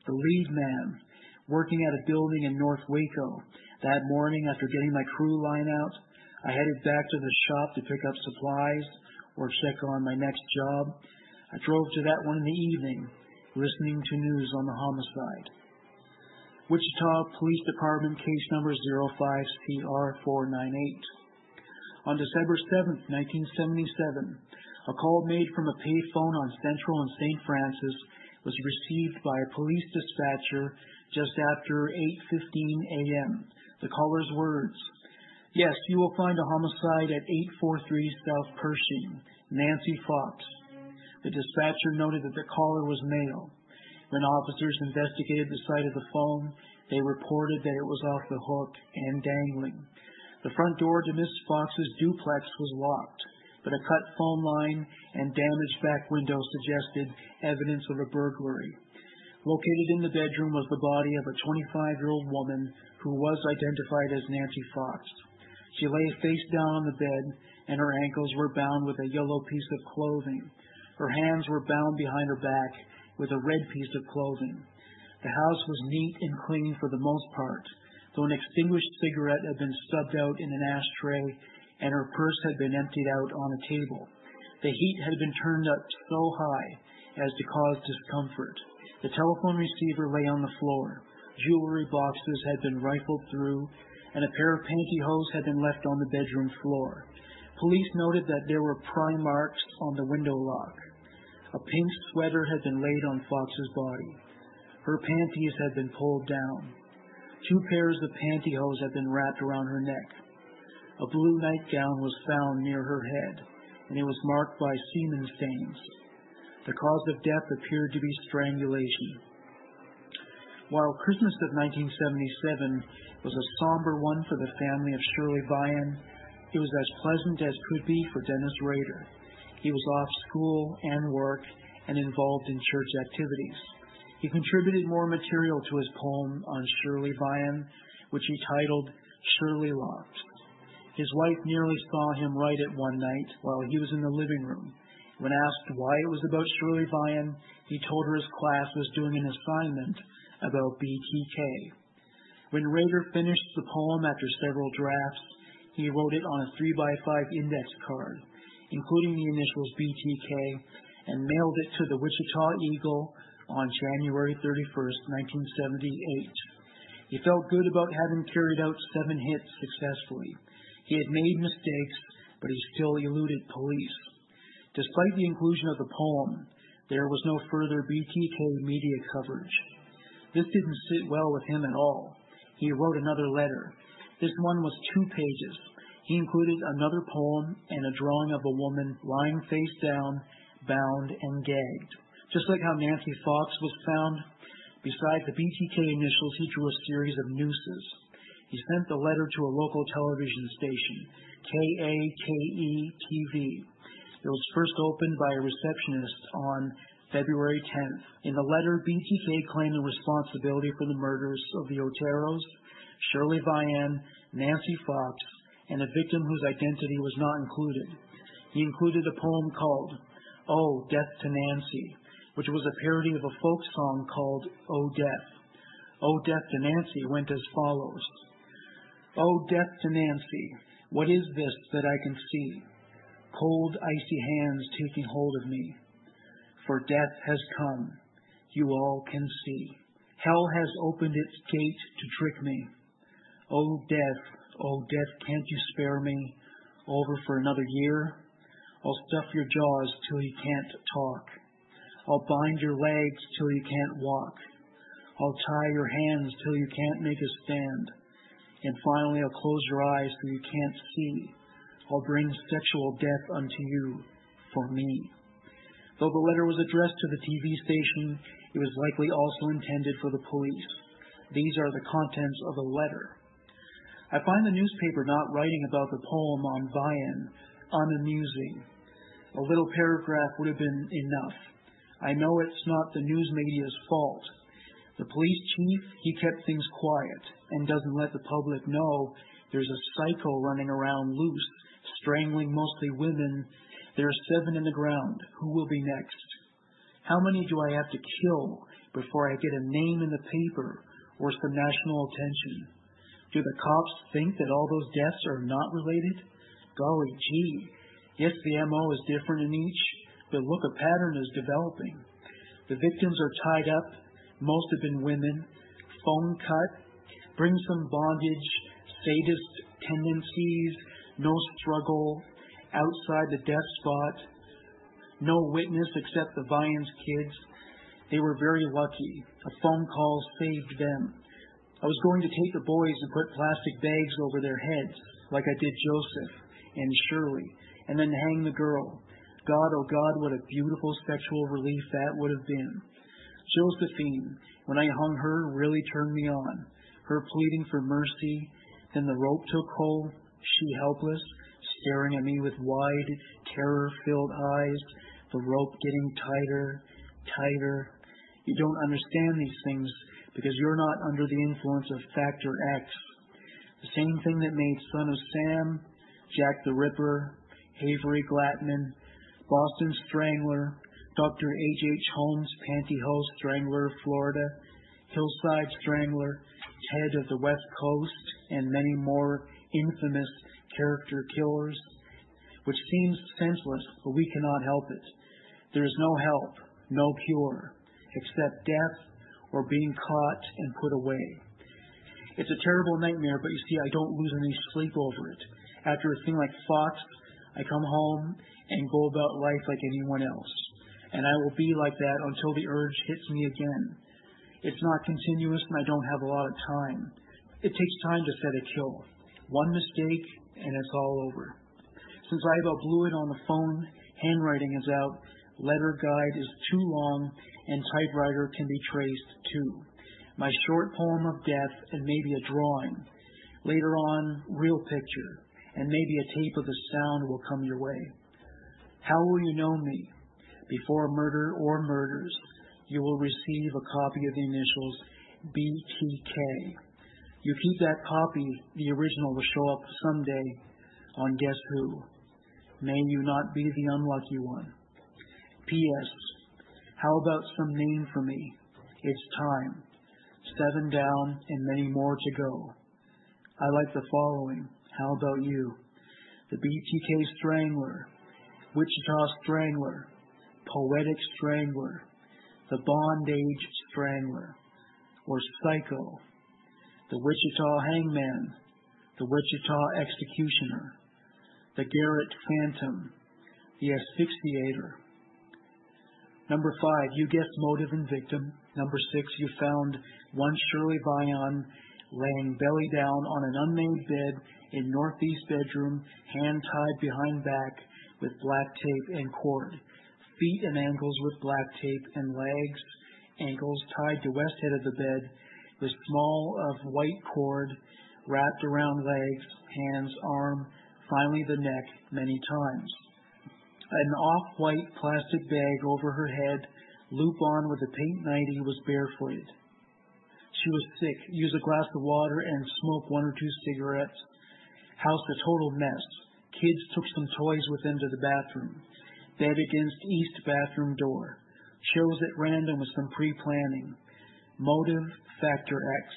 Speaker 1: the lead man, working at a building in North Waco. That morning, after getting my crew line out, I headed back to the shop to pick up supplies or check on my next job. I drove to that one in the evening, listening to news on the homicide. Wichita Police Department case number 05CR498. On December 7, 1977, a call made from a payphone on Central and St. Francis was received by a police dispatcher just after 8:15 a.m. The caller's words: "Yes, you will find a homicide at 843 South Pershing, Nancy Fox." The dispatcher noted that the caller was male. When officers investigated the site of the phone, they reported that it was off the hook and dangling. The front door to Miss Fox's duplex was locked, but a cut phone line and damaged back window suggested evidence of a burglary. Located in the bedroom was the body of a 25 year old woman who was identified as Nancy Fox. She lay face down on the bed, and her ankles were bound with a yellow piece of clothing. Her hands were bound behind her back, with a red piece of clothing. The house was neat and clean for the most part, though an extinguished cigarette had been stubbed out in an ashtray and her purse had been emptied out on a table. The heat had been turned up so high as to cause discomfort. The telephone receiver lay on the floor. Jewelry boxes had been rifled through, and a pair of pantyhose had been left on the bedroom floor. Police noted that there were pry marks on the window lock. A pink sweater had been laid on Fox's body. Her panties had been pulled down. Two pairs of pantyhose had been wrapped around her neck. A blue nightgown was found near her head, and it was marked by semen stains. The cause of death appeared to be strangulation. While Christmas of 1977 was a somber one for the family of Shirley Vian, It was as pleasant as could be for Dennis Rader. He was off school and work and involved in church activities. He contributed more material to his poem on Shirley Vian, which he titled Shirley Locks. His wife nearly saw him write it one night while he was in the living room. When asked why it was about Shirley Vian, he told her his class was doing an assignment about BTK. When Rader finished the poem after several drafts, he wrote it on a 3x5 index card, including the initials BTK, and mailed it to the Wichita Eagle on January 31st, 1978. He felt good about having carried out seven hits successfully. He had made mistakes, but he still eluded police. Despite the inclusion of the poem, there was no further BTK media coverage. This didn't sit well with him at all. He wrote another letter. This one was two pages. He included another poem and a drawing of a woman lying face down, bound and gagged. Just like how Nancy Fox was found, beside the BTK initials, he drew a series of nooses. He sent the letter to a local television station, KAKE TV. It was first opened by a receptionist on February 10th. In the letter, BTK claimed the responsibility for the murders of the Oteros, Shirley Vian, Nancy Fox, and a victim whose identity was not included. He included a poem called Oh, Death to Nancy, which was a parody of a folk song called Oh, Death. Oh, Death to Nancy went as follows Oh, death to Nancy, what is this that I can see? Cold, icy hands taking hold of me for death has come, you all can see. Hell has opened its gate to trick me. Oh, death, oh, death, can't you spare me over for another year? I'll stuff your jaws till you can't talk. I'll bind your legs till you can't walk. I'll tie your hands till you can't make a stand. And finally, I'll close your eyes so you can't see. I'll bring sexual death unto you for me. Though the letter was addressed to the TV station, it was likely also intended for the police. These are the contents of the letter. I find the newspaper not writing about the poem on Vian unamusing. A little paragraph would have been enough. I know it's not the news media's fault. The police chief, he kept things quiet and doesn't let the public know there's a psycho running around loose, strangling mostly women there are seven in the ground. Who will be next? How many do I have to kill before I get a name in the paper or some national attention? Do the cops think that all those deaths are not related? Golly gee. Yes, the MO is different in each, but look, a pattern is developing. The victims are tied up. Most have been women. Phone cut. Bring some bondage, sadist tendencies, no struggle, outside the death spot, no witness except the Vian's kids. They were very lucky. A phone call saved them. I was going to take the boys and put plastic bags over their heads, like I did Joseph and Shirley, and then hang the girl. God, oh God, what a beautiful sexual relief that would have been. Josephine, when I hung her, really turned me on. Her pleading for mercy, then the rope took hold, she helpless, staring at me with wide, terror filled eyes, the rope getting tighter, tighter. You don't understand these things because you're not under the influence of Factor X. The same thing that made Son of Sam, Jack the Ripper, Harvey Glatman, Boston Strangler, Dr. H. H. Holmes, Pantyhose Strangler of Florida, Hillside Strangler, Ted of the West Coast, and many more infamous character killers, which seems senseless, but we cannot help it. There is no help, no cure, except death or being caught and put away. It's a terrible nightmare, but you see, I don't lose any sleep over it. After a thing like Fox, I come home and go about life like anyone else. And I will be like that until the urge hits me again. It's not continuous and I don't have a lot of time. It takes time to set a kill. One mistake and it's all over. Since I about blew it on the phone, handwriting is out, letter guide is too long, and typewriter can be traced too. My short poem of death and maybe a drawing. Later on, real picture. and maybe a tape of the sound will come your way. How will you know me? Before murder or murders, you will receive a copy of the initials BTK. You keep that copy, the original will show up someday on Guess Who. May you not be the unlucky one. P.S. How about some name for me? It's time. Seven down and many more to go. I like the following. How about you? The BTK Strangler, Wichita Strangler, Poetic Strangler, the Bondage Strangler, or Psycho, the Wichita Hangman, the Wichita Executioner, the Garrote Phantom, the Asphyxiator. Number five, you guessed motive and victim. Number six, you found one Shirley Vian laying belly down on an unmade bed in northeast bedroom, hand tied behind back with black tape and cord, feet and ankles with black tape, and legs, ankles tied to west head of the bed with small of white cord wrapped around legs, hands, arm, finally the neck, many times. An off-white plastic bag over her head, loop on with a pink nightie, was barefooted. She was sick, used a glass of water and smoked one or two cigarettes. House a total mess. Kids took some toys with them to the bathroom. Bed against east bathroom door. Chose at random with some pre-planning. Motive, factor X.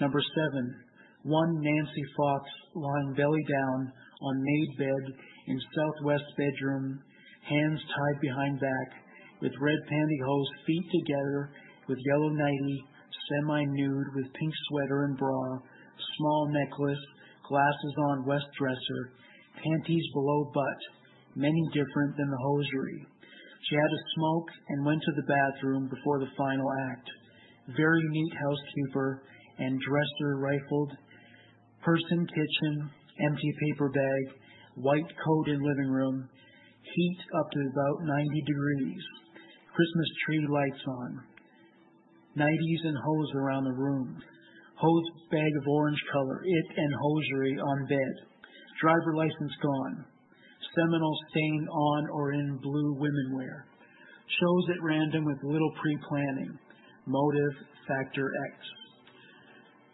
Speaker 1: Number seven, one Nancy Fox lying belly down on made bed in southwest bedroom, hands tied behind back, with red pantyhose, feet together, with yellow nightie, semi-nude, with pink sweater and bra, small necklace, glasses on west dresser, panties below butt, many different than the hosiery. She had a smoke and went to the bathroom before the final act. Very neat housekeeper and dresser rifled person kitchen, empty paper bag, white coat in living room, heat up to about 90 degrees, Christmas tree lights on, nighties and hose around the room, hose bag of orange color, it and hosiery on bed, driver license gone, seminal stain on or in blue women wear, shows at random with little pre-planning, motive factor X.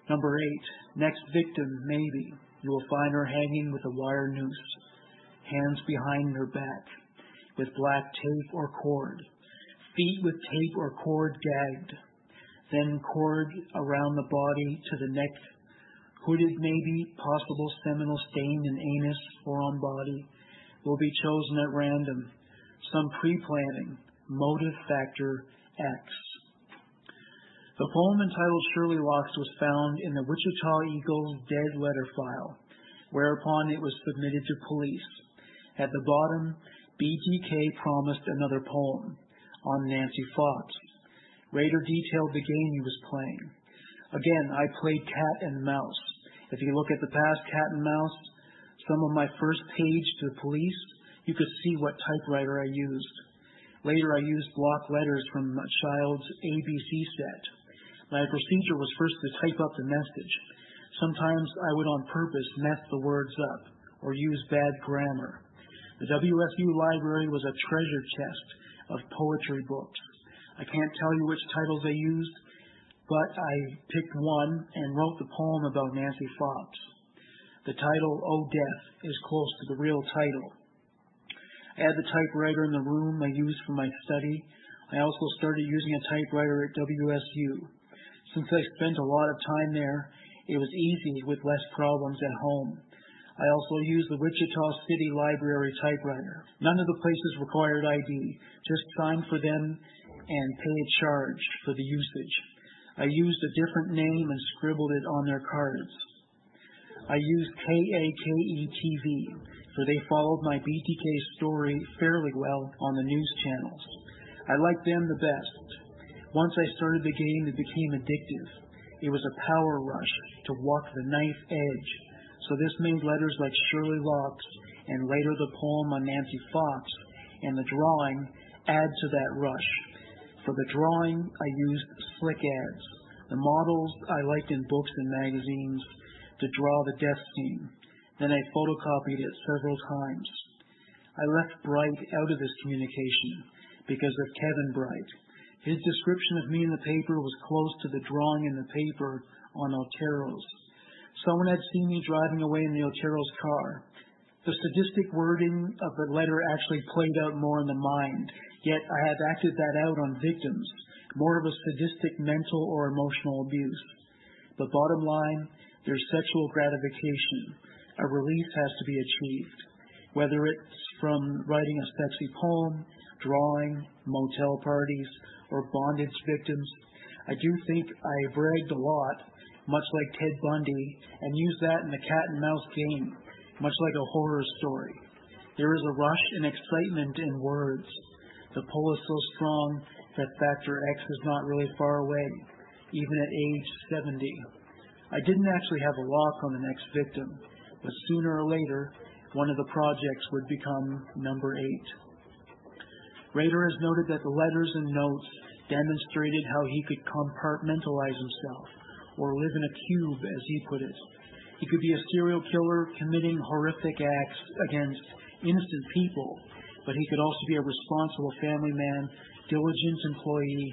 Speaker 1: Number eight, next victim, maybe. You will find her hanging with a wire noose, hands behind her back, with black tape or cord, feet with tape or cord gagged, then cord around the body to the neck, hooded maybe, possible seminal stain in anus or on body, will be chosen at random. Some pre-planning, motive factor X. The poem entitled Shirley Locks was found in the Wichita Eagle's dead letter file, whereupon it was submitted to police. At the bottom, BTK promised another poem on Nancy Fox. Rader detailed the game he was playing. Again, I played cat and mouse. If you look at the past cat and mouse, some of my first page to the police, you could see what typewriter I used. Later, I used block letters from a child's ABC set. My procedure was first to type up the message. Sometimes I would on purpose mess the words up or use bad grammar. The WSU library was a treasure chest of poetry books. I can't tell you which titles I used, but I picked one and wrote the poem about Nancy Fox. The title, Oh Death, is close to the real title. I had the typewriter in the room I used for my study. I also started using a typewriter at WSU. Since I spent a lot of time there, it was easy with less problems at home. I also used the Wichita City Library typewriter. None of the places required ID, just sign for them and pay a charge for the usage. I used a different name and scribbled it on their cards. I used KAKE-TV, for they followed my BTK story fairly well on the news channels. I liked them the best. Once I started the game, it became addictive. It was a power rush to walk the knife edge. So this made letters like Shirley Locks and later the poem on Nancy Fox and the drawing add to that rush. For the drawing, I used slick ads, the models I liked in books and magazines to draw the death scene. Then I photocopied it several times. I left Bright out of this communication because of Kevin Bright. His description of me in the paper was close to the drawing in the paper on Otero's. Someone had seen me driving away in the Otero's car. The sadistic wording of the letter actually played out more in the mind, yet I have acted that out on victims, more of a sadistic mental or emotional abuse. But bottom line, there's sexual gratification. A release has to be achieved, whether it's from writing a sexy poem, drawing, motel parties, or bondage victims. I do think I bragged a lot, much like Ted Bundy, and used that in the cat and mouse game, much like a horror story. There is a rush and excitement in words. The pull is so strong that Factor X is not really far away, even at age 70. I didn't actually have a lock on the next victim, but sooner or later, one of the projects would become number eight. Rader has noted that the letters and notes demonstrated how he could compartmentalize himself, or live in a cube, as he put it. He could be a serial killer committing horrific acts against innocent people, but he could also be a responsible family man, diligent employee,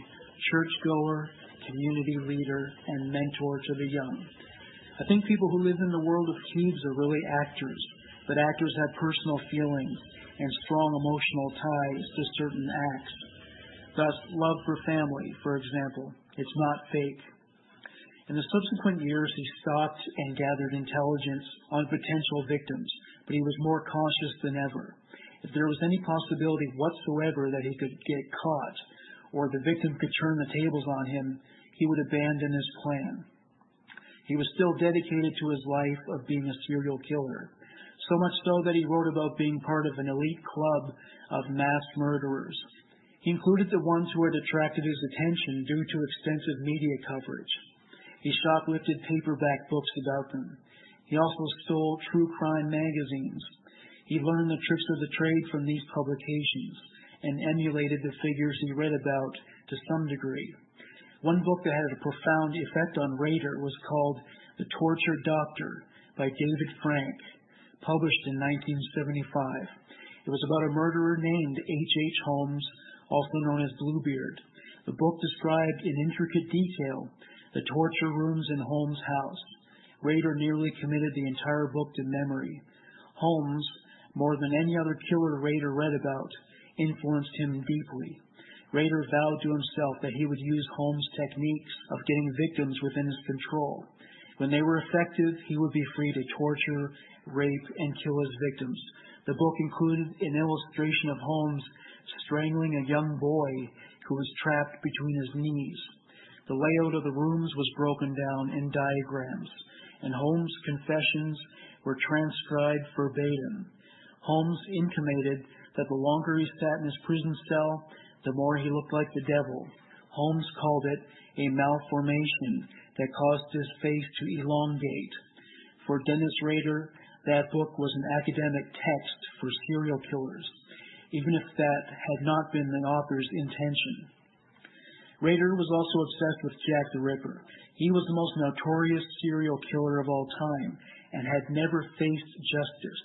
Speaker 1: churchgoer, community leader, and mentor to the young. I think people who live in the world of cubes are really actors, but actors have personal feelings and strong emotional ties to certain acts. Thus, love for family, for example, it's not fake. In the subsequent years, he stalked and gathered intelligence on potential victims, but he was more cautious than ever. If there was any possibility whatsoever that he could get caught or the victim could turn the tables on him, he would abandon his plan. He was still dedicated to his life of being a serial killer, so much so that he wrote about being part of an elite club of mass murderers. He included the ones who had attracted his attention due to extensive media coverage. He shoplifted paperback books about them. He also stole true crime magazines. He learned the tricks of the trade from these publications and emulated the figures he read about to some degree. One book that had a profound effect on Rader was called The Tortured Doctor by David Franke, published in 1975. It was about a murderer named H. H. Holmes, also known as Bluebeard. The book described in intricate detail the torture rooms in Holmes' house. Rader nearly committed the entire book to memory. Holmes, more than any other killer Rader read about, influenced him deeply. Rader vowed to himself that he would use Holmes' techniques of getting victims within his control. When they were effective, he would be free to torture, rape, and kill his victims. The book included an illustration of Holmes strangling a young boy who was trapped between his knees. The layout of the rooms was broken down in diagrams, and Holmes' confessions were transcribed verbatim. Holmes intimated that the longer he sat in his prison cell, the more he looked like the devil. Holmes called it a malformation that caused his face to elongate. For Dennis Rader, that book was an academic text for serial killers, even if that had not been the author's intention. Rader was also obsessed with Jack the Ripper. He was the most notorious serial killer of all time and had never faced justice.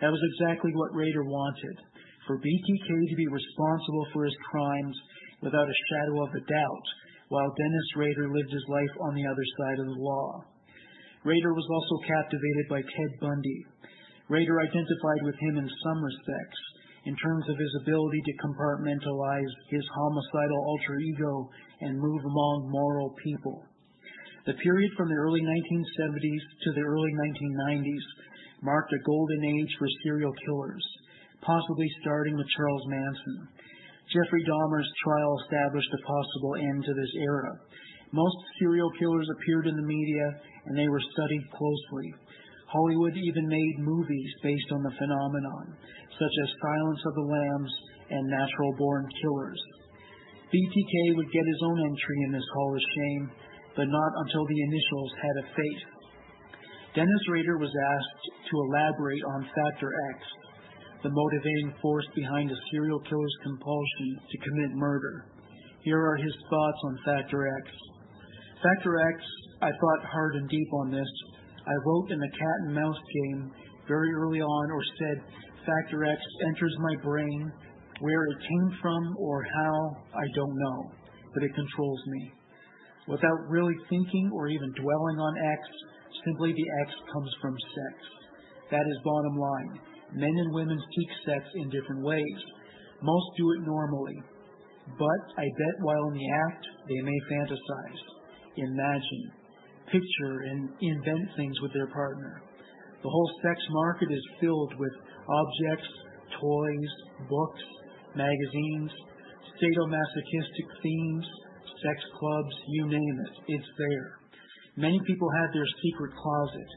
Speaker 1: That was exactly what Rader wanted for BTK to be responsible for his crimes without a shadow of a doubt, while Dennis Rader lived his life on the other side of the law. Rader was also captivated by Ted Bundy. Rader identified with him in some respects, in terms of his ability to compartmentalize his homicidal alter ego and move among moral people. The period from the early 1970s to the early 1990s marked a golden age for serial killers, possibly starting with Charles Manson. Jeffrey Dahmer's trial established a possible end to this era. Most serial killers appeared in the media and they were studied closely. Hollywood even made movies based on the phenomenon, such as Silence of the Lambs and Natural Born Killers. BTK would get his own entry in this Hall of Shame, but not until the initials had a face. Dennis Rader was asked to elaborate on Factor X, the motivating force behind a serial killer's compulsion to commit murder. Here are his thoughts on Factor X. Factor X, I thought hard and deep on this, I wrote in the cat and mouse game very early on or said factor X enters my brain. Where it came from or how, I don't know, but it controls me. Without really thinking or even dwelling on X, simply the X comes from sex. That is bottom line. Men and women seek sex in different ways. Most do it normally. But I bet while in the act, they may fantasize, imagine, picture, and invent things with their partner. The whole sex market is filled with objects, toys, books, magazines, sadomasochistic themes, sex clubs, you name it. It's there. Many people have their secret closet,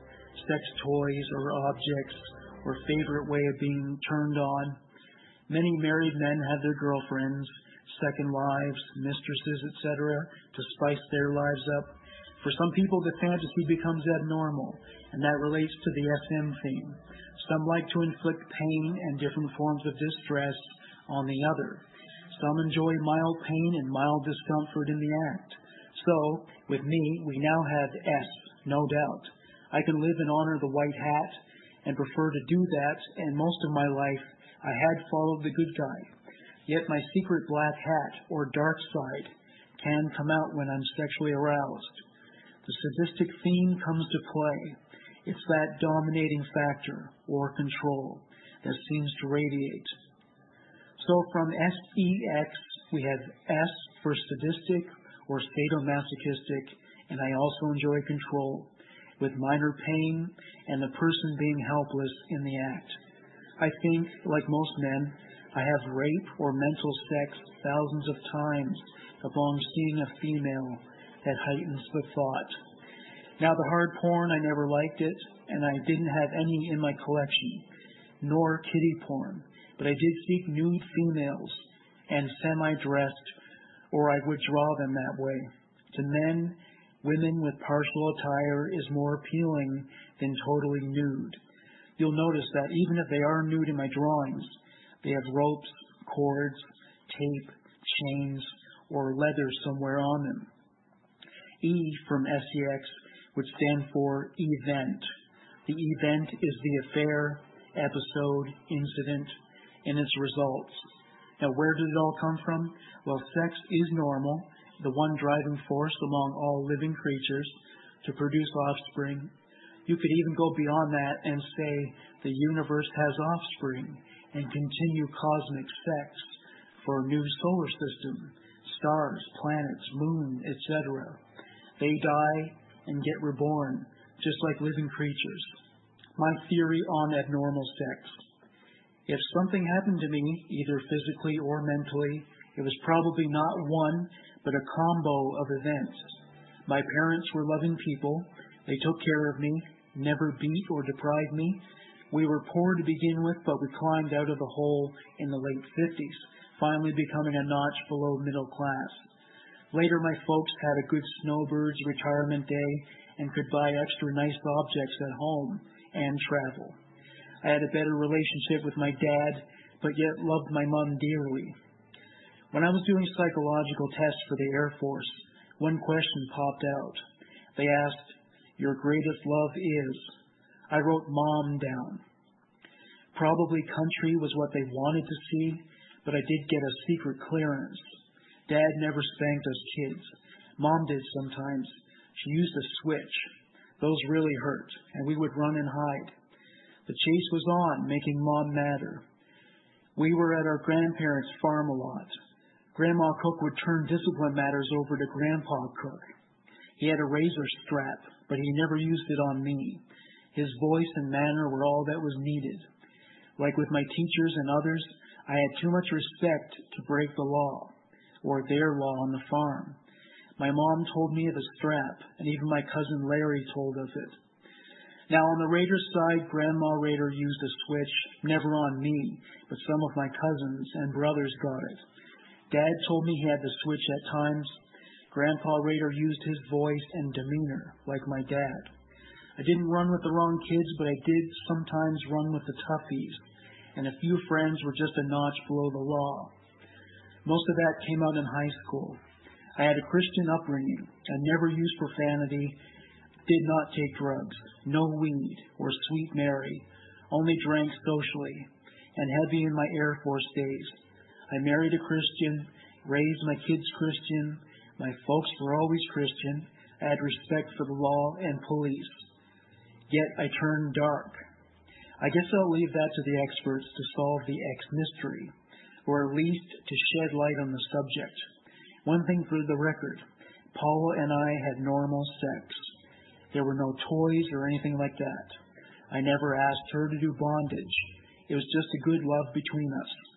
Speaker 1: sex toys or objects or favorite way of being turned on. Many married men have their girlfriends, second wives, mistresses, etc., to spice their lives up. For some people, the fantasy becomes abnormal, and that relates to the SM theme. Some like to inflict pain and different forms of distress on the other. Some enjoy mild pain and mild discomfort in the act. So, with me, we now have S, no doubt. I can live and honor the white hat and prefer to do that, and most of my life I had followed the good guy. Yet my secret black hat or dark side can come out when I'm sexually aroused. The sadistic theme comes to play. It's that dominating factor or control that seems to radiate. So from SEX, we have S for sadistic or sadomasochistic, and I also enjoy control with minor pain and the person being helpless in the act. I think, like most men, I have rape or mental sex thousands of times upon seeing a female that heightens the thought. Now, the hard porn, I never liked it, and I didn't have any in my collection, nor kitty porn, but I did seek nude females and semi dressed, or I would draw them that way. To men, women with partial attire is more appealing than totally nude. You'll notice that even if they are nude in my drawings, they have ropes, cords, tape, chains, or leather somewhere on them. E from SEX would stand for event. The event is the affair, episode, incident, and its results. Now, where did it all come from? Well, sex is normal, the one driving force among all living creatures to produce offspring. You could even go beyond that and say the universe has offspring and continue cosmic sex for a new solar system, stars, planets, moon, etc. They die and get reborn, just like living creatures. My theory on abnormal sex. If something happened to me, either physically or mentally, it was probably not one, but a combo of events. My parents were loving people. They took care of me, never beat or deprived me, we were poor to begin with, but we climbed out of the hole in the late 50s, finally becoming a notch below middle class. Later, my folks had a good snowbird's retirement day and could buy extra nice objects at home and travel. I had a better relationship with my dad, but yet loved my mom dearly. When I was doing psychological tests for the Air Force, one question popped out. They asked, Your greatest love is? I wrote mom down. Probably country was what they wanted to see, but I did get a secret clearance. Dad never spanked us kids. Mom did sometimes. She used a switch. Those really hurt, and we would run and hide. The chase was on, making mom madder. We were at our grandparents' farm a lot. Grandma Cook would turn discipline matters over to Grandpa Cook. He had a razor strap, but he never used it on me. His voice and manner were all that was needed. Like with my teachers and others, I had too much respect to break the law, or their law on the farm. My mom told me of the strap, and even my cousin Larry told of it. Now, on the Rader side, Grandma Rader used a switch, never on me, but some of my cousins and brothers got it. Dad told me he had the switch at times. Grandpa Rader used his voice and demeanor, like my dad. I didn't run with the wrong kids, but I did sometimes run with the toughies, and a few friends were just a notch below the law. Most of that came out in high school. I had a Christian upbringing. I never used profanity, did not take drugs, no weed or sweet Mary, only drank socially, and heavy in my Air Force days. I married a Christian, raised my kids Christian, my folks were always Christian. I had respect for the law and police. Yet I turned dark. I guess I'll leave that to the experts to solve the X mystery, or at least to shed light on the subject. One thing for the record Paula and I had normal sex. There were no toys or anything like that. I never asked her to do bondage. It was just a good love between us.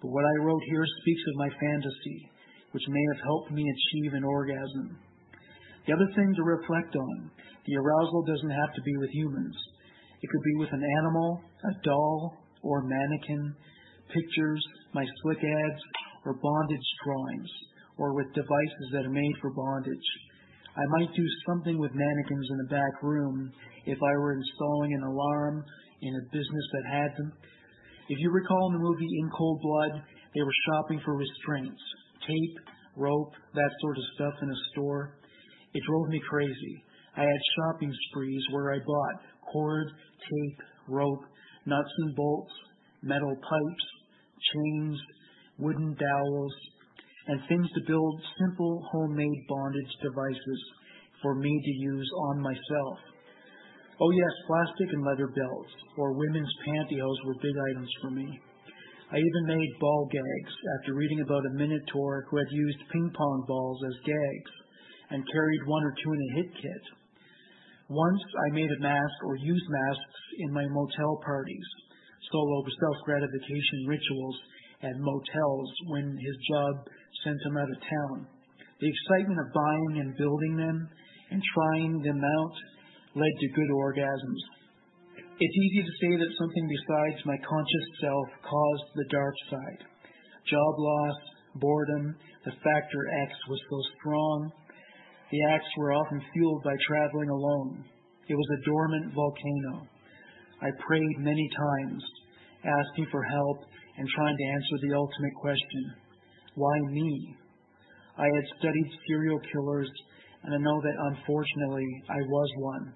Speaker 1: But what I wrote here speaks of my fantasy, which may have helped me achieve an orgasm. The other thing to reflect on the arousal doesn't have to be with humans. It could be with an animal, a doll, or mannequin, pictures, my slick ads, or bondage drawings, or with devices that are made for bondage. I might do something with mannequins in the back room if I were installing an alarm in a business that had them. If you recall in the movie In Cold Blood, they were shopping for restraints, tape, rope, that sort of stuff in a store. It drove me crazy. I had shopping sprees where I bought cord, tape, rope, nuts and bolts, metal pipes, chains, wooden dowels, and things to build simple homemade bondage devices for me to use on myself. Oh yes, plastic and leather belts or women's pantyhose were big items for me. I even made ball gags after reading about a Minotaur who had used ping pong balls as gags and carried one or two in a hit kit. Once I made a mask or used masks in my motel parties, solo self-gratification rituals at motels when his job sent him out of town. The excitement of buying and building them and trying them out led to good orgasms. It's easy to say that something besides my conscious self caused the dark side. Job loss, boredom, the factor X was so strong the acts were often fueled by traveling alone. It was a dormant volcano. I prayed many times, asking for help and trying to answer the ultimate question why me? I had studied serial killers, and I know that unfortunately I was one.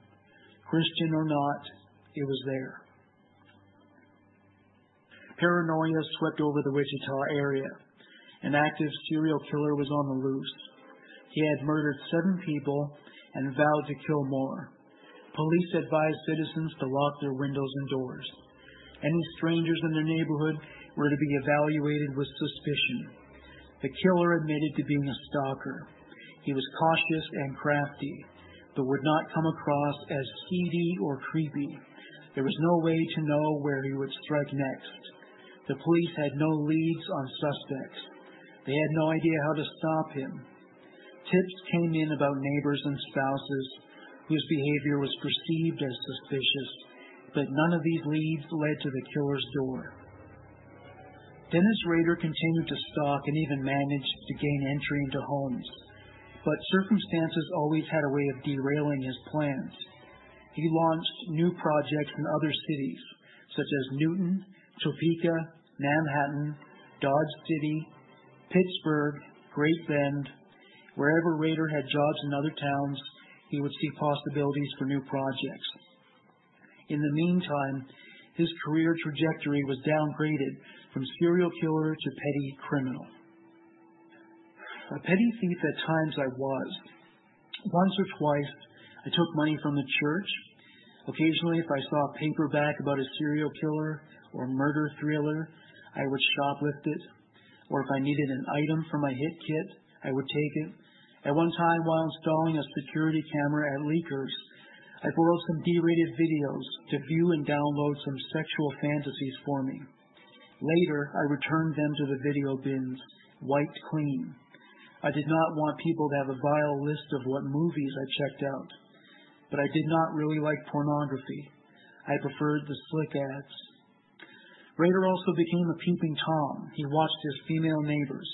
Speaker 1: Christian or not, it was there. Paranoia swept over the Wichita area. An active serial killer was on the loose. He had murdered seven people and vowed to kill more. Police advised citizens to lock their windows and doors. Any strangers in their neighborhood were to be evaluated with suspicion. The killer admitted to being a stalker. He was cautious and crafty, but would not come across as seedy or creepy. There was no way to know where he would strike next. The police had no leads on suspects. They had no idea how to stop him. Tips came in about neighbors and spouses whose behavior was perceived as suspicious, but none of these leads led to the killer's door. Dennis Rader continued to stalk and even managed to gain entry into homes, but circumstances always had a way of derailing his plans. He launched new projects in other cities, such as Newton, Topeka, Manhattan, Dodge City, Pittsburgh, Great Bend, Wherever Rader had jobs in other towns, he would see possibilities for new projects. In the meantime, his career trajectory was downgraded from serial killer to petty criminal. A petty thief at times I was. Once or twice, I took money from the church. Occasionally, if I saw a paperback about a serial killer or murder thriller, I would shoplift it. Or if I needed an item for my hit kit, I would take it. At one time, while installing a security camera at Leakers, I borrowed some D-rated videos to view and download some sexual fantasies for me. Later, I returned them to the video bins, wiped clean. I did not want people to have a vile list of what movies I checked out. But I did not really like pornography. I preferred the slick ads. Rader also became a peeping Tom. He watched his female neighbors.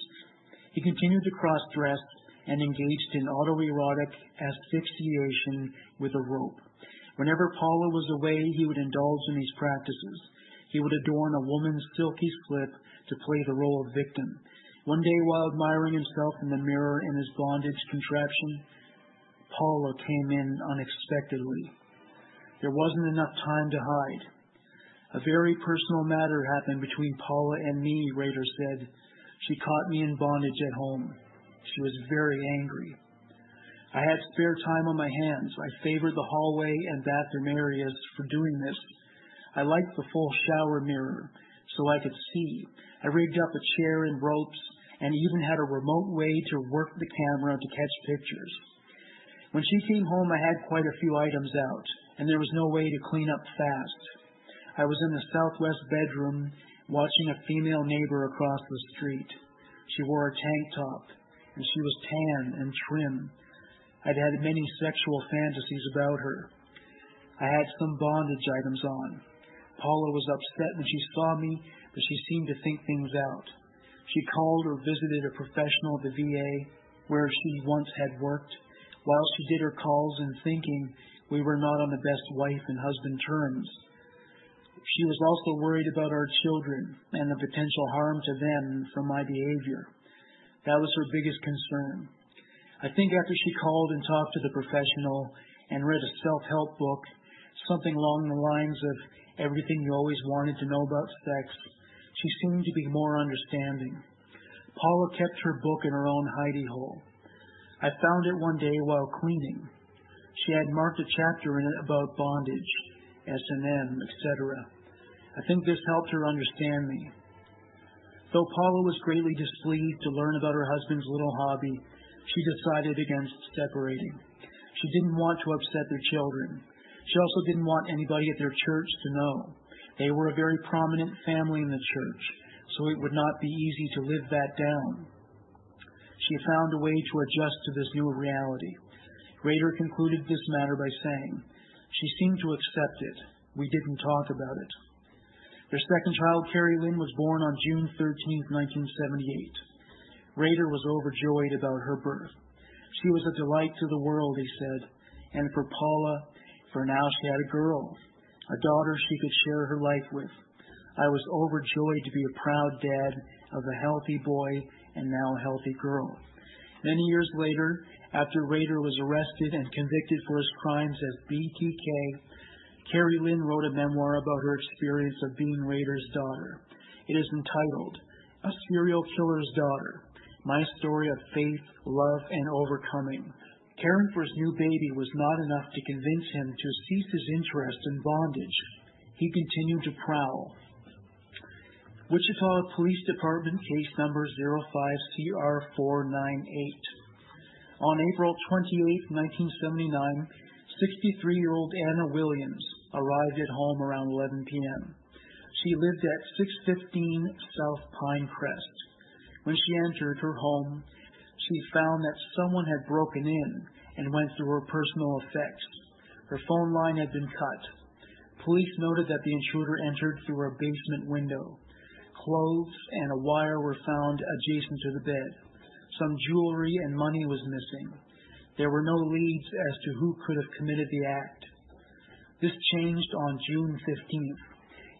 Speaker 1: He continued to cross dress and engaged in autoerotic asphyxiation with a rope. Whenever Paula was away, he would indulge in these practices. He would adorn a woman's silky slip to play the role of victim. One day, while admiring himself in the mirror in his bondage contraption, Paula came in unexpectedly. There wasn't enough time to hide. A very personal matter happened between Paula and me, Rader said. She caught me in bondage at home. She was very angry. I had spare time on my hands. I favored the hallway and bathroom areas for doing this. I liked the full shower mirror so I could see. I rigged up a chair and ropes and even had a remote way to work the camera to catch pictures. When she came home, I had quite a few items out, and there was no way to clean up fast. I was in the southwest bedroom watching a female neighbor across the street. She wore a tank top, and she was tan and trim. I'd had many sexual fantasies about her. I had some bondage items on. Paula was upset when she saw me, but she seemed to think things out. She called or visited a professional at the VA where she once had worked. While she did her calls and thinking we were not on the best wife and husband terms, she was also worried about our children and the potential harm to them from my behavior. That was her biggest concern. I think after she called and talked to the professional and read a self help book, something along the lines of everything you always wanted to know about sex, she seemed to be more understanding. Paula kept her book in her own hidey hole. I found it one day while cleaning. She had marked a chapter in it about bondage, S&M, etc. I think this helped her understand me. Though Paula was greatly displeased to learn about her husband's little hobby, she decided against separating. She didn't want to upset their children. She also didn't want anybody at their church to know. They were a very prominent family in the church, so it would not be easy to live that down. She found a way to adjust to this new reality. Rader concluded this matter by saying, She seemed to accept it. We didn't talk about it. Their second child, Kerri Lynn, was born on June 13, 1978. Rader was overjoyed about her birth. She was a delight to the world, he said, and for Paula, for now she had a girl, a daughter she could share her life with. I was overjoyed to be a proud dad of a healthy boy and now a healthy girl. Many years later, after Rader was arrested and convicted for his crimes as BTK, Kerri Lynn wrote a memoir about her experience of being Rader's daughter. It is entitled, A Serial Killer's Daughter My Story of Faith, Love, and Overcoming. Caring for his new baby was not enough to convince him to cease his interest in bondage. He continued to prowl. Wichita Police Department case number 05CR498. On April 28, 1979, 63 year old Anna Williams arrived at home around 11 p.m. She lived at 615 South Pine Crest. When she entered her home, she found that someone had broken in and went through her personal effects. Her phone line had been cut. Police noted that the intruder entered through a basement window. Clothes and a wire were found adjacent to the bed. Some jewelry and money was missing. There were no leads as to who could have committed the act. This changed on June 15th,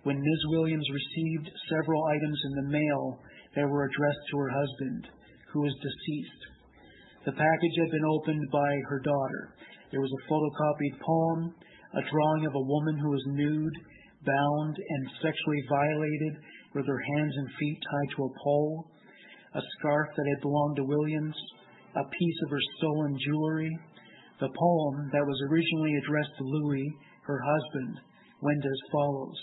Speaker 1: when Ms. Williams received several items in the mail that were addressed to her husband, who was deceased. The package had been opened by her daughter. There was a photocopied poem, a drawing of a woman who was nude, bound, and sexually violated with her hands and feet tied to a pole, a scarf that had belonged to Williams, a piece of her stolen jewelry. The poem that was originally addressed to Louis her husband, went as follows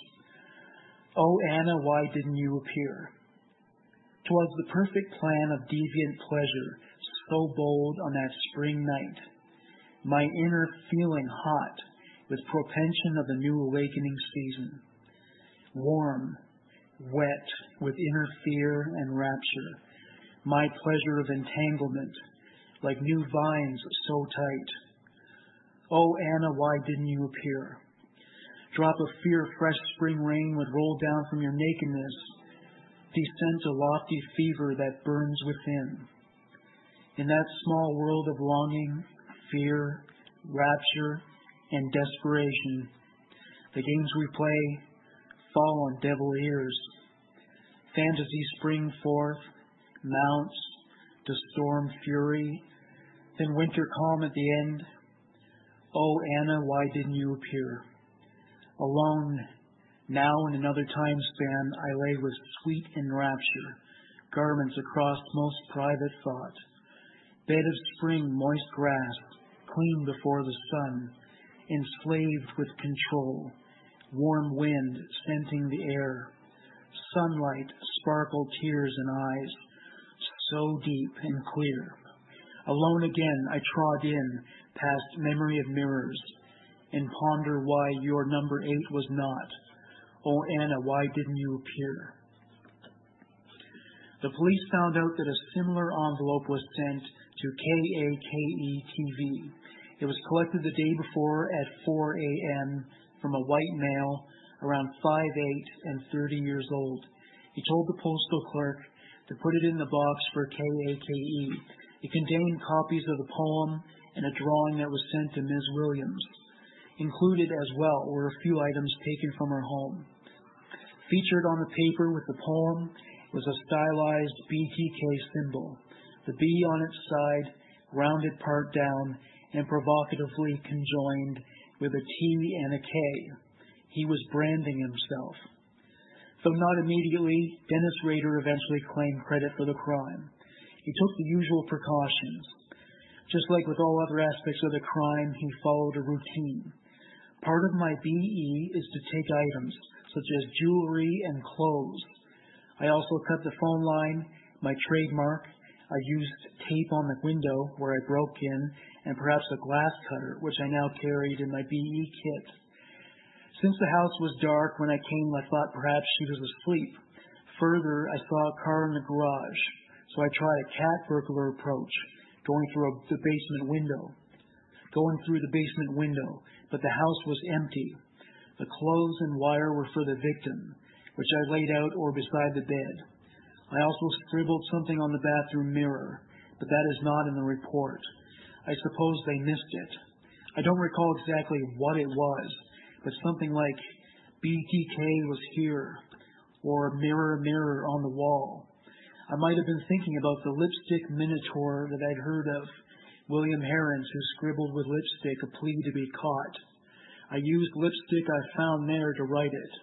Speaker 1: Oh, Anna, why didn't you appear? Twas the perfect plan of deviant pleasure, so bold on that spring night, my inner feeling hot with propension of the new awakening season, warm, wet with inner fear and rapture, my pleasure of entanglement, like new vines so tight, Oh, Anna, why didn't you appear? Drop of fear, fresh spring rain would roll down from your nakedness, descend a lofty fever that burns within. In that small world of longing, fear, rapture, and desperation, the games we play fall on devil ears. Fantasies spring forth, mounts to storm fury, then winter calm at the end Oh, Anna, why didn't you appear? Alone, Now in another time span I lay with sweet enrapture, garments across most private thought. Bed of spring, moist grass, clean before the sun, enslaved with control, warm wind scenting the air, sunlight, sparkle tears and eyes, so deep and clear. Alone again I trod in past memory of mirrors and ponder why your number eight was not. Oh, Anna, why didn't you appear? The police found out that a similar envelope was sent to KAKE TV. It was collected the day before at 4 a.m. from a white male around 5'8 and 30 years old. He told the postal clerk to put it in the box for KAKE. It contained copies of the poem and a drawing that was sent to Ms. Williams. Included as well were a few items taken from her home. Featured on the paper with the poem was a stylized BTK symbol, the B on its side, rounded part down, and provocatively conjoined with a T and a K. He was branding himself. Though not immediately, Dennis Rader eventually claimed credit for the crime. He took the usual precautions. Just like with all other aspects of the crime, he followed a routine. Part of my BE is to take items such as jewelry and clothes. I also cut the phone line, my trademark. I used tape on the window where I broke in, and perhaps a glass cutter, which I now carried in my BE kit. Since the house was dark when I came, I thought perhaps she was asleep. Further, I saw a car in the garage, so I tried a cat burglar approach, going through a, the basement window. Going through the basement window, but the house was empty. The clothes and wire were for the victim, which I laid out or beside the bed. I also scribbled something on the bathroom mirror, but that is not in the report. I suppose they missed it. I don't recall exactly what it was, but something like BTK was here, or mirror, mirror on the wall. I might have been thinking about the lipstick minotaur that I'd heard of, William Heirens, who scribbled with lipstick a plea to be caught. I used lipstick I found there to write it.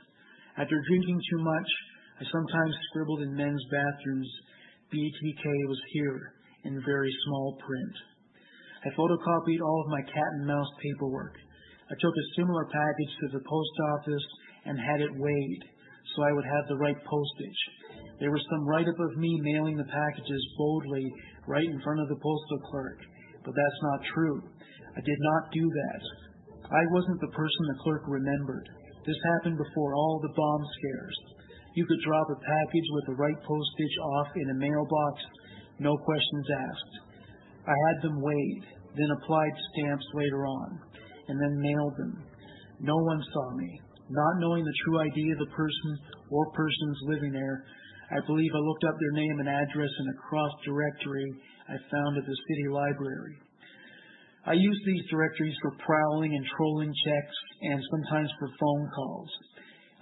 Speaker 1: After drinking too much, I sometimes scribbled in men's bathrooms, BTK was here, in very small print. I photocopied all of my cat and mouse paperwork. I took a similar package to the post office and had it weighed so I would have the right postage. There was some write up of me mailing the packages boldly right in front of the postal clerk, but that's not true. I did not do that. I wasn't the person the clerk remembered. This happened before all the bomb scares. You could drop a package with the right postage off in a mailbox, no questions asked. I had them weighed, then applied stamps later on, and then mailed them. No one saw me. Not knowing the true ID of the person or persons living there, I believe I looked up their name and address in a cross directory I found at the city library. I used these directories for prowling and trolling checks and sometimes for phone calls.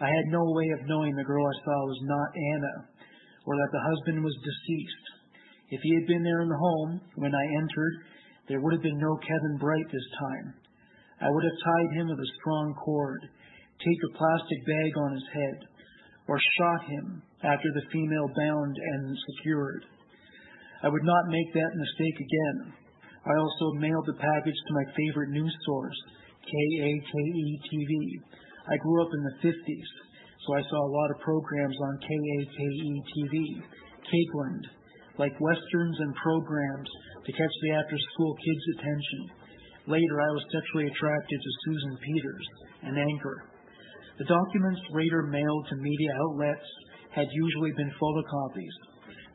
Speaker 1: I had no way of knowing the girl I saw was not Anna or that the husband was deceased. If he had been there in the home when I entered, there would have been no Kevin Bright this time. I would have tied him with a strong cord, taped a plastic bag on his head, or shot him after the female bound and secured. I would not make that mistake again. I also mailed the package to my favorite news source, KAKE TV. I grew up in the 50s, so I saw a lot of programs on KAKE TV, Capeland, like westerns and programs to catch the after school kids' attention. Later, I was sexually attracted to Susan Peters, an anchor. The documents Rader mailed to media outlets had usually been photocopies.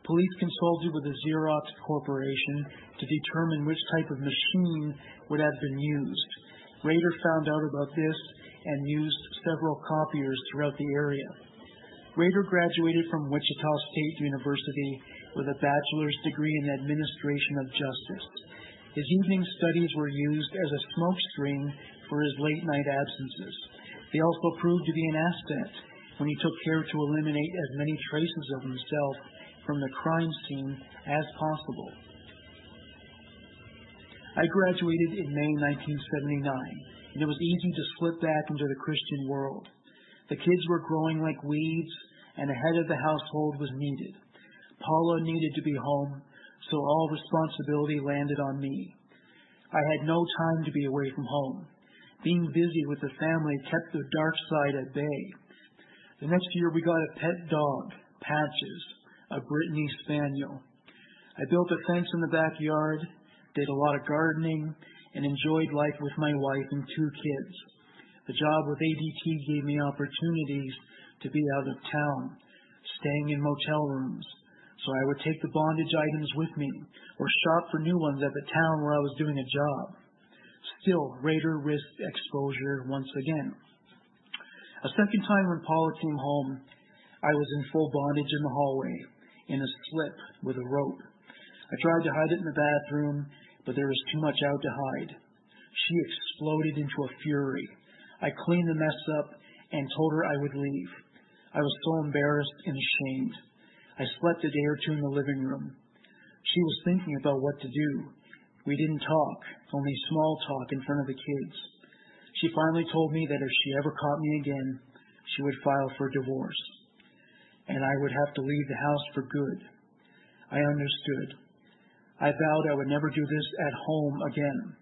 Speaker 1: Police consulted with the Xerox Corporation to determine which type of machine would have been used. Rader found out about this and used several copiers throughout the area. Rader graduated from Wichita State University with a bachelor's degree in administration of justice. His evening studies were used as a smokescreen for his late night absences. They also proved to be an asset when he took care to eliminate as many traces of himself from the crime scene as possible. I graduated in May 1979, and it was easy to slip back into the Christian world. The kids were growing like weeds, and a head of the household was needed. Paula needed to be home, so all responsibility landed on me. I had no time to be away from home. Being busy with the family kept the dark side at bay. The next year we got a pet dog, Patches, a Brittany Spaniel. I built a fence in the backyard, did a lot of gardening, and enjoyed life with my wife and two kids. The job with ADT gave me opportunities to be out of town, staying in motel rooms, so I would take the bondage items with me or shop for new ones at the town where I was doing a job. Still, greater risk exposure once again. A second time when Paula came home, I was in full bondage in the hallway, in a slip with a rope. I tried to hide it in the bathroom, but there was too much out to hide. She exploded into a fury. I cleaned the mess up and told her I would leave. I was so embarrassed and ashamed. I slept a day or two in the living room. She was thinking about what to do. We didn't talk, only small talk in front of the kids. She finally told me that if she ever caught me again, she would file for divorce, and I would have to leave the house for good. I understood. I vowed I would never do this at home again.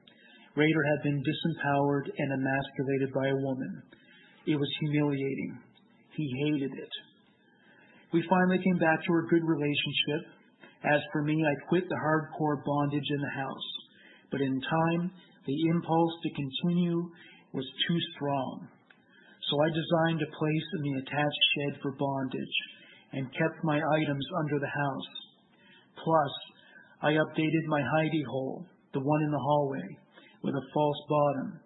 Speaker 1: Rader had been disempowered and emasculated by a woman. It was humiliating. He hated it. We finally came back to a good relationship. As for me, I quit the hardcore bondage in the house. But in time, the impulse to continue was too strong. So I designed a place in the attached shed for bondage and kept my items under the house. Plus, I updated my hidey hole, the one in the hallway, with a false bottom.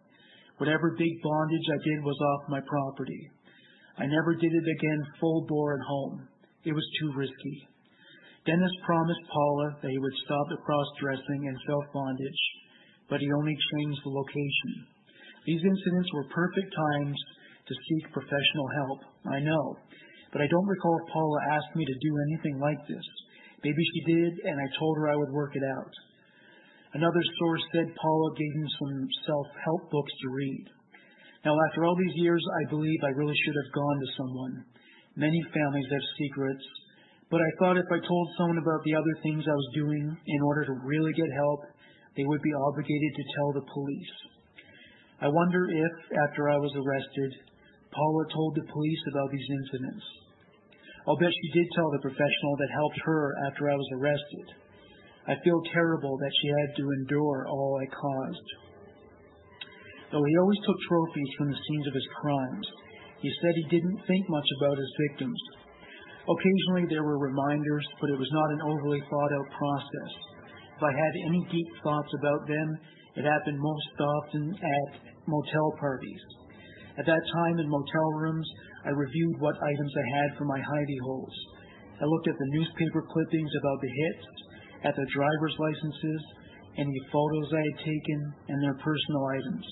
Speaker 1: Whatever big bondage I did was off my property. I never did it again full bore at home. It was too risky. Dennis promised Paula that he would stop the cross dressing and self bondage, but he only changed the location. These incidents were perfect times to seek professional help, I know, but I don't recall if Paula asked me to do anything like this. Maybe she did, and I told her I would work it out. Another source said Paula gave him some self help books to read. Now, after all these years, I believe I really should have gone to someone. Many families have secrets, but I thought if I told someone about the other things I was doing in order to really get help, they would be obligated to tell the police. I wonder if, after I was arrested, Paula told the police about these incidents. I'll bet she did tell the professional that helped her after I was arrested. I feel terrible that she had to endure all I caused. Though he always took trophies from the scenes of his crimes, he said he didn't think much about his victims. Occasionally there were reminders, but it was not an overly thought out process. If I had any deep thoughts about them, it happened most often at motel parties. At that time in motel rooms, I reviewed what items I had for my hidey holes. I looked at the newspaper clippings about the hits, at the driver's licenses, any photos I had taken, and their personal items.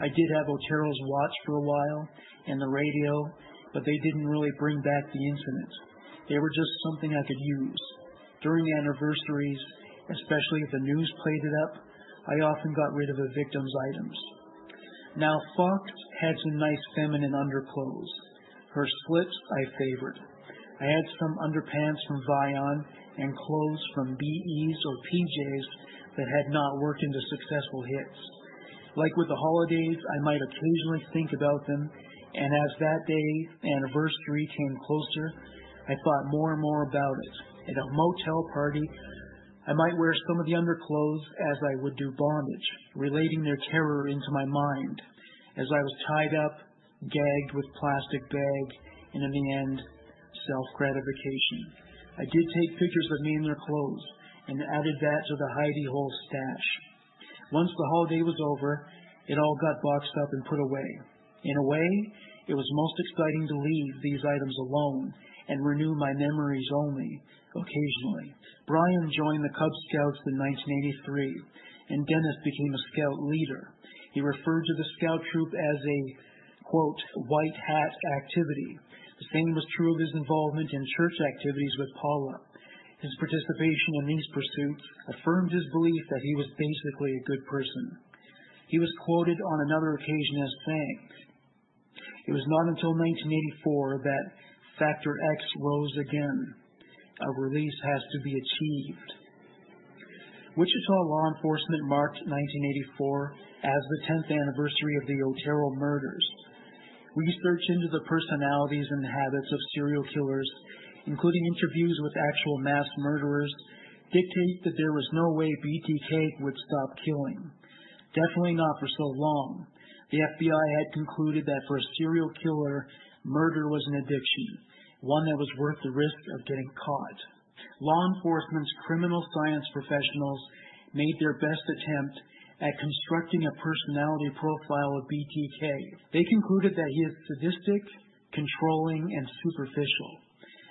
Speaker 1: I did have Otero's watch for a while, and the radio, but they didn't really bring back the incident. They were just something I could use. During anniversaries, especially if the news played it up, I often got rid of a victim's items. Now, Fox had some nice feminine underclothes. Her slips I favored. I had some underpants from Vian and clothes from BEs or PJs that had not worked into successful hits. Like with the holidays, I might occasionally think about them and as that day anniversary came closer, I thought more and more about it. At a motel party, I might wear some of the underclothes as I would do bondage, relating their terror into my mind, as I was tied up, gagged with plastic bag, and in the end, self-gratification. I did take pictures of me in their clothes and added that to the hidey hole stash. Once the holiday was over, it all got boxed up and put away. In a way, it was most exciting to leave these items alone and renew my memories only occasionally. Brian joined the Cub Scouts in 1983, and Dennis became a scout leader. He referred to the scout troop as a, quote, white hat activity. The same was true of his involvement in church activities with Paula. His participation in these pursuits affirmed his belief that he was basically a good person. He was quoted on another occasion as saying, It was not until 1984 that Factor X rose again. A release has to be achieved. Wichita law enforcement marked 1984 as the 10th anniversary of the Otero murders. Research into the personalities and habits of serial killers, including interviews with actual mass murderers, dictate that there was no way BTK would stop killing. Definitely not for so long. The FBI had concluded that for a serial killer, murder was an addiction, one that was worth the risk of getting caught. Law enforcement's criminal science professionals made their best attempt at constructing a personality profile of BTK. They concluded that he is sadistic, controlling, and superficial.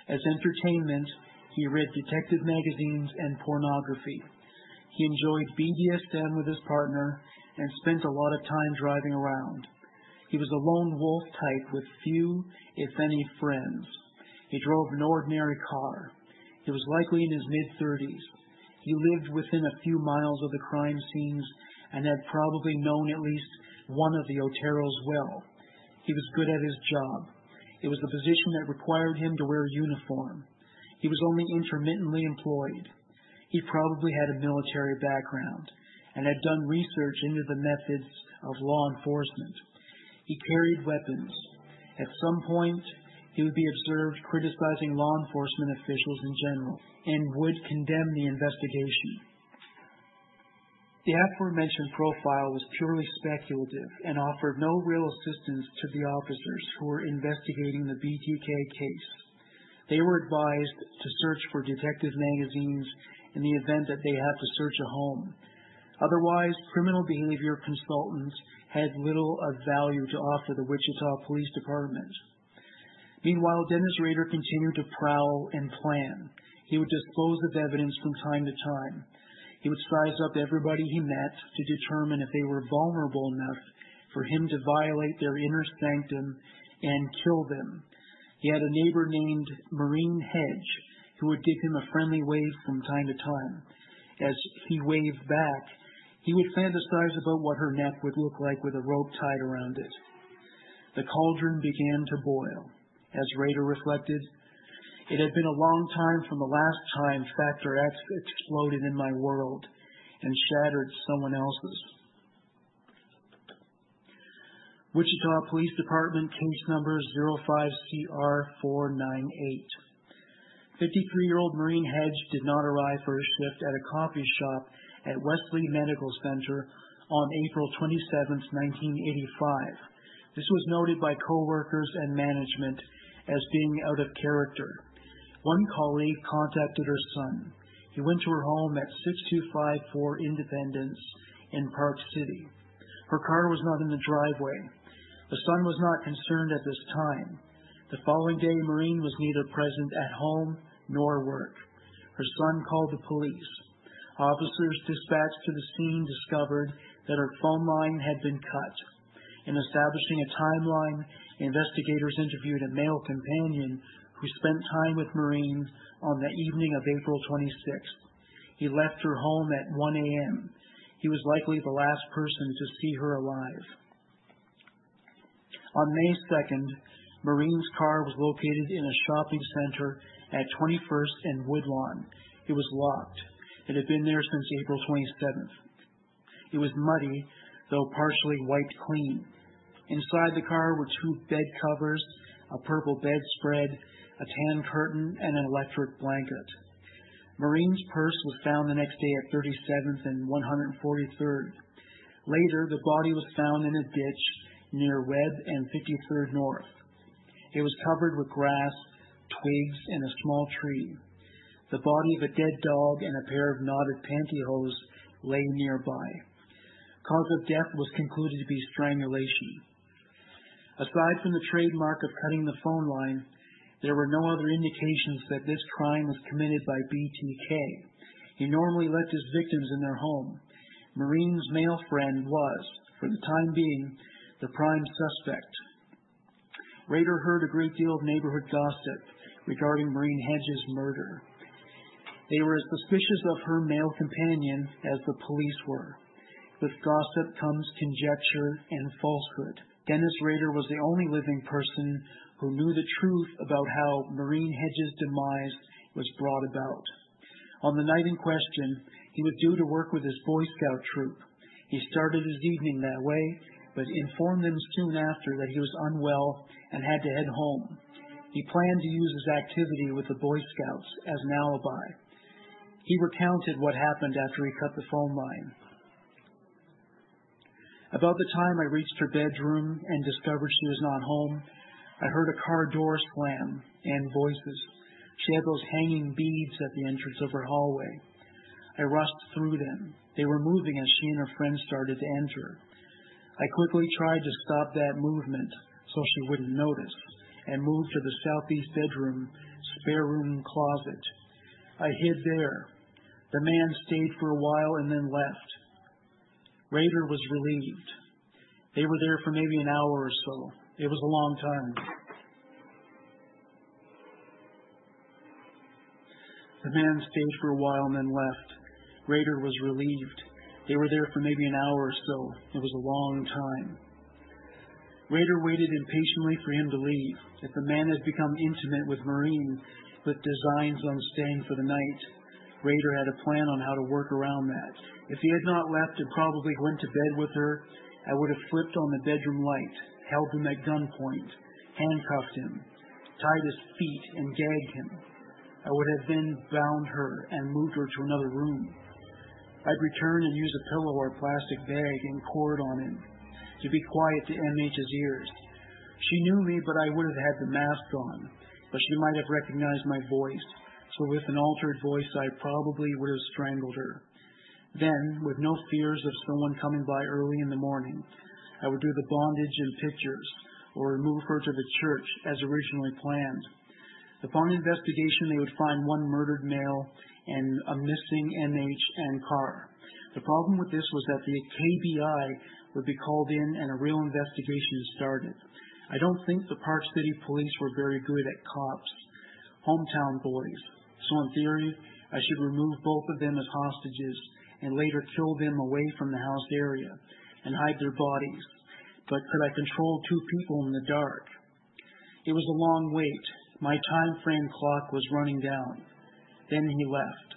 Speaker 1: As entertainment, he read detective magazines and pornography. He enjoyed BDSM with his partner and spent a lot of time driving around. He was a lone wolf type with few, if any, friends. He drove an ordinary car. He was likely in his mid 30s. He lived within a few miles of the crime scenes and had probably known at least one of the Oteros well. He was good at his job. It was a position that required him to wear uniform. He was only intermittently employed. He probably had a military background and had done research into the methods of law enforcement. He carried weapons. At some point, he would be observed criticizing law enforcement officials in general and would condemn the investigation. The aforementioned profile was purely speculative and offered no real assistance to the officers who were investigating the BTK case. They were advised to search for detective magazines in the event that they had to search a home. Otherwise, criminal behavior consultants had little of value to offer the Wichita Police Department. Meanwhile, Dennis Rader continued to prowl and plan. He would dispose of evidence from time to time. He would size up everybody he met to determine if they were vulnerable enough for him to violate their inner sanctum and kill them. He had a neighbor named Marine Hedge who would give him a friendly wave from time to time. As he waved back, he would fantasize about what her neck would look like with a rope tied around it. The cauldron began to boil. As Rader reflected, it had been a long time from the last time Factor X exploded in my world and shattered someone else's. Wichita Police Department case number 05CR498. 53-year-old Maureen Hedge did not arrive for her shift at a coffee shop at Wesley Medical Center on April 27, 1985. This was noted by coworkers and management as being out of character. One colleague contacted her son. He went to her home at 6254 Independence in Park City. Her car was not in the driveway. The son was not concerned at this time. The following day, Maureen was neither present at home nor work. Her son called the police. Officers dispatched to the scene discovered that her phone line had been cut. In establishing a timeline, investigators interviewed a male companion who spent time with Maureen on the evening of April 26th. He left her home at 1 a.m. He was likely the last person to see her alive. On May 2nd, Maureen's car was located in a shopping center at 21st and Woodlawn. It was locked. It had been there since April 27th. It was muddy, though partially wiped clean. Inside the car were two bed covers, a purple bedspread, a tan curtain, and an electric blanket. Marine's purse was found the next day at 37th and 143rd. Later, the body was found in a ditch near Webb and 53rd North. It was covered with grass, twigs, and a small tree. The body of a dead dog and a pair of knotted pantyhose lay nearby. Cause of death was concluded to be strangulation. Aside from the trademark of cutting the phone line, there were no other indications that this crime was committed by BTK. He normally left his victims in their home. Marine's male friend was, for the time being, the prime suspect. Rader heard a great deal of neighborhood gossip regarding Marine Hedges' murder. They were as suspicious of her male companion as the police were. With gossip comes conjecture and falsehood. Dennis Rader was the only living person who knew the truth about how Maureen Hedges' demise was brought about. On the night in question, he was due to work with his Boy Scout troop. He started his evening that way, but informed them soon after that he was unwell and had to head home. He planned to use his activity with the Boy Scouts as an alibi. He recounted what happened after he cut the phone line. About the time I reached her bedroom and discovered she was not home, I heard a car door slam and voices. She had those hanging beads at the entrance of her hallway. I rushed through them. They were moving as she and her friend started to enter. I quickly tried to stop that movement so she wouldn't notice and moved to the southeast bedroom, spare room closet. I hid there. The man stayed for a while and then left. Rader was relieved. They were there for maybe an hour or so. It was a long time. The man stayed for a while and then left. Rader was relieved. They were there for maybe an hour or so. It was a long time. Rader waited impatiently for him to leave. If the man had become intimate with Marine, with designs on staying for the night, Rader had a plan on how to work around that. If he had not left and probably went to bed with her, I would have flipped on the bedroom light, held him at gunpoint, handcuffed him, tied his feet, and gagged him. I would have then bound her and moved her to another room. I'd return and use a pillow or a plastic bag and cord on him to be quiet to MH's ears. She knew me, but I would have had the mask on, but she might have recognized my voice. So with an altered voice, I probably would have strangled her. Then, with no fears of someone coming by early in the morning, I would do the bondage and pictures, or remove her to the church as originally planned. Upon investigation, they would find one murdered male and a missing MH and car. The problem with this was that the KBI would be called in and a real investigation started. I don't think the Park City police were very good at cops, hometown boys. So in theory, I should remove both of them as hostages and later kill them away from the house area and hide their bodies. But could I control two people in the dark? It was a long wait. My time frame clock was running down. Then he left.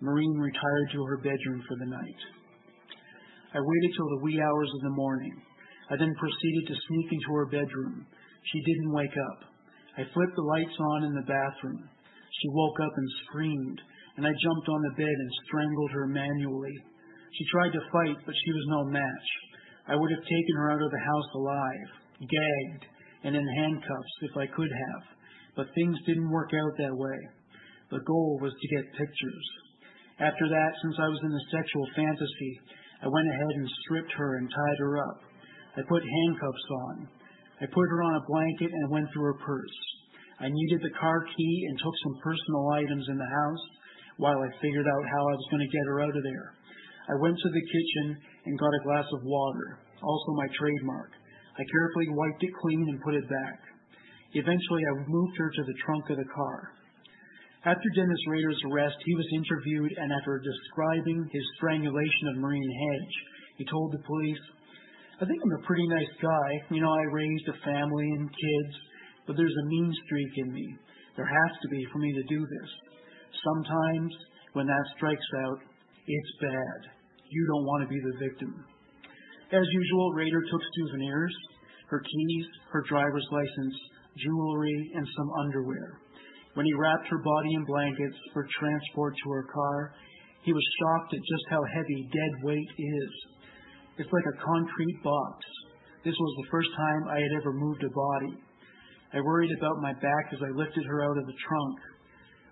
Speaker 1: Marine retired to her bedroom for the night. I waited till the wee hours of the morning. I then proceeded to sneak into her bedroom. She didn't wake up. I flipped the lights on in the bathroom. She woke up and screamed, and I jumped on the bed and strangled her manually. She tried to fight, but she was no match. I would have taken her out of the house alive, gagged, and in handcuffs if I could have. But things didn't work out that way. The goal was to get pictures. After that, since I was in a sexual fantasy, I went ahead and stripped her and tied her up. I put handcuffs on. I put her on a blanket and went through her purse. I needed the car key and took some personal items in the house while I figured out how I was going to get her out of there. I went to the kitchen and got a glass of water, also my trademark. I carefully wiped it clean and put it back. Eventually, I moved her to the trunk of the car. After Dennis Rader's arrest, he was interviewed, and after describing his strangulation of Maureen Hedge, he told the police, I think I'm a pretty nice guy. You know, I raised a family and kids, but there's a mean streak in me. There has to be for me to do this. Sometimes, when that strikes out, it's bad. You don't want to be the victim. As usual, Rader took souvenirs, her keys, her driver's license, jewelry, and some underwear. When he wrapped her body in blankets for transport to her car, he was shocked at just how heavy dead weight is. It's like a concrete box. This was the first time I had ever moved a body. I worried about my back as I lifted her out of the trunk.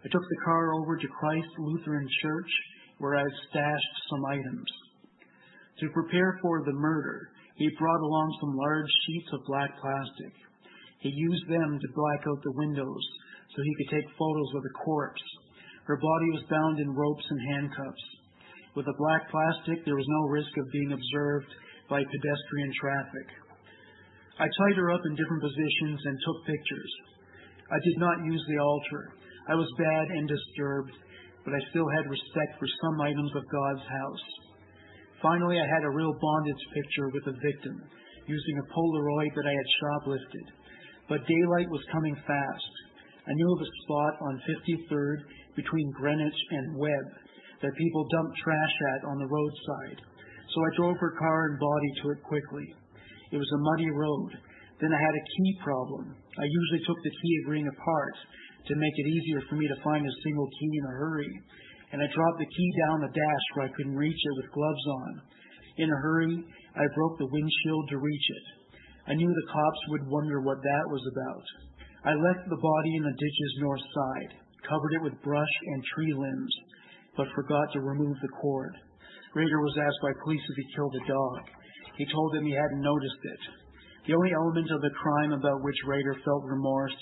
Speaker 1: I took the car over to Christ Lutheran Church, where I stashed some items. To prepare for the murder, he brought along some large sheets of black plastic. He used them to black out the windows so he could take photos of the corpse. Her body was bound in ropes and handcuffs. With the black plastic, there was no risk of being observed by pedestrian traffic. I tied her up in different positions and took pictures. I did not use the altar. I was bad and disturbed, but I still had respect for some items of God's house. Finally, I had a real bondage picture with the victim, using a Polaroid that I had shoplifted. But daylight was coming fast. I knew of a spot on 53rd between Greenwich and Webb that people dumped trash at on the roadside. So I drove her car and body to it quickly. It was a muddy road. Then I had a key problem. I usually took the key ring apart to make it easier for me to find a single key in a hurry. And I dropped the key down the dash where I couldn't reach it with gloves on. In a hurry, I broke the windshield to reach it. I knew the cops would wonder what that was about. I left the body in the ditch's north side, covered it with brush and tree limbs, but forgot to remove the cord. Rader was asked by police if he killed a dog. He told them he hadn't noticed it. The only element of the crime about which Rader felt remorse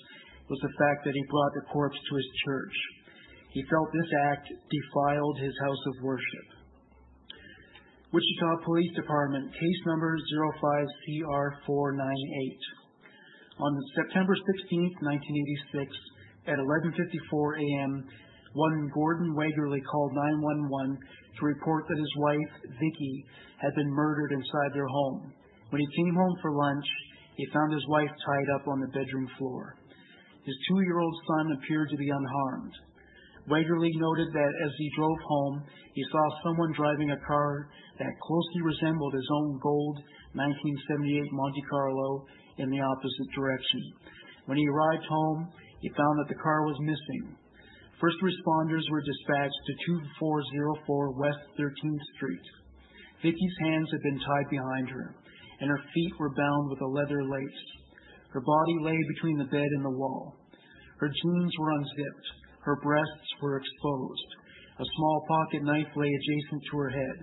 Speaker 1: was the fact that he brought the corpse to his church. He felt this act defiled his house of worship. Wichita Police Department, case number 05CR498. On September 16, 1986, at 11:54 a.m., one Gordon Wegerle called 911 to report that his wife, Vicki, had been murdered inside their home. When he came home for lunch, he found his wife tied up on the bedroom floor. His two-year-old son appeared to be unharmed. Wegerle noted that as he drove home, he saw someone driving a car that closely resembled his own gold 1978 Monte Carlo in the opposite direction. When he arrived home, he found that the car was missing. First responders were dispatched to 2404 West 13th Street. Vicky's hands had been tied behind her, and her feet were bound with a leather lace. Her body lay between the bed and the wall. Her jeans were unzipped. Her breasts were exposed. A small pocket knife lay adjacent to her head.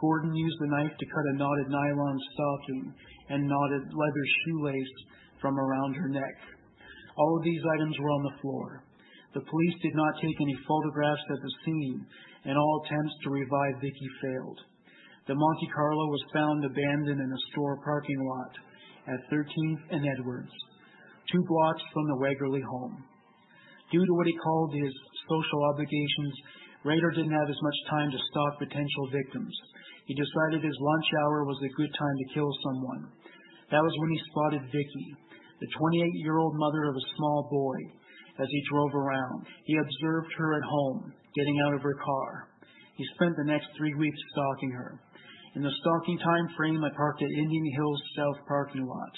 Speaker 1: Gordon used the knife to cut a knotted nylon stocking and knotted leather shoelace from around her neck. All of these items were on the floor. The police did not take any photographs at the scene, and all attempts to revive Vicky failed. The Monte Carlo was found abandoned in a store parking lot at 13th and Edwards, two blocks from the Wegerle home. Due to what he called his social obligations, Rader didn't have as much time to stalk potential victims. He decided his lunch hour was a good time to kill someone. That was when he spotted Vicky, the 28-year-old mother of a small boy, as he drove around. He observed her at home, getting out of her car. He spent the next three weeks stalking her. In the stalking time frame, I parked at Indian Hills South parking lot,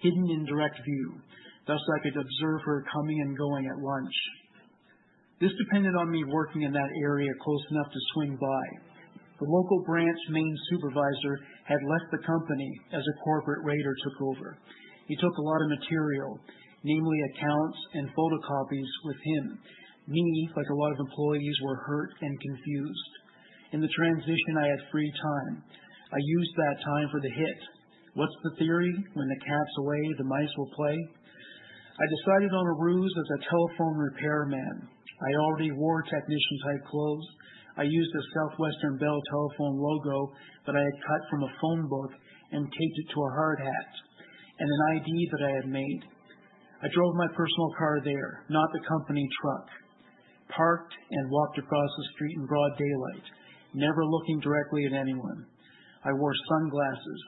Speaker 1: hidden in direct view. Thus, I could observe her coming and going at lunch. This depended on me working in that area close enough to swing by. The local branch main supervisor had left the company as a corporate raider took over. He took a lot of material, namely accounts and photocopies, with him. Me, like a lot of employees, were hurt and confused. In the transition, I had free time. I used that time for the hit. What's the theory? When the cat's away, the mice will play. I decided on a ruse as a telephone repairman. I already wore technician type clothes. I used a Southwestern Bell telephone logo that I had cut from a phone book and taped it to a hard hat, and an ID that I had made. I drove my personal car there, not the company truck. Parked and walked across the street in broad daylight never looking directly at anyone. I wore sunglasses,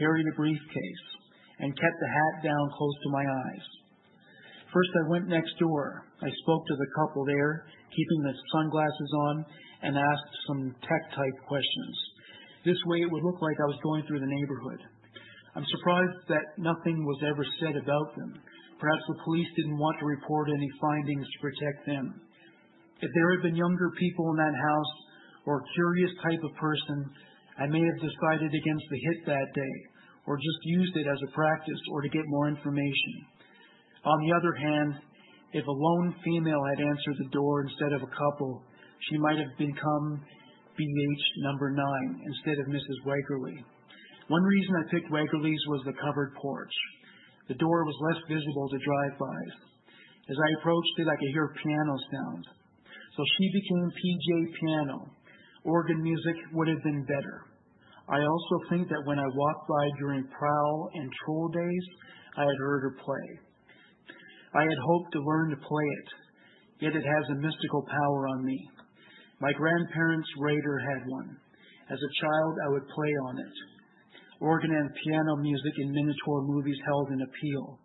Speaker 1: carried a briefcase, and kept the hat down close to my eyes. First, I went next door. I spoke to the couple there, keeping the sunglasses on, and asked some tech type questions. This way, it would look like I was going through the neighborhood. I'm surprised that nothing was ever said about them. Perhaps the police didn't want to report any findings to protect them. If there had been younger people in that house, or a curious type of person, I may have decided against the hit that day, or just used it as a practice or to get more information. On the other hand, if a lone female had answered the door instead of a couple, she might have become BH number nine instead of Mrs. Wegerle. One reason I picked Wegerle's was the covered porch. The door was less visible to drive-bys. As I approached it, I could hear piano sound. So she became PJ Piano, organ music would have been better. I also think that when I walked by during Prowl and Troll days, I had heard her play. I had hoped to learn to play it, yet it has a mystical power on me. My grandparents' Rader had one. As a child, I would play on it. Organ and piano music in Minotaur movies held an appeal.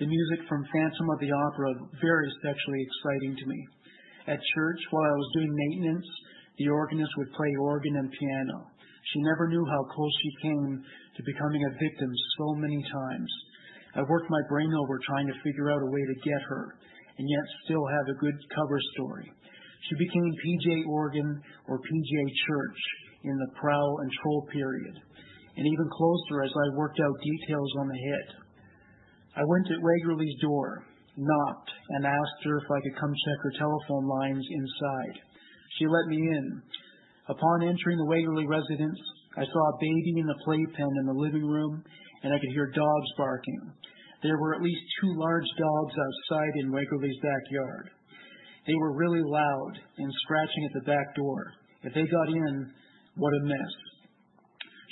Speaker 1: The music from Phantom of the Opera very sexually exciting to me. At church, while I was doing maintenance, the organist would play organ and piano. She never knew how close she came to becoming a victim so many times. I worked my brain over trying to figure out a way to get her, and yet still have a good cover story. She became PJ Organ or PJ Church in the Prowl and Troll period, and even closer as I worked out details on the hit. I went to Wegerle's door, knocked, and asked her if I could come check her telephone lines inside. She let me in. Upon entering the Wegerle residence, I saw a baby in the playpen in the living room, and I could hear dogs barking. There were at least two large dogs outside in Wegerle's backyard. They were really loud and scratching at the back door. If they got in, what a mess.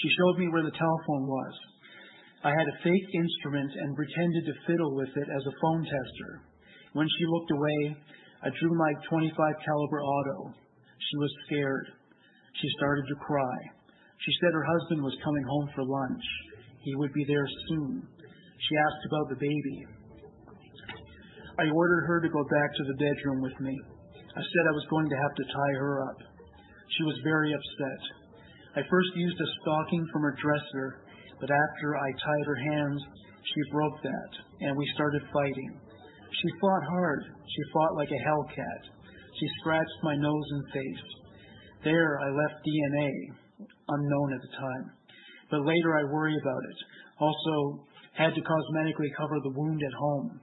Speaker 1: She showed me where the telephone was. I had a fake instrument and pretended to fiddle with it as a phone tester. When she looked away, I drew my 25 caliber auto. She was scared. She started to cry. She said her husband was coming home for lunch. He would be there soon. She asked about the baby. I ordered her to go back to the bedroom with me. I said I was going to have to tie her up. She was very upset. I first used a stocking from her dresser, but after I tied her hands, she broke that, and we started fighting. She fought hard. She fought like a hellcat. She scratched my nose and face. There I left DNA, unknown at the time. But later I worry about it. Also, had to cosmetically cover the wound at home.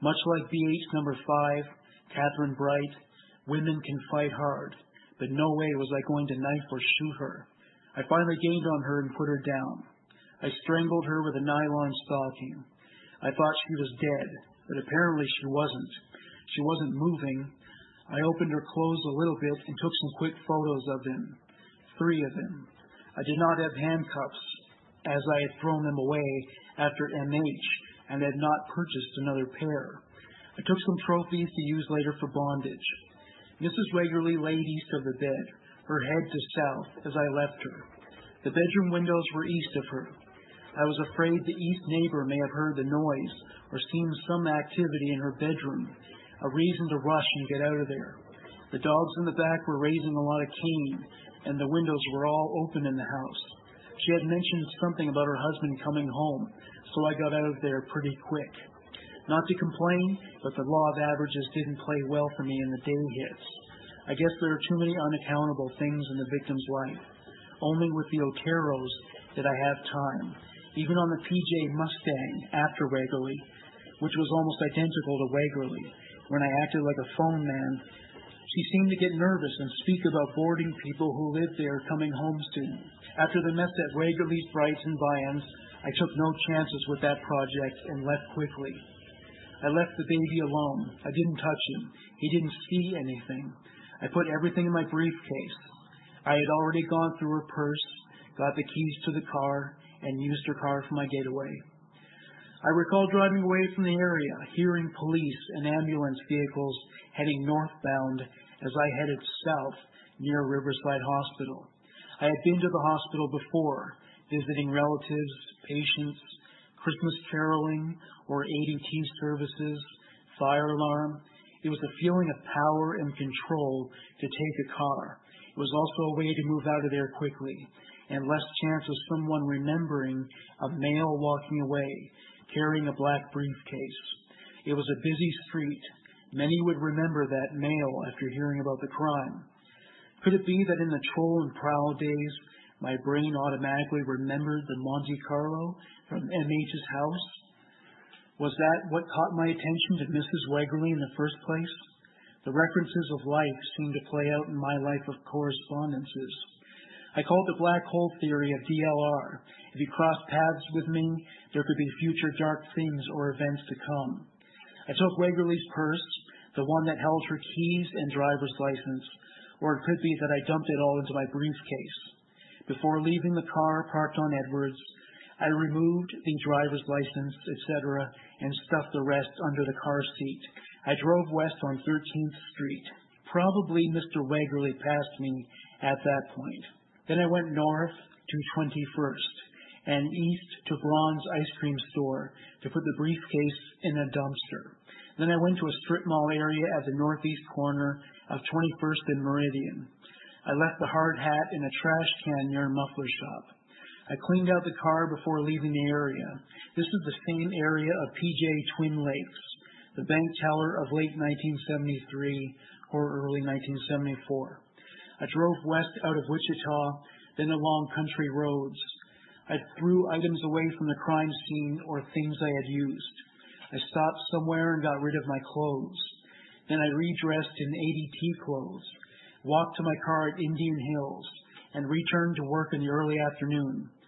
Speaker 1: Much like BH number five, Kathryn Bright, women can fight hard, but no way was I going to knife or shoot her. I finally gained on her and put her down. I strangled her with a nylon stocking. I thought she was dead, but apparently she wasn't. She wasn't moving. I opened her clothes a little bit and took some quick photos of them. Three of them. I did not have handcuffs, as I had thrown them away after MH and had not purchased another pair. I took some trophies to use later for bondage. Mrs. Wegerle laid east of the bed, her head to south, as I left her. The bedroom windows were east of her. I was afraid the east neighbor may have heard the noise or seen some activity in her bedroom, a reason to rush and get out of there. The dogs in the back were raising a lot of Cain, and the windows were all open in the house. She had mentioned something about her husband coming home, so I got out of there pretty quick. Not to complain, but the law of averages didn't play well for me in the day hits. I guess there are too many unaccountable things in the victim's life. Only with the Oteros did I have time. Even on the PJ Mustang after Wegerle, which was almost identical to Wegerle, when I acted like a phone man, she seemed to get nervous and speak about boarding people who lived there coming home soon. After the mess at Wegerle's Brights and Vians, I took no chances with that project and left quickly. I left the baby alone. I didn't touch him. He didn't see anything. I put everything in my briefcase. I had already gone through her purse, got the keys to the car, and used her car for my getaway. I recall driving away from the area, hearing police and ambulance vehicles heading northbound as I headed south near Riverside Hospital. I had been to the hospital before, visiting relatives, patients, Christmas caroling, or ADT services, fire alarm. It was a feeling of power and control to take a car. It was also a way to move out of there quickly and less chance of someone remembering a male walking away carrying a black briefcase. It was a busy street. Many would remember that male after hearing about the crime. Could it be that in the troll and prowl days, my brain automatically remembered the Monte Carlo from MH's house? Was that what caught my attention to Mrs. Wegerle in the first place? The references of life seemed to play out in my life of correspondences. I call it the black hole theory of DLR. If you cross paths with me, there could be future dark things or events to come. I took Wegerle's purse, the one that held her keys and driver's license, or it could be that I dumped it all into my briefcase. Before leaving the car parked on Edwards, I removed the driver's license, etc., and stuffed the rest under the car seat. I drove west on 13th Street. Probably Mr. Wegerle passed me at that point. Then I went north to 21st and east to Braum's ice cream store to put the briefcase in a dumpster. Then I went to a strip mall area at the northeast corner of 21st and Meridian. I left the hard hat in a trash can near a muffler shop. I cleaned out the car before leaving the area. This is the same area of PJ Twin Lakes, the bank teller of late 1973 or early 1974. I drove west out of Wichita, then along country roads. I threw items away from the crime scene or things I had used. I stopped somewhere and got rid of my clothes. Then I redressed in ADT clothes, walked to my car at Indian Hills, and returned to work in the early afternoon.